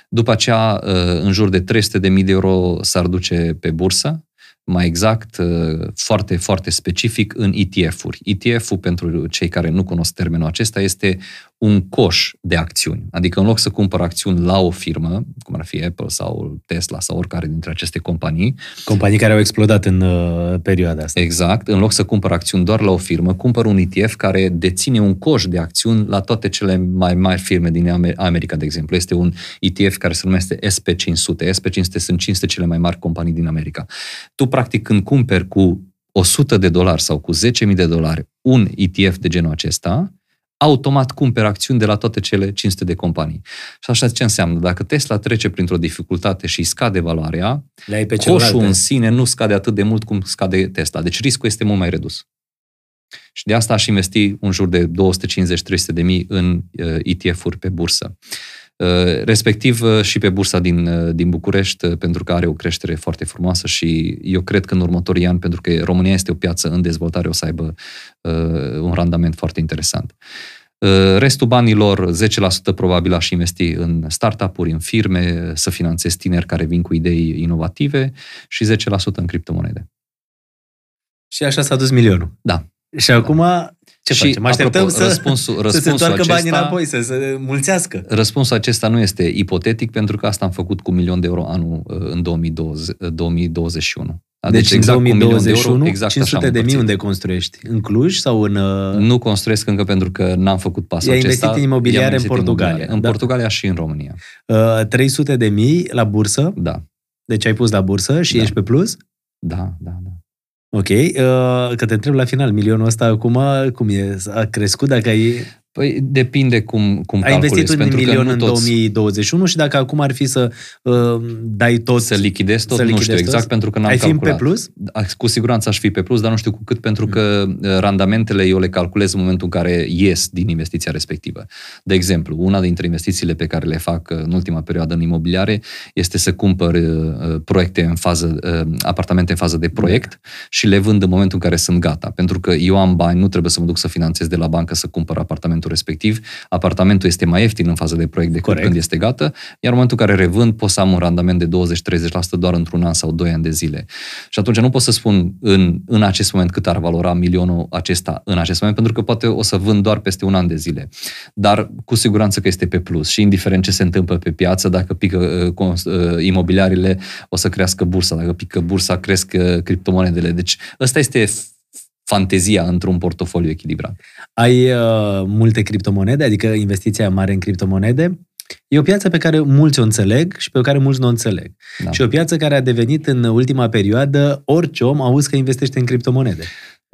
După aceea, uh, în jur de 300.000 de euro s-ar duce pe bursă, mai exact, uh, foarte, foarte specific, în ETF-uri. ETF-ul, pentru cei care nu cunosc termenul acesta, este un coș de acțiuni. Adică în loc să cumpăr acțiuni la o firmă, cum ar fi Apple sau Tesla sau oricare dintre aceste companii, Companii care au explodat în uh, perioada asta. Exact. În loc să cumpăr acțiuni doar la o firmă, cumpăr un ETF care deține un coș de acțiuni la toate cele mai mari firme din Amer- America, de exemplu. Este un ETF care se numește SP500. SP500 sunt 500 cele mai mari companii din America. Tu, practic, când cumperi cu 100 de dolari sau cu 10.000 de dolari un ETF de genul acesta, automat cumperi acțiuni de la toate cele 500 de companii. Și așa ce înseamnă? Dacă Tesla trece printr-o dificultate și îi scade valoarea, Le ai pe coșul celelalte. în sine nu scade atât de mult cum scade Tesla. Deci riscul este mult mai redus. Și de asta aș investi un jur de 250-300 de mii în uh, ETF-uri pe bursă. Uh, respectiv uh, și pe bursa din, uh, din București, uh, pentru că are o creștere foarte frumoasă și eu cred că în următorii ani, pentru că România este o piață în dezvoltare, o să aibă uh, un randament foarte interesant. Uh, Restul banilor, 10% probabil aș investi în startup-uri, în firme, să finanțez tineri care vin cu idei inovative și 10% în criptomonede. Și așa s-a dus milionul. Da. Și acum, ce și, facem? Așteptăm apropo, să, răspunsul, să se răspunsul întoarcă acesta, banii înapoi, să se mulțească. Răspunsul acesta nu este ipotetic, pentru că asta am făcut cu un milion de euro anul uh, în 2020, uh, 2021. Deci, în exact cu un milion de 2021, euro, exact așa 500 am de mii împărțit. unde construiești? În Cluj sau în... uh, Nu construiesc încă pentru că n-am făcut pasul I-ai acesta. investit în imobiliare I-am în investit Portugalia, imobiliare. În da. Portugalia și în România. Uh, 300 de mii la bursă, Da, deci ai pus la bursă și Da. ești pe plus? da, da. da. Ok, uh, că te întreb la final, milionul ăsta acum cum e? A crescut dacă ai... Păi depinde cum, cum Ai calculezi. investit un pentru că milion nu în toți 2021 și dacă acum ar fi să uh, dai tot... Să lichidezi tot, să nu lichidezi știu tot? exact, pentru că n-am ai fi calculat. pe plus? Cu siguranță aș fi pe plus, dar nu știu cu cât, pentru că uh, randamentele eu le calculez în momentul în care ies din investiția respectivă. De exemplu, una dintre investițiile pe care le fac uh, în ultima perioadă în imobiliare este să cumpăr uh, proiecte în fază, uh, apartamente în fază de proiect și le vând în momentul în care sunt gata. Pentru că eu am bani, nu trebuie să mă duc să finanțez de la bancă să cumpăr apartamentul momentul respectiv. Apartamentul este mai ieftin în fază de proiect decât Corect. când este gata, iar în momentul în care revând pot să am un randament de 20-30% doar într-un an sau doi ani de zile. Și atunci nu pot să spun în, în acest moment cât ar valora milionul acesta în acest moment, pentru că poate o să vând doar peste un an de zile. Dar cu siguranță că este pe plus și indiferent ce se întâmplă pe piață, dacă pică uh, cons- uh, imobiliarele, o să crească bursa, dacă pică bursa, cresc uh, criptomonedele. Deci ăsta este f- fantezia într-un portofoliu echilibrat. Ai uh, multe criptomonede, adică investiția mare în criptomonede. E o piață pe care mulți o înțeleg și pe care mulți nu o înțeleg. Da. Și o piață care a devenit în ultima perioadă, orice om auzi că investește în criptomonede.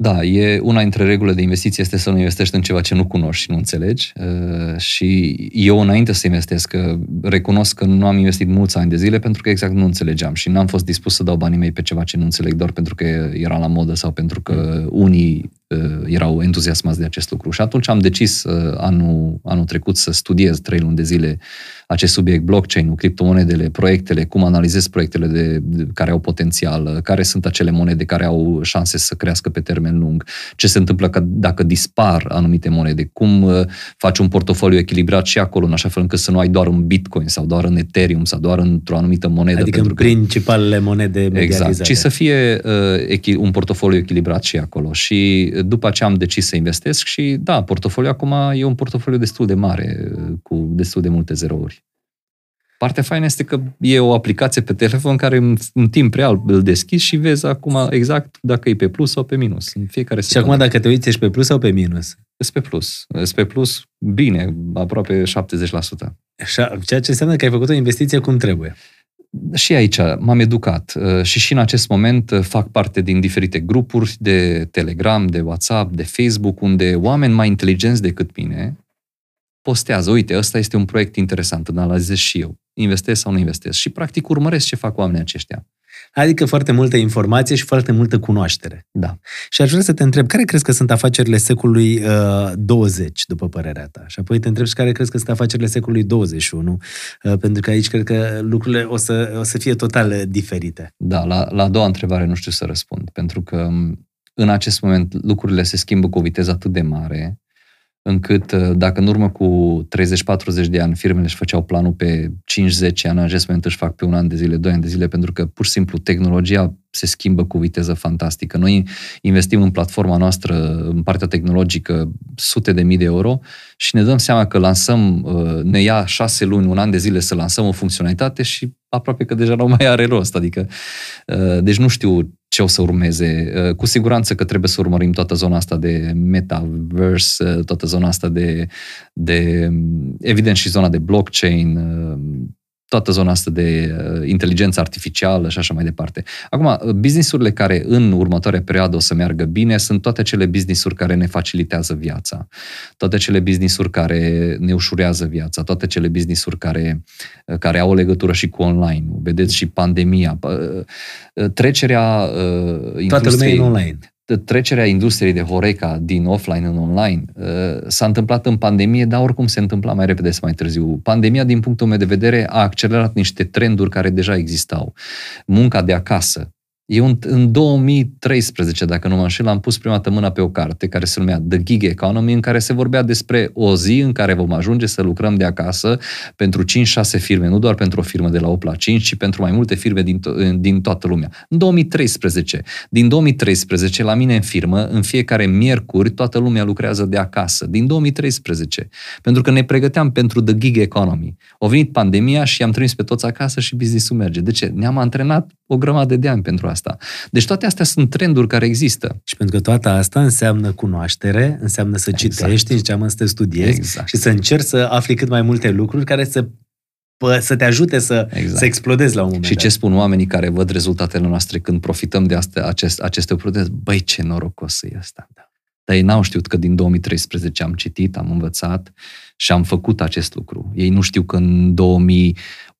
Da, e una dintre regulile de investiție este să nu investești în ceva ce nu cunoști și nu înțelegi. Uh, și eu înainte să investesc, că recunosc că nu am investit mulți ani de zile pentru că exact nu înțelegeam și n-am fost dispus să dau banii mei pe ceva ce nu înțeleg doar pentru că era la modă sau pentru că unii uh, erau entuziasmați de acest lucru. Și atunci am decis uh, anul, anul trecut să studiez trei luni de zile acest subiect, blockchain-ul, criptomonedele, proiectele, cum analizez proiectele de, de, care au potențial, care sunt acele monede care au șanse să crească pe termen lung, ce se întâmplă că, dacă dispar anumite monede, cum uh, faci un portofoliu echilibrat și acolo, în așa fel încât să nu ai doar în Bitcoin sau doar în Ethereum sau doar într-o anumită monedă. Adică în pentru că- principalele monede mediatizate. Exact. Și să fie uh, echi- un portofoliu echilibrat și acolo. Și după aceea am decis să investesc și da, portofoliul acum e un portofoliu destul de mare, uh, cu destul de multe zerouri. Partea faină este că e o aplicație pe telefon care în, în timp real îl deschizi și vezi acum exact dacă e pe plus sau pe minus. În fiecare Și acum dacă te uiți, ești pe plus sau pe minus? Sunt pe plus. Sunt pe plus bine, aproape 70%. Așa, ceea ce înseamnă că ai făcut o investiție cum trebuie. Și aici m-am educat uh, și și în acest moment uh, fac parte din diferite grupuri de Telegram, de WhatsApp, de Facebook, unde oameni mai inteligenți decât mine postează, uite, ăsta este un proiect interesant, îl analizez și eu, investez sau nu investez și practic urmăresc ce fac oamenii aceștia. Adică foarte multă informație și foarte multă cunoaștere. Da. Și aș vrea să te întreb, care crezi că sunt afacerile secolului uh, 20, după părerea ta? Și apoi te întreb și care crezi că sunt afacerile secolului 21, uh, pentru că aici cred că lucrurile o să, o să fie total uh, diferite. Da, la, la a doua întrebare nu știu să răspund, pentru că m, în acest moment lucrurile se schimbă cu o viteză atât de mare, încât uh, dacă în urmă cu 30-40 de ani firmele își făceau planul pe 5-10 ani, în acest moment își fac pe un an de zile, doi ani de zile, pentru că pur și simplu tehnologia se schimbă cu viteză fantastică. Noi investim în platforma noastră, în partea tehnologică, sute de mii de euro și ne dăm seama că lansăm, uh, ne ia șase luni, un an de zile să lansăm o funcționalitate și aproape că deja nu mai are rost. Adică, uh, deci nu știu ce o să urmeze. Uh, Cu siguranță că trebuie să urmărim toată zona asta de metaverse, uh, toată zona asta de, de evident și zona de blockchain, uh, toată zona asta de uh, inteligență artificială și așa mai departe. Acum, uh, businessurile care în următoarea perioadă o să meargă bine sunt toate cele businessuri care ne facilitează viața, toate cele businessuri care ne ușurează viața, toate cele businessuri care, uh, care au o legătură și cu online. Vedeți și pandemia, uh, uh, trecerea uh, Toată lumea e industriei- în online. Trecerea industriei de Horeca din offline în online uh, s-a întâmplat în pandemie, dar oricum se întâmpla mai repede sau mai târziu. Pandemia, din punctul meu de vedere, a accelerat niște trenduri care deja existau. Munca de acasă. Eu în, în 2013, dacă nu mă înșel, am pus prima dată mâna pe o carte care se numea The Gig Economy, în care se vorbea despre o zi în care vom ajunge să lucrăm de acasă pentru 5-6 firme, nu doar pentru o firmă de la 8 la 5, ci pentru mai multe firme din, to- din toată lumea. În 2013. Din 2013, la mine în firmă, în fiecare miercuri, toată lumea lucrează de acasă. Din 2013. Pentru că ne pregăteam pentru The Gig Economy. A venit pandemia și i-am trimis pe toți acasă și business-ul merge. De ce? Ne-am antrenat o grămadă de ani pentru asta. Deci toate astea sunt trenduri care există. Și pentru că toată asta înseamnă cunoaștere, înseamnă să Exact. citești, înseamnă să te studiezi Exact. și să încerci să afli cât mai multe lucruri care să, pă- să te ajute să, Exact. să explodezi la un moment Și ce dat. spun oamenii care văd rezultatele noastre când profităm de astea, acest, aceste oportunități? Băi, ce norocos e ăsta. Dar ei n-au știut că din 2013 am citit, am învățat și am făcut acest lucru. Ei nu știu că în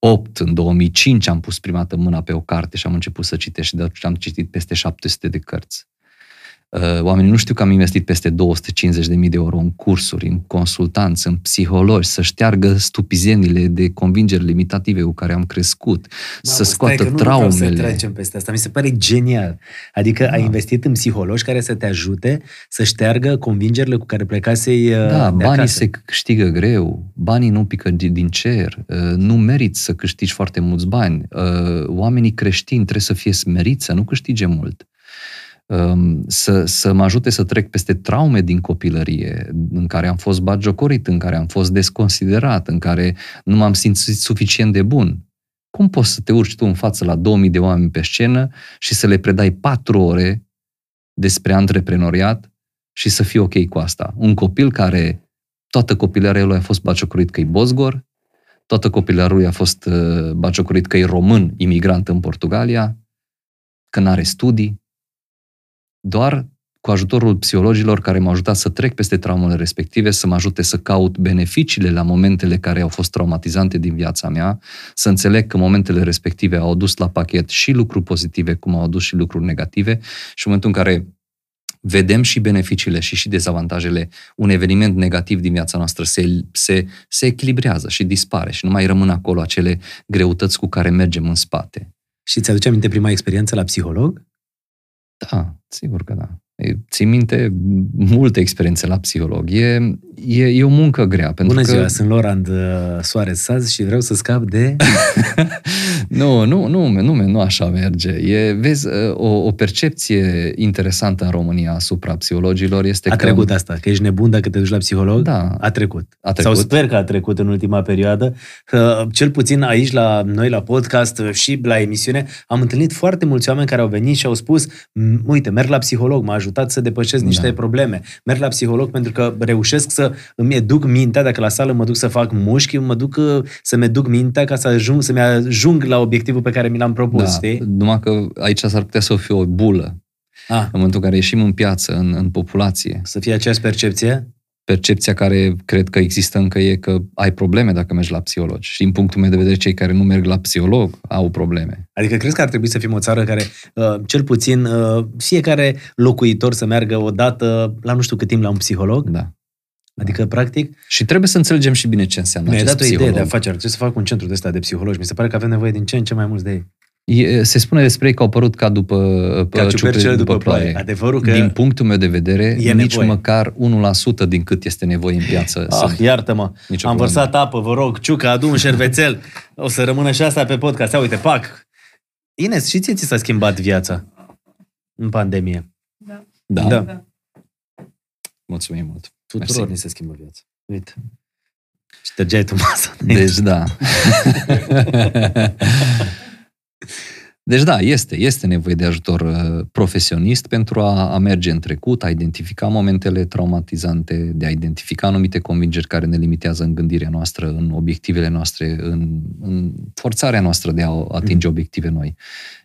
2008, în 2005 am pus prima dată mâna pe o carte și am început să citesc și de atunci am citit peste 700 de cărți. Uh, oamenii nu știu că am investit peste 250.000 de euro în cursuri, în consultanți, în psihologi, să șteargă stupizenile de convingeri limitative cu care am crescut, Mamă, să stai scoată că nu vreau să traumele. trecem peste asta. Mi se pare genial. Adică Da. ai investit în psihologi care să te ajute să șteargă convingerile cu care plecasei uh, Da, de banii acasă. se câștigă greu, banii nu pică di- din cer, uh, nu meriți să câștigi foarte mulți bani. Uh, Oamenii creștini trebuie să fie smeriți, să nu câștige mult. Um, Să, să mă ajute să trec peste traume din copilărie, în care am fost bagiocorit, în care am fost desconsiderat, în care nu m-am simțit suficient de bun. Cum poți să te urci tu în față la 2000 de oameni pe scenă și să le predai patru ore despre antreprenoriat și să fii ok cu asta? Un copil care toată copilăria lui a fost bagiocorit că e bozgor, toată copilăria lui a fost uh, bagiocorit că e român, imigrant în Portugalia, că nu are studii. Doar cu ajutorul psihologilor care m-au ajutat să trec peste traumele respective, să mă ajute să caut beneficiile la momentele care au fost traumatizante din viața mea, să înțeleg că momentele respective au adus la pachet și lucruri pozitive, cum au adus și lucruri negative și în momentul în care vedem și beneficiile și și dezavantajele, un eveniment negativ din viața noastră se, se, se echilibrează și dispare și nu mai rămân acolo acele greutăți cu care mergem în spate. Și ți-aduce aminte prima experiență la psiholog? Da, sigur că da. E, Țin minte multe experiențe la psiholog. E, e, e o muncă grea. Pentru Bună că... ziua, sunt Lorand uh, Soares Saz și vreau să scap de... nu, nu, nu, nu, nu așa merge. E, vezi, o, o percepție interesantă în România asupra psihologilor este A că... trecut asta, că ești nebun dacă te duci la psiholog? Da. A trecut. A trecut. Sau sper că a trecut în ultima perioadă. Că, cel puțin aici la noi la podcast uh, și la emisiune am întâlnit foarte mulți oameni care au venit și au spus "M, uite, merg la psiholog, m-a ajutat să depășesc niște Da. probleme. Merg la psiholog pentru că reușesc să îmi educ mintea, dacă la sală mă duc să fac mușchi, mă duc uh, să-mi educ mintea ca să ajung, să-mi ajung la obiectivul pe care mi l-am propus, Da, știi? numai că aici s-ar putea să fie o bulă. Ah, În momentul în care ieșim în piață, în, în populație, să fie aceeași percepție? percepția care cred că există încă e că ai probleme dacă mergi la psiholog. Și din punctul meu de vedere, cei care nu merg la psiholog au probleme. Adică crezi că ar trebui să fim o țară care, uh, cel puțin, uh, fiecare locuitor să meargă o dată la nu știu cât timp la un psiholog? Da. Adică, practic, Și trebuie să înțelegem și bine ce înseamnă mi-ai acest dat o idee psiholog. de afaceri. Trebuie să fac un centru de ăsta de psihologi. Mi se pare că avem nevoie din ce în ce mai mulți de ei. E, se spune despre ei că au apărut ca după, Ca ciupercele după ploaie. Adevărul că... Din punctul meu de vedere, E nici nevoie. măcar 1% din cât este nevoie în piață. Ah, sunt. iartă-mă. Nicio Am problemă. vărsat apă, vă rog. Ciuca, adu un șervețel. O să rămână și asta pe podcast. Ia uite, pac. Ines, și ție ți s-a schimbat viața în pandemie. Da. da. Mulțumim mult. Tuturor Mersi. ni se schimbă viața. Uite. Ștergeai tu masa. Deci da. Deci da, este, este nevoie de ajutor uh, profesionist pentru a, a merge în trecut, a identifica momentele traumatizante, de a identifica anumite convingeri care ne limitează în gândirea noastră, în obiectivele noastre, în, în forțarea noastră de a atinge obiective noi.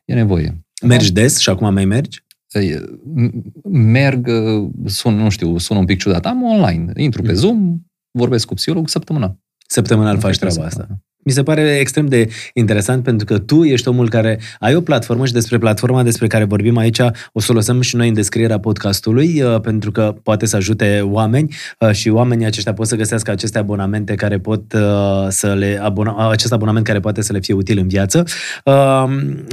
E nevoie. Mergi des și acum mai mergi? E, m- Merg, uh, sun, nu știu, sună un pic ciudat, am online, intru pe Zoom, vorbesc cu psiholog săptămâna. Săptămânal faci treaba asta. Mi se pare extrem de interesant pentru că tu ești omul care ai o platformă și despre platforma despre care vorbim aici o să o lăsăm și noi în descrierea podcastului uh, pentru că poate să ajute oameni uh, și oamenii aceștia pot să găsească aceste abonamente care pot uh, să le abona, acest abonament care poate să le fie util în viață. Uh,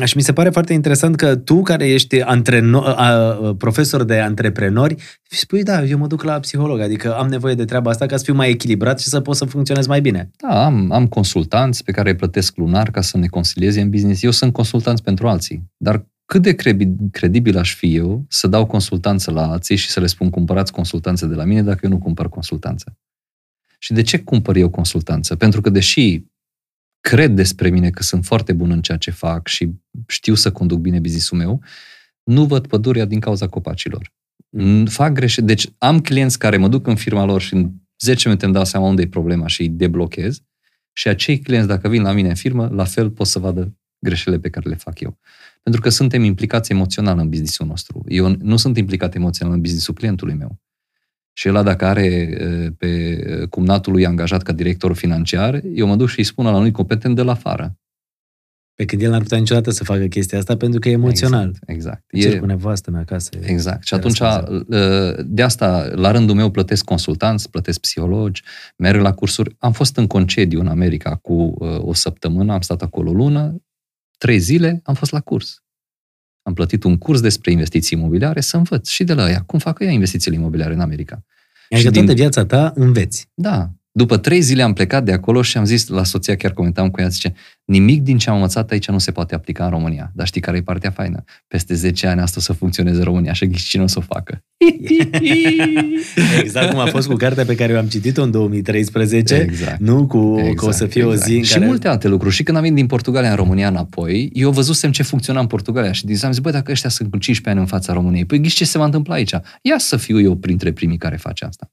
Și mi se pare foarte interesant că tu care ești antreno- uh, profesor de antreprenori spui da, eu mă duc la psiholog, adică am nevoie de treaba asta ca să fiu mai echilibrat și să pot să funcționez mai bine. Da, am, am consultanți pe care îi plătesc lunar ca să ne consilieze în business. Eu sunt consultanți pentru alții. Dar cât de credi- credibil aș fi eu să dau consultanță la alții și să le spun cumpărați consultanță de la mine dacă eu nu cumpăr consultanță? Și de ce cumpăr eu consultanță? Pentru că deși cred despre mine că sunt foarte bun în ceea ce fac și știu să conduc bine business-ul meu, nu văd pădurea din cauza copacilor. Mm, Fac greșeli. Deci am clienți care mă duc în firma lor și în 10 minute îmi dau seama unde e problema și îi deblochez. Și acei clienți, dacă vin la mine în firmă, la fel pot să vadă greșelile pe care le fac eu. Pentru că suntem implicați emoțional în businessul nostru. Eu nu sunt implicat emoțional în businessul clientului meu. Și ăla dacă are e, pe cumnatul lui angajat ca director financiar, eu mă duc și îi spun la unui competent de la afară. Pe când el n-ar putea niciodată să facă chestia asta pentru că e emoțional. Exact. exact. E cu nevastă mea acasă. Exact. Și atunci, de asta, la rândul meu, plătesc consultanți, plătesc psihologi, merg la cursuri. Am fost în concediu în America cu uh, o săptămână, am stat acolo o lună, trei zile, am fost la curs. Am plătit un curs despre investiții imobiliare să învăț și de la ea cum fac ea investițiile imobiliare în America. Adică și toată din... viața ta înveți. Da, după trei zile am plecat de acolo și am zis la soția, chiar comentam cu ea, zice, nimic din ce am învățat aici nu se poate aplica în România. Dar știi care e partea faină? Peste 10 ani asta o să funcționeze în România și cine o să o facă. exact cum a fost cu cartea pe care o am citit-o în 2013, exact. nu cu exact, că o să fie exact. o zi în și care... multe alte lucruri. Și când am venit din Portugalia în România înapoi, eu văzusem ce funcționa în Portugalia și din am zis, băi, dacă ăștia sunt cu 15 ani în fața României, păi ghiși ce se va întâmpla aici? Ia să fiu eu printre primii care face asta.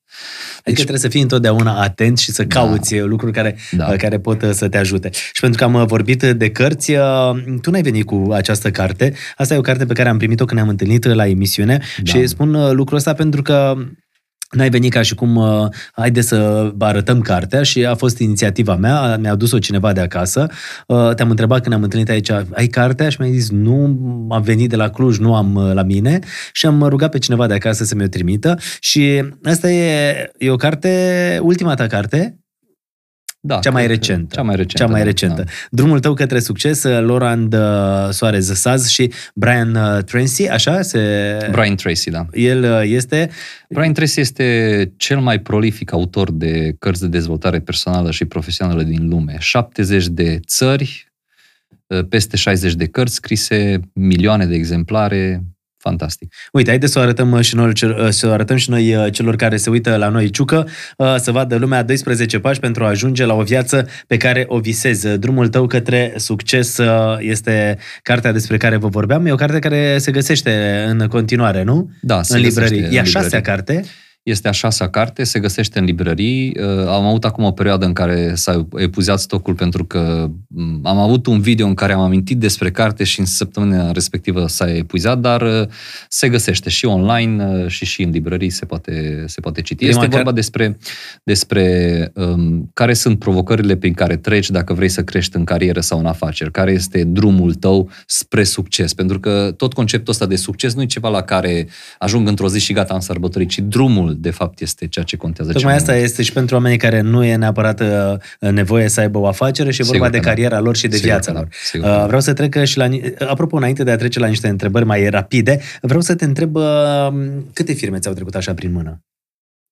Adică deci, trebuie să fii întotdeauna atent și să da. cauți da, lucruri care, da. care pot uh, să te ajute. Și pentru că am uh, vorbit de cărți, uh, tu n-ai venit cu această carte. Asta e o carte pe care am primit-o când ne-am întâlnit la emisiune da. și spun lucrul ăsta pentru că N-ai venit ca și cum, uh, haide să arătăm cartea și a fost inițiativa mea, mi-a dus-o cineva de acasă. Uh, te-am întrebat când ne-am întâlnit aici, ai cartea? Și mi-ai zis, nu, am venit de la Cluj, nu am uh, la mine. Și am rugat pe cineva de acasă să mi-o trimită. Și asta e, e o carte, ultima ta carte, da, cea mai recentă. Cea mai recentă. Cea mai da, recentă. Da. Drumul tău către succes, uh, Laurent uh, Soares Saz și Brian uh, Tracy, așa se... Brian Tracy, da. El este... Brian Tracy este cel mai prolific autor de cărți de dezvoltare personală și profesională din lume. 70 de țări, peste 60 de cărți scrise, milioane de exemplare, fantastic. Uite, haideți să o arătăm uh, și noi, uh, să o arătăm și noi uh, celor care se uită la noi ciucă, să vadă lumea 12 pași pentru a ajunge la o viață pe care o visezi. Drumul tău către succes este cartea despre care vă vorbeam. E o carte care se găsește în continuare, nu? Da, în librărie. E a șasea carte. Este a șasea carte, se găsește în librării. Uh, am avut acum o perioadă în care s-a epuizat stocul pentru că mm, am avut un video în care am amintit despre carte și în săptămâna respectivă s-a epuizat, dar uh, se găsește și online uh, și și în librării se poate, se poate citi. Prima este vorba despre, despre um, care sunt provocările prin care treci dacă vrei să crești în carieră sau în afaceri, care este drumul tău spre succes. Pentru că tot conceptul ăsta de succes nu e ceva la care ajung într-o zi și gata, am sărbătorit, ci drumul omul, de fapt, este ceea ce contează. Tocmai asta mult. este și pentru oamenii care nu e neapărat uh, nevoie să aibă o afacere și e vorba de da. cariera da. lor și de Sigur viața da. lor. Sigur uh, vreau să trec și la... Apropo, înainte de a trece la niște întrebări mai rapide, vreau să te întreb uh, câte firme ți-au trecut așa prin mână?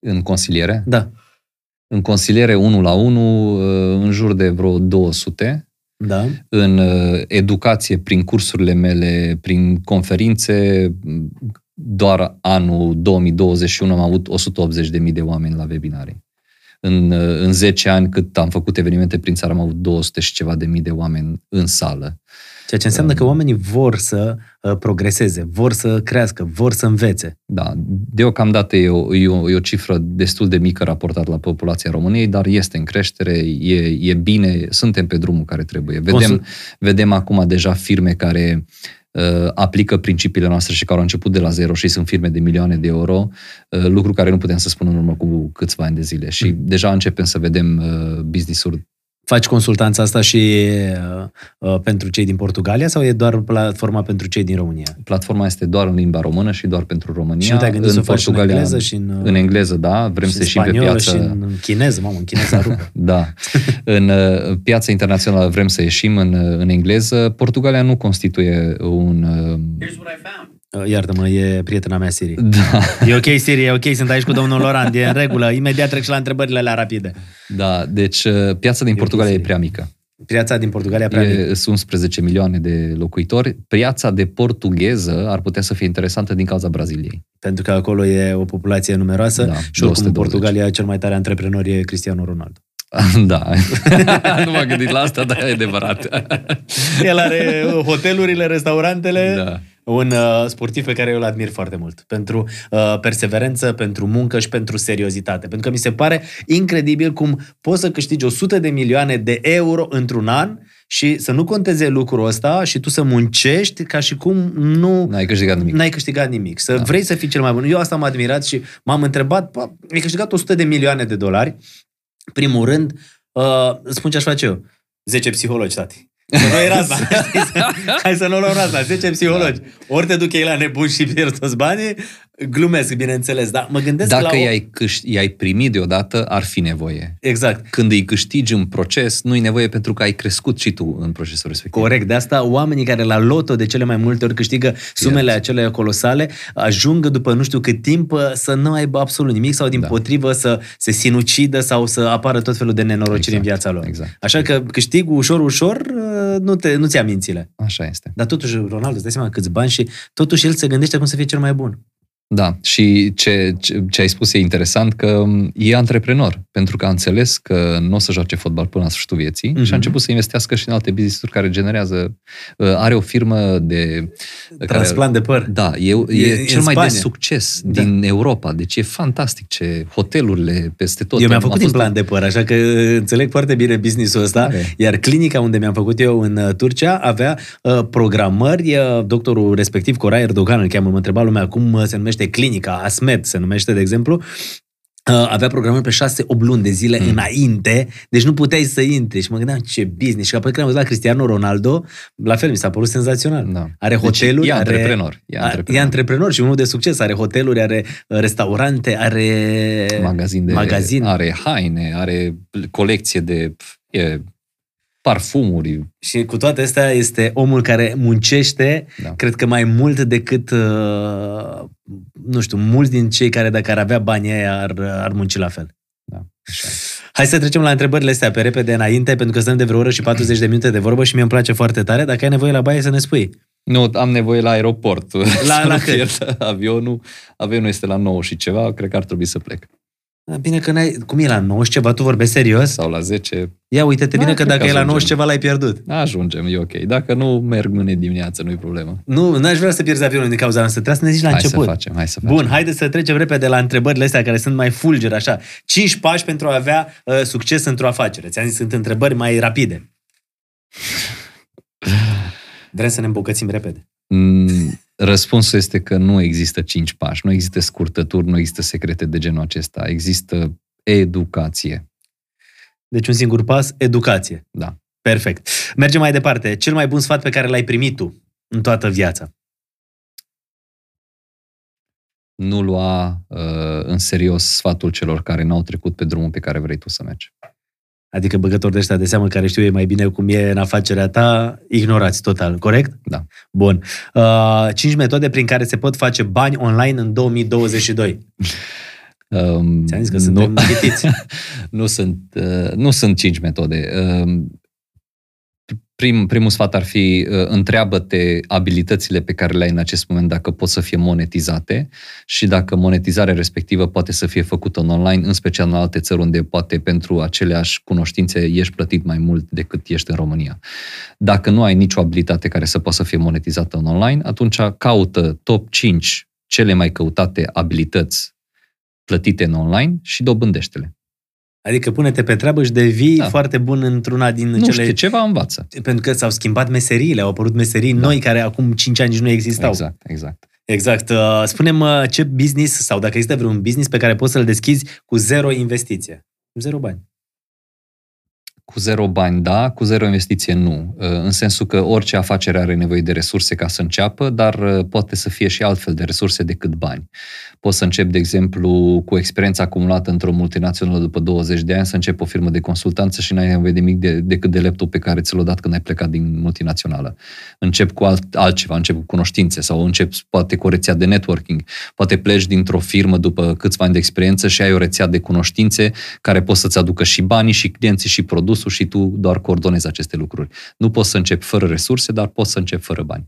În consiliere? Da. În consiliere 1 la 1, în jur de vreo 200. Da. În educație, prin cursurile mele, prin conferințe, doar anul 2021 am avut 180.000 de oameni la webinarii. În, în 10 ani cât am făcut evenimente prin țară am avut 200 și ceva de mii de oameni în sală. Ceea ce înseamnă că oamenii vor să uh, progreseze, vor să crească, vor să învețe. Da, deocamdată e o, e, o, e o cifră destul de mică raportat la populația României, dar este în creștere, e, e bine, suntem pe drumul care trebuie. Vedem, vedem acum deja firme care uh, aplică principiile noastre și care au început de la zero și sunt firme de milioane de euro, uh, lucru care nu putem să spunem în urmă cu câțiva ani de zile. Și mm. deja începem să vedem uh, business-uri Faci consultanța asta și uh, uh, pentru cei din Portugalia sau e doar platforma pentru cei din România? Platforma este doar în limba română și doar pentru România. Și nu te-ai gândit în să faci în engleză și în... În engleză, da. Vrem să ieșim pe piață... și în chineză, mamă, în chineză rupă. da. în uh, piața internațională vrem să ieșim în, uh, în engleză. Portugalia nu constituie un... Uh, Here's what I found. Uh, iartă-mă, e prietena mea Siri. Da. E ok, Siri, e ok, sunt aici cu domnul Laurent, e în regulă. Imediat trec și la întrebările la rapide. Da, deci uh, piața din e Portugalia okay, e prea mică. Piața din Portugalia prea mică. Sunt 11 milioane de locuitori. Piața de portugheză ar putea să fie interesantă din cauza Braziliei. Pentru că acolo e o populație numeroasă da, și oricum în Portugalia cel mai tare antreprenor e Cristiano Ronaldo. Da, nu m-am gândit la asta, dar e adevărat. El are hotelurile, restaurantele, da un uh, sportiv pe care eu îl admir foarte mult. Pentru uh, perseverență, pentru muncă și pentru seriozitate. Pentru că mi se pare incredibil cum poți să câștigi 100 de milioane de euro într-un an și să nu conteze lucrul ăsta și tu să muncești ca și cum nu... N-ai câștigat nimic. N-ai câștigat nimic. Să da. vrei să fii cel mai bun. Eu asta am admirat și m-am întrebat, ai câștigat 100 de milioane de dolari. Primul rând, uh, spun ce aș face eu. 10 psihologi, tati. Că nu era asta. Hai să nu luăm asta. 10 psihologi. Ori te duc ei la nebun și pierzi toți banii, glumesc, bineînțeles, dar mă gândesc Dacă la... o- i-ai, câș- i-ai primit deodată, ar fi nevoie. Exact. Când îi câștigi în proces, nu-i nevoie pentru că ai crescut și tu în procesul respectiv. Corect. De asta oamenii care la loto de cele mai multe ori câștigă sumele acelea colosale, ajung după nu știu cât timp uh, să nu aibă absolut nimic sau din Da. potrivă să se sinucidă sau să apară tot felul de nenorociri Exact, în viața lor. exact. Așa că câștigul ușor, ușor, uh, nu te, nu-ți ia mințile. Așa este. Dar totuși, Ronaldo, îți dai seama câți bani și totuși el se gândește cum să fie cel mai bun. Da, și ce, ce, ce ai spus e interesant că m, e antreprenor, pentru că a înțeles că nu o să joace fotbal până la sfârșitul vieții Mhm. și a început să investească și în alte business-uri care generează... uh, Are o firmă de... Transplant de păr. Da, e, e, E- e în cel mai de Spania. succes Da. din Europa. Deci e fantastic ce hotelurile peste tot. Eu mi-am Am făcut fost- implant de păr, așa că înțeleg foarte bine business-ul ăsta. Tare. Iar clinica unde mi-am făcut eu în uh, Turcia avea uh, programări. Uh, doctorul respectiv, Corai Erdogan, îl cheamă, mă întreba lumea cum uh, se numește clinica, Asmed se numește, de exemplu. Uh, avea programări pe 6-8 luni de zile Mm. mm. înainte, deci nu puteai să intri. Și mă gândeam, ce business. Și apoi când am văzut la Cristiano Ronaldo, la fel mi s-a părut senzațional. Da. Are Deci hoteluri, e are, antreprenor. E a- antreprenor. E antreprenor și unul de succes. Are hoteluri, are uh, restaurante, are magazin de magazin. are haine, are colecție de e, parfumuri. Și cu toate astea este omul care muncește, Da. cred că mai mult decât, uh, nu știu, mulți din cei care dacă ar avea banii aia ar, ar munci la fel. Da, așa. e. Hai să trecem la întrebările astea pe repede înainte, pentru că stăm de vreo oră și 40 de minute de vorbă și mie îmi place foarte tare. Dacă ai nevoie la baie să ne spui. Nu, am nevoie la aeroport. La- Să la nu cât? pierd avionul. Avionul este la 9 și ceva, cred că ar trebui să plec. Bine că n-ai... Cum e la 9 și ceva? Tu vorbești serios? Sau la 10. Ia uite-te Da, bine că cred dacă că e la 9 ajungem. și ceva l-ai pierdut. Ajungem, e ok. Dacă nu, merg mâine dimineață, nu-i problemă. Nu, n-aș vrea să pierzi avionul din cauza noastră. Trebuie să ne zici la hai început. să facem, hai să facem. Bun, haideți să trecem repede la întrebările astea care sunt mai fulger, așa. Cinci pași pentru a avea uh, succes într-o afacere. Ți-am zis, sunt întrebări mai rapide. Vrem să ne îmbogățim repede. Mm, Răspunsul este că nu există cinci pași, nu există scurtături, nu există secrete de genul acesta. Există educație. Deci un singur pas, educație. Da. Perfect. Mergem mai departe. Cel mai bun sfat pe care l-ai primit tu în toată viața. Nu lua uh, în serios sfatul celor care n-au trecut pe drumul pe care vrei tu să mergi. Adică băgători de ăștia de seamă care știu ei mai bine cum e în afacerea ta, ignorați total, corect? Da. Bun. Uh, cinci metode prin care se pot face bani online în 2022. Um, Ți-am zis că nu, suntem ghitiți. nu, sunt, uh, nu sunt cinci metode. Um, prim, primul sfat ar fi uh, întreabă-te abilitățile pe care le ai în acest moment dacă pot să fie monetizate și dacă monetizarea respectivă poate să fie făcută în online, în special în alte țări unde poate pentru aceleași cunoștințe ești plătit mai mult decât ești în România. Dacă nu ai nicio abilitate care să poată să fie monetizată în online, atunci caută top 5 cele mai căutate abilități plătite în online și dobândește-le. Adică pune-te pe treabă și devii da. Da. foarte bun într-una din Nu cele... știu, ceva învață. Pentru că s-au schimbat meseriile, au apărut meserii da. noi care acum 5 ani nici nu existau. Exact, exact. Exact. Uh, Spune-mi uh, ce business sau dacă există vreun business pe care poți să-l deschizi cu zero investiție. Cu zero bani. Cu zero bani, da, cu zero investiție, nu. Uh, În sensul că orice afacere are nevoie de resurse ca să înceapă, dar uh, poate să fie și altfel de resurse decât bani. Poți să încep, de exemplu, cu experiența acumulată într-o multinațională după 20 de ani, să încep o firmă de consultanță și n-ai nevoie de nimic de, decât de laptop pe care ți l-a dat când ai plecat din multinațională. Încep cu alt, altceva, încep cu cunoștințe sau încep poate cu o rețea de networking. Poate pleci dintr-o firmă după câțiva ani de experiență și ai o rețea de cunoștințe care poți să-ți aducă și banii, și clienții, și produsul și tu doar coordonezi aceste lucruri. Nu poți să începi fără resurse, dar poți să începi fără bani.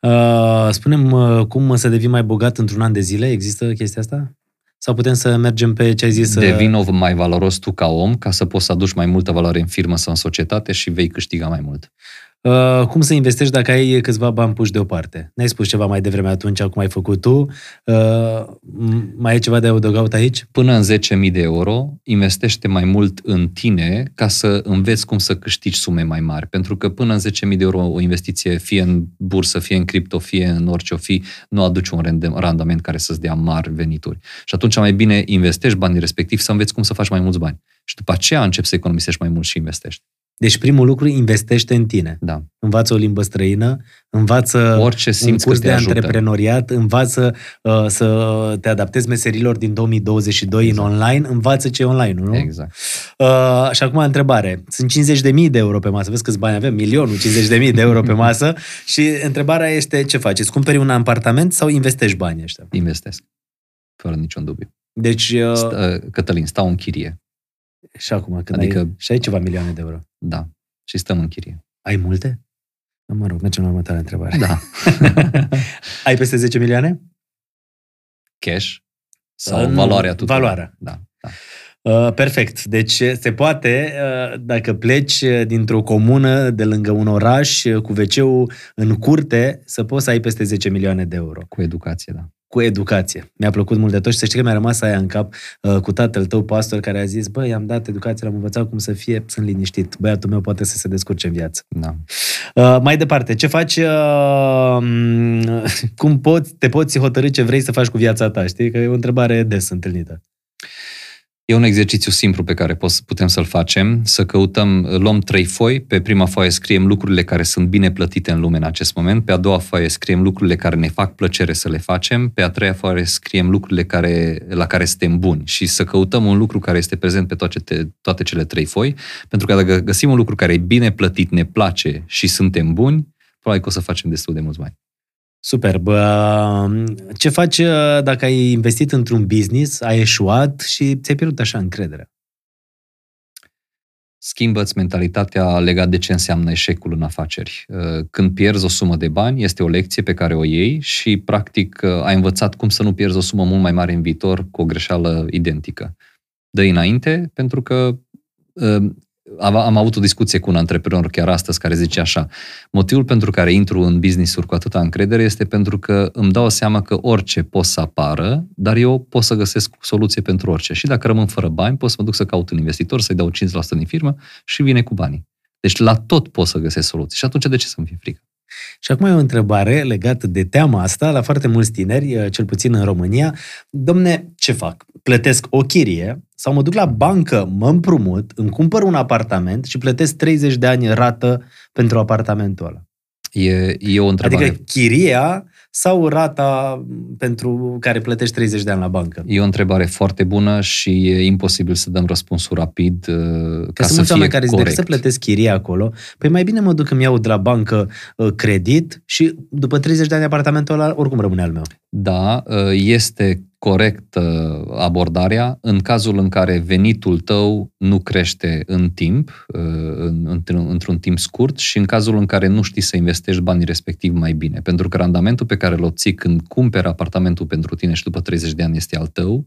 Uh, spunem uh, cum să devii mai bogat într-un an de zile? Există chestia asta? Sau putem să mergem pe ce ai zis? uh, Devino mai valoros tu ca om ca să poți să aduci mai multă valoare în firmă sau în societate și vei câștiga mai mult. Uh, cum să investești dacă ai câțiva bani puși deoparte? Ne-ai spus ceva mai devreme atunci, cum ai făcut tu. Uh, m- mai e ceva de adăugat aici? Până în 10.000 de euro, investește mai mult în tine ca să înveți cum să câștigi sume mai mari. Pentru că până în 10.000 de euro o investiție, fie în bursă, fie în cripto, fie în orice o fi, nu aduce un rende- randament care să-ți dea mari venituri. Și atunci mai bine investești banii respectiv să înveți cum să faci mai mulți bani. Și după aceea începi să economisești mai mult și investești. Deci primul lucru, investește în tine. Da. Învață o limbă străină, învață Orice un simți curs că te de ajută. antreprenoriat, învață uh, să te adaptezi meserilor din 2022 Exact. în online, învață ce e online, nu? Exact. Uh, și acum întrebare. Sunt 50.000 de euro pe masă. Vezi câți bani avem? Milionul, 50.000 de euro pe masă. și întrebarea este ce faci? Îți cumperi un apartament sau investești banii ăștia? Investesc. Fără niciun dubiu. Deci, uh, St- uh, Cătălin, stau în chirie. Și acum, când adică- ai, și ai ceva milioane de euro. Da. Și stăm în chirie. Ai multe? Mă rog, mergem la următoarea întrebare. Da. Ai peste 10 milioane? Cash sau Uh, nu, valoarea tuturor. valoarea. Da. da. Uh, perfect. Deci se poate, uh, dacă pleci uh, dintr-o comună de lângă un oraș uh, cu wc în curte, să poți să ai peste 10 milioane de euro. Cu educație, da. Cu educație. Mi-a plăcut mult de tot și să știi că mi-a rămas aia în cap uh, cu tatăl tău, pastor, care a zis, băi, am dat educație, l-am învățat cum să fie, sunt liniștit. Băiatul meu poate să se descurce în viață. da. Uh, mai departe, ce faci, uh, m, cum poți, te poți hotărâ ce vrei să faci cu viața ta, știi? Că e o întrebare des întâlnită. E un exercițiu simplu pe care pos- putem să-l facem, să căutăm, luăm trei foi, pe prima foaie scriem lucrurile care sunt bine plătite în lume în acest moment, pe a doua foaie scriem lucrurile care ne fac plăcere să le facem, pe a treia foaie scriem lucrurile care, la care suntem buni și să căutăm un lucru care este prezent pe toate, te, toate cele trei foi, pentru că dacă găsim un lucru care e bine plătit, ne place și suntem buni, probabil că o să facem destul de mulți bani. Superb. Uh, Ce faci uh, dacă ai investit într-un business, ai eșuat și ți-ai pierdut așa încrederea? Schimbă-ți mentalitatea legat de ce înseamnă eșecul în afaceri. Uh, Când pierzi o sumă de bani, este o lecție pe care o iei și, practic, uh, ai învățat cum să nu pierzi o sumă mult mai mare în viitor cu o greșeală identică. dă înainte, pentru că uh, am, am avut o discuție cu un antreprenor chiar astăzi care zice așa, motivul pentru care intru în business-uri cu atâta încredere este pentru că îmi dau seama că orice pot să apară, dar eu pot să găsesc soluție pentru orice. Și dacă rămân fără bani, pot să mă duc să caut un investitor, să-i dau 5% din firmă și vine cu banii. Deci la tot pot să găsesc soluții. Și atunci de ce să-mi fie frică? Și acum e o întrebare legată de teama asta la foarte mulți tineri, cel puțin în România. Domne, ce fac? Plătesc o chirie sau mă duc la bancă, mă împrumut, îmi cumpăr un apartament și plătesc 30 de ani rată pentru apartamentul ăla. E, e o întrebare. Adică chiria sau rata pentru care plătești 30 de ani la bancă? E o întrebare foarte bună și e imposibil să dăm răspunsul rapid uh, Că ca sunt să mulți fie oameni care zic, corect. decât să plătesc chiria acolo, păi mai bine mă duc îmi iau de la bancă uh, credit și după 30 de ani apartamentul ăla oricum rămâne al meu. Da, este corect abordarea în cazul în care venitul tău nu crește în timp, într-un timp scurt și în cazul în care nu știi să investești banii respectiv mai bine. Pentru că randamentul pe care îl obții când cumperi apartamentul pentru tine și după 30 de ani este al tău,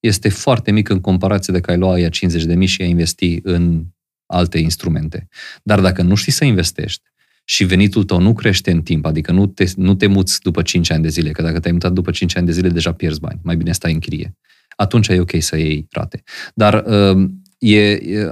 este foarte mic în comparație de că ai lua aia 50 de mii și ai investi în alte instrumente. Dar dacă nu știi să investești, și venitul tău nu crește în timp, adică nu te, nu te muți după 5 ani de zile, că dacă te-ai mutat după 5 ani de zile, deja pierzi bani. Mai bine stai în chirie. Atunci e ok să iei rate. Dar e, e,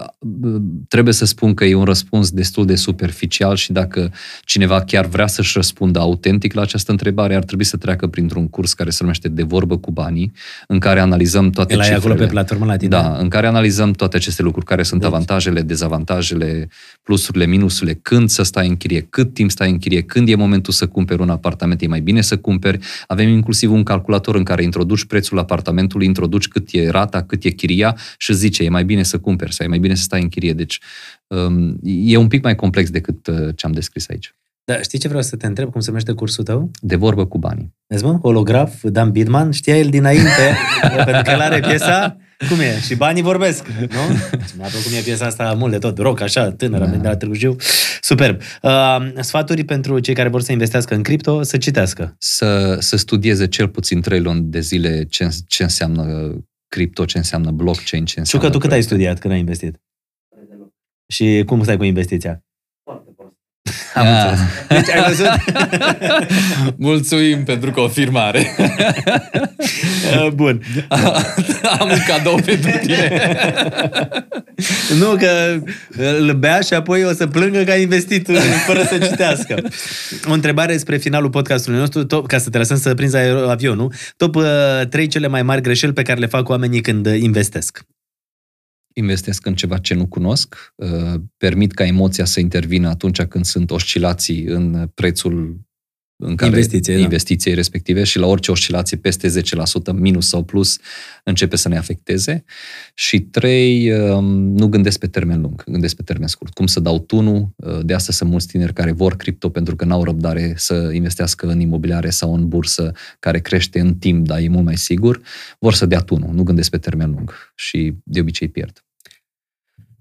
trebuie să spun că e un răspuns destul de superficial și dacă cineva chiar vrea să-și răspundă autentic la această întrebare, ar trebui să treacă printr-un curs care se numește De vorbă cu banii, în care analizăm toate El cifrele. acolo pe platformă la tine? Da, în care analizăm toate aceste lucruri, care sunt Deci. avantajele, dezavantajele, plusurile, minusurile, când să stai în chirie, cât timp stai în chirie, când e momentul să cumperi un apartament, e mai bine să cumperi. Avem inclusiv un calculator în care introduci prețul apartamentului, introduci cât e rata, cât e chiria și zice, e mai bine să cumperi sau e mai bine să stai în chirie. Deci um, e un pic mai complex decât uh, ce am descris aici. Da, știi ce vreau să te întreb? Cum se numește cursul tău? De vorbă cu banii. Vezi, mă? Holograf, Dan Bidman, știa el dinainte, pentru că el are piesa, cum e? Și banii vorbesc, nu? Mi-a plăcut mie piesa asta mult de tot, rock, așa, tânără, da. de la Târgu Jiu. Superb. Uh, sfaturi pentru cei care vor să investească în cripto, să citească. Să, să studieze cel puțin trei luni de zile ce, ce înseamnă cripto, ce înseamnă blockchain, ce înseamnă... Știu că tu cât ai studiat când ai investit? Și cum stai cu investiția? Foarte prost. Am înțeles. Deci ai văzut? Mulțumim pentru confirmare. Bun. Am un cadou pentru tine. Nu, că îl bea și apoi o să plângă că a investit fără să citească. O întrebare spre finalul podcastului nostru, top, ca să te lăsăm să prinzi avionul. Top uh, trei cele mai mari greșeli pe care le fac oamenii când investesc. Investesc în ceva ce nu cunosc, uh, permit ca emoția să intervină atunci când sunt oscilații în prețul în care Investiție, da. investiției respective și la orice oscilație peste 10% minus sau plus începe să ne afecteze. Și trei, um, nu gândesc pe termen lung, gândesc pe termen scurt. Cum să dau tunul? Uh, De asta sunt mulți tineri care vor cripto pentru că n-au răbdare să investească în imobiliare sau în bursă care crește în timp, dar e mult mai sigur. Vor să dea tunul, nu gândesc pe termen lung și de obicei pierd.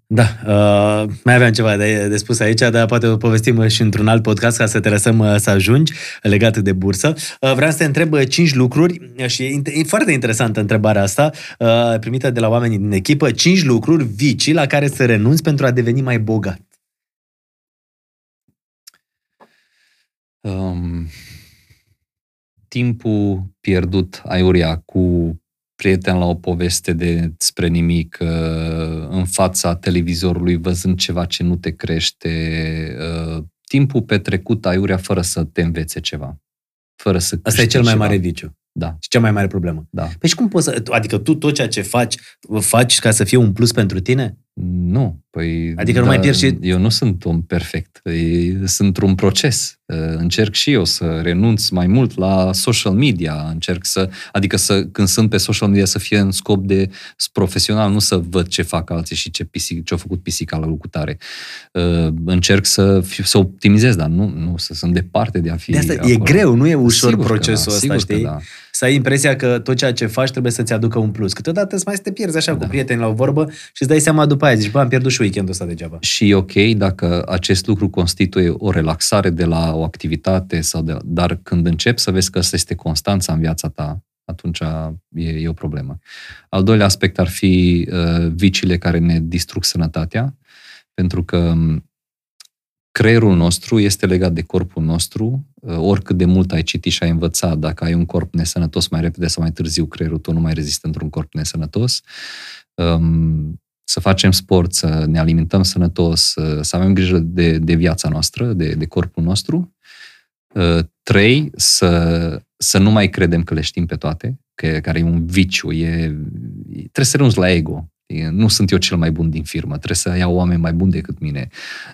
Da, uh, mai aveam ceva de, de spus aici, dar poate o povestim și într-un alt podcast ca să te lăsăm uh, să ajungi legat de bursă. Uh, vreau să te întreb uh, cinci lucruri uh, și e, e foarte interesantă întrebarea asta, uh, primită de la oamenii din echipă, cinci lucruri vicii la care să renunți pentru a deveni mai bogat. Um, timpul pierdut aiurea cu prieten la o poveste de spre nimic, uh, în fața televizorului, văzând ceva ce nu te crește, uh, timpul petrecut aiurea fără să te învețe ceva. Fără să Asta e cel mai câștigi mare ceva. viciu Da, și cea mai mare problemă. da. Păi și cum poți să... Adică tu tot ceea ce faci, faci ca să fie un plus pentru tine? Nu, păi... Adică nu mai pierzi și- Eu nu sunt om perfect. E- Sunt într-un proces. Uh, Încerc și eu să renunț mai mult la social media. Încerc să... Adică să, când sunt pe social media să fie în scop de profesional, nu să văd ce fac alții și ce, pisic, ce-a făcut pisica la lucrutare. Uh, Încerc să, fiu, să optimizez, dar nu, nu să sunt departe de a fi De asta e acolo. greu, nu e ușor Sigur că procesul da, ăsta, sigur știi? Că da. Să ai impresia că tot ceea ce faci trebuie să-ți aducă un plus. Câteodată îți mai să te pierzi așa da. cu Da. prieteni la o vorbă și îți dai seama după aia, zici, bă, am pierdut și weekendul ăsta degeaba. și e ok dacă acest lucru constituie o relaxare de la o activitate, sau de, dar când începi să vezi că asta este constanța în viața ta, atunci e, e o problemă. Al doilea aspect ar fi uh, viciile care ne distrug sănătatea, pentru că um, creierul nostru este legat de corpul nostru. Uh, oricât de mult ai citit și ai învățat, dacă ai un corp nesănătos, mai repede sau mai târziu creierul tău nu mai rezistă într-un corp nesănătos. Um, să facem sport, să ne alimentăm sănătos, să, să avem grijă de, de viața noastră, de, de corpul nostru. Uh, Trei, să, să nu mai credem că le știm pe toate, că, care e un viciu, e, trebuie să renunți la ego. E, Nu sunt eu cel mai bun din firmă, trebuie să iau oameni mai buni decât mine.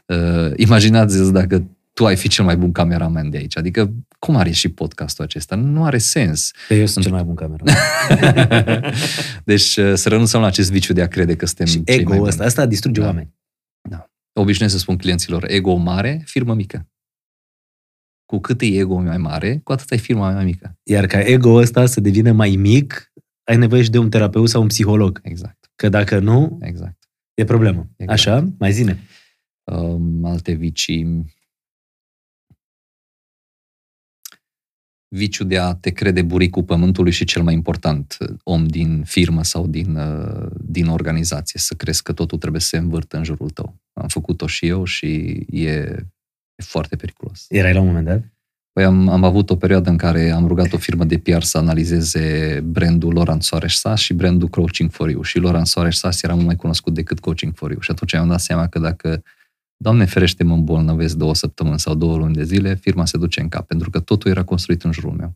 Uh, imaginați dacă tu ai fi cel mai bun cameraman de aici. Adică, cum are și podcastul acesta? Nu are sens. Că eu sunt cel mai bun cameră. deci uh, să renunțăm la acest viciu de a crede că suntem și cei mai ego buni. ăsta, asta distruge Da. oameni. Obișnuiesc să spun clienților, ego mare, firmă mică. Cu cât e ego mai mare, cu atât ai firma mai mică. Iar ca ego ăsta să devină mai mic, ai nevoie și de un terapeut sau un psiholog. Exact, Că dacă nu, exact. e problemă. Exact. Așa? Mai zine. Um, alte vicii. Viciul de a te crede buricul pământului și cel mai important om din firmă sau din, uh, din organizație, să crezi că totul trebuie să se învârtă în jurul tău. Am făcut-o și eu și e, e foarte periculos. Erai la un moment dat? Păi am, am avut o perioadă în care am rugat o firmă de PR să analizeze brandul Laurent Soares Sas și brandul Coaching for You. Și Laurent Soares Sas era mult mai cunoscut decât Coaching for You. Și atunci am dat seama că dacă, Doamne ferește, mă îmbolnăvesc două săptămâni sau două luni de zile, firma se duce în cap, pentru că totul era construit în jurul meu.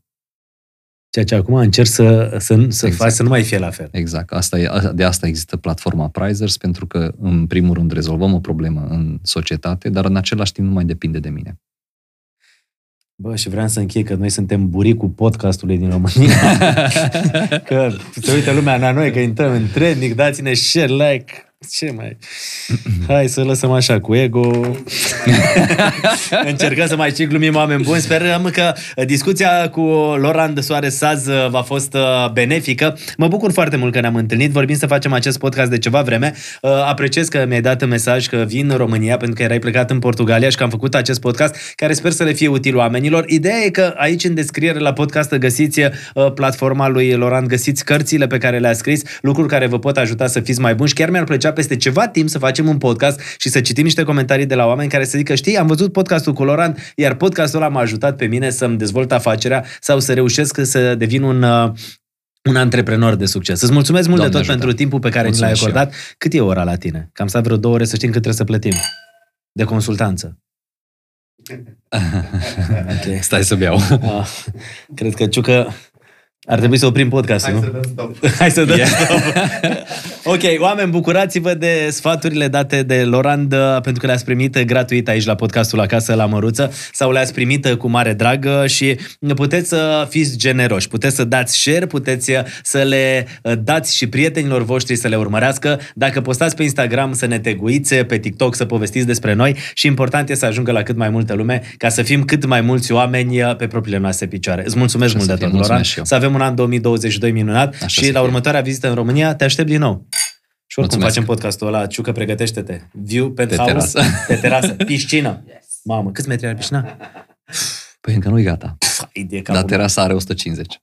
Ceea ce acum încerc să, să, să Exact. faci să nu mai fie la fel. Exact. Asta e, de asta există platforma Prizers, pentru că, în primul rând, rezolvăm o problemă în societate, dar în același timp nu mai depinde de mine. Bă, și vreau să închei că noi suntem buricul podcastului din România. că se uită lumea la noi, că intrăm în trending, dați-ne share, like, ce mai... Hai să lăsăm așa cu ego. Încercăm să mai și glumim oameni buni. Sperăm că discuția cu Laurent de Soare Saz v-a fost uh, benefică. Mă bucur foarte mult că ne-am întâlnit. Vorbim să facem acest podcast de ceva vreme. Uh, Apreciez că mi-ai dat un mesaj că vin în România pentru că erai plecat în Portugalia și că am făcut acest podcast care sper să le fie util oamenilor. Ideea e că aici în descriere la podcast găsiți uh, platforma lui Laurent, găsiți cărțile pe care le-a scris, lucruri care vă pot ajuta să fiți mai buni și chiar mi-ar plăcea peste ceva timp să facem un podcast și să citim niște comentarii de la oameni care să zică, știi, am văzut podcastul cu Laurent, iar podcastul ăla m-a ajutat pe mine să-mi dezvolt afacerea sau să reușesc să devin un uh, un antreprenor de succes. Îți mulțumesc mult Doamne de tot ajută. pentru timpul pe care ni l-ai Mulțumesc și acordat. Cât e ora la tine? Că am stat vreo două ore să știm cât trebuie să plătim. De consultanță. Ok. Stai să beau. Ah, cred că Ciucă Ar trebui să oprim podcastul, Hai nu? să dăm stop. Hai să dăm Yeah. stop. ok, oameni, bucurați-vă de sfaturile date de Lorand uh, pentru că le-ați primit gratuit aici la podcastul Acasă la Măruță sau le-ați primit uh, cu mare drag uh, și puteți să fiți generoși, puteți să dați share, puteți uh, să le uh, dați și prietenilor voștri să le urmărească. Dacă postați pe Instagram să ne teguiți, pe TikTok să povestiți despre noi și important e să ajungă la cât mai multă lume ca să fim cât mai mulți oameni uh, pe propriile noastre picioare. Îți mulțumesc Așa mult să de fie, tot, Lorand. mulțumesc și eu. Să avem un an 2022 minunat Așa și să la fie. următoarea vizită în România te aștept din nou. Și oricum Mulțumesc. facem podcastul ăla, Ciucă, pregătește-te. View, penthouse, terasă. pe terasă, piscină. Mamă, câți metri are piscina? Păi încă nu-i gata. Pf, idee Dar capul. terasa are 150.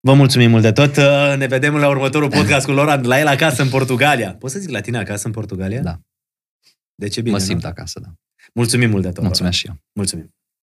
Vă mulțumim mult de tot. Uh, Ne vedem la următorul podcast cu Laurent, la el acasă în Portugalia. Poți să zic la tine acasă în Portugalia? Da. De ce bine, mă nu? simt acasă, da. Mulțumim mult de tot. Mulțumesc și eu. Mulțumim.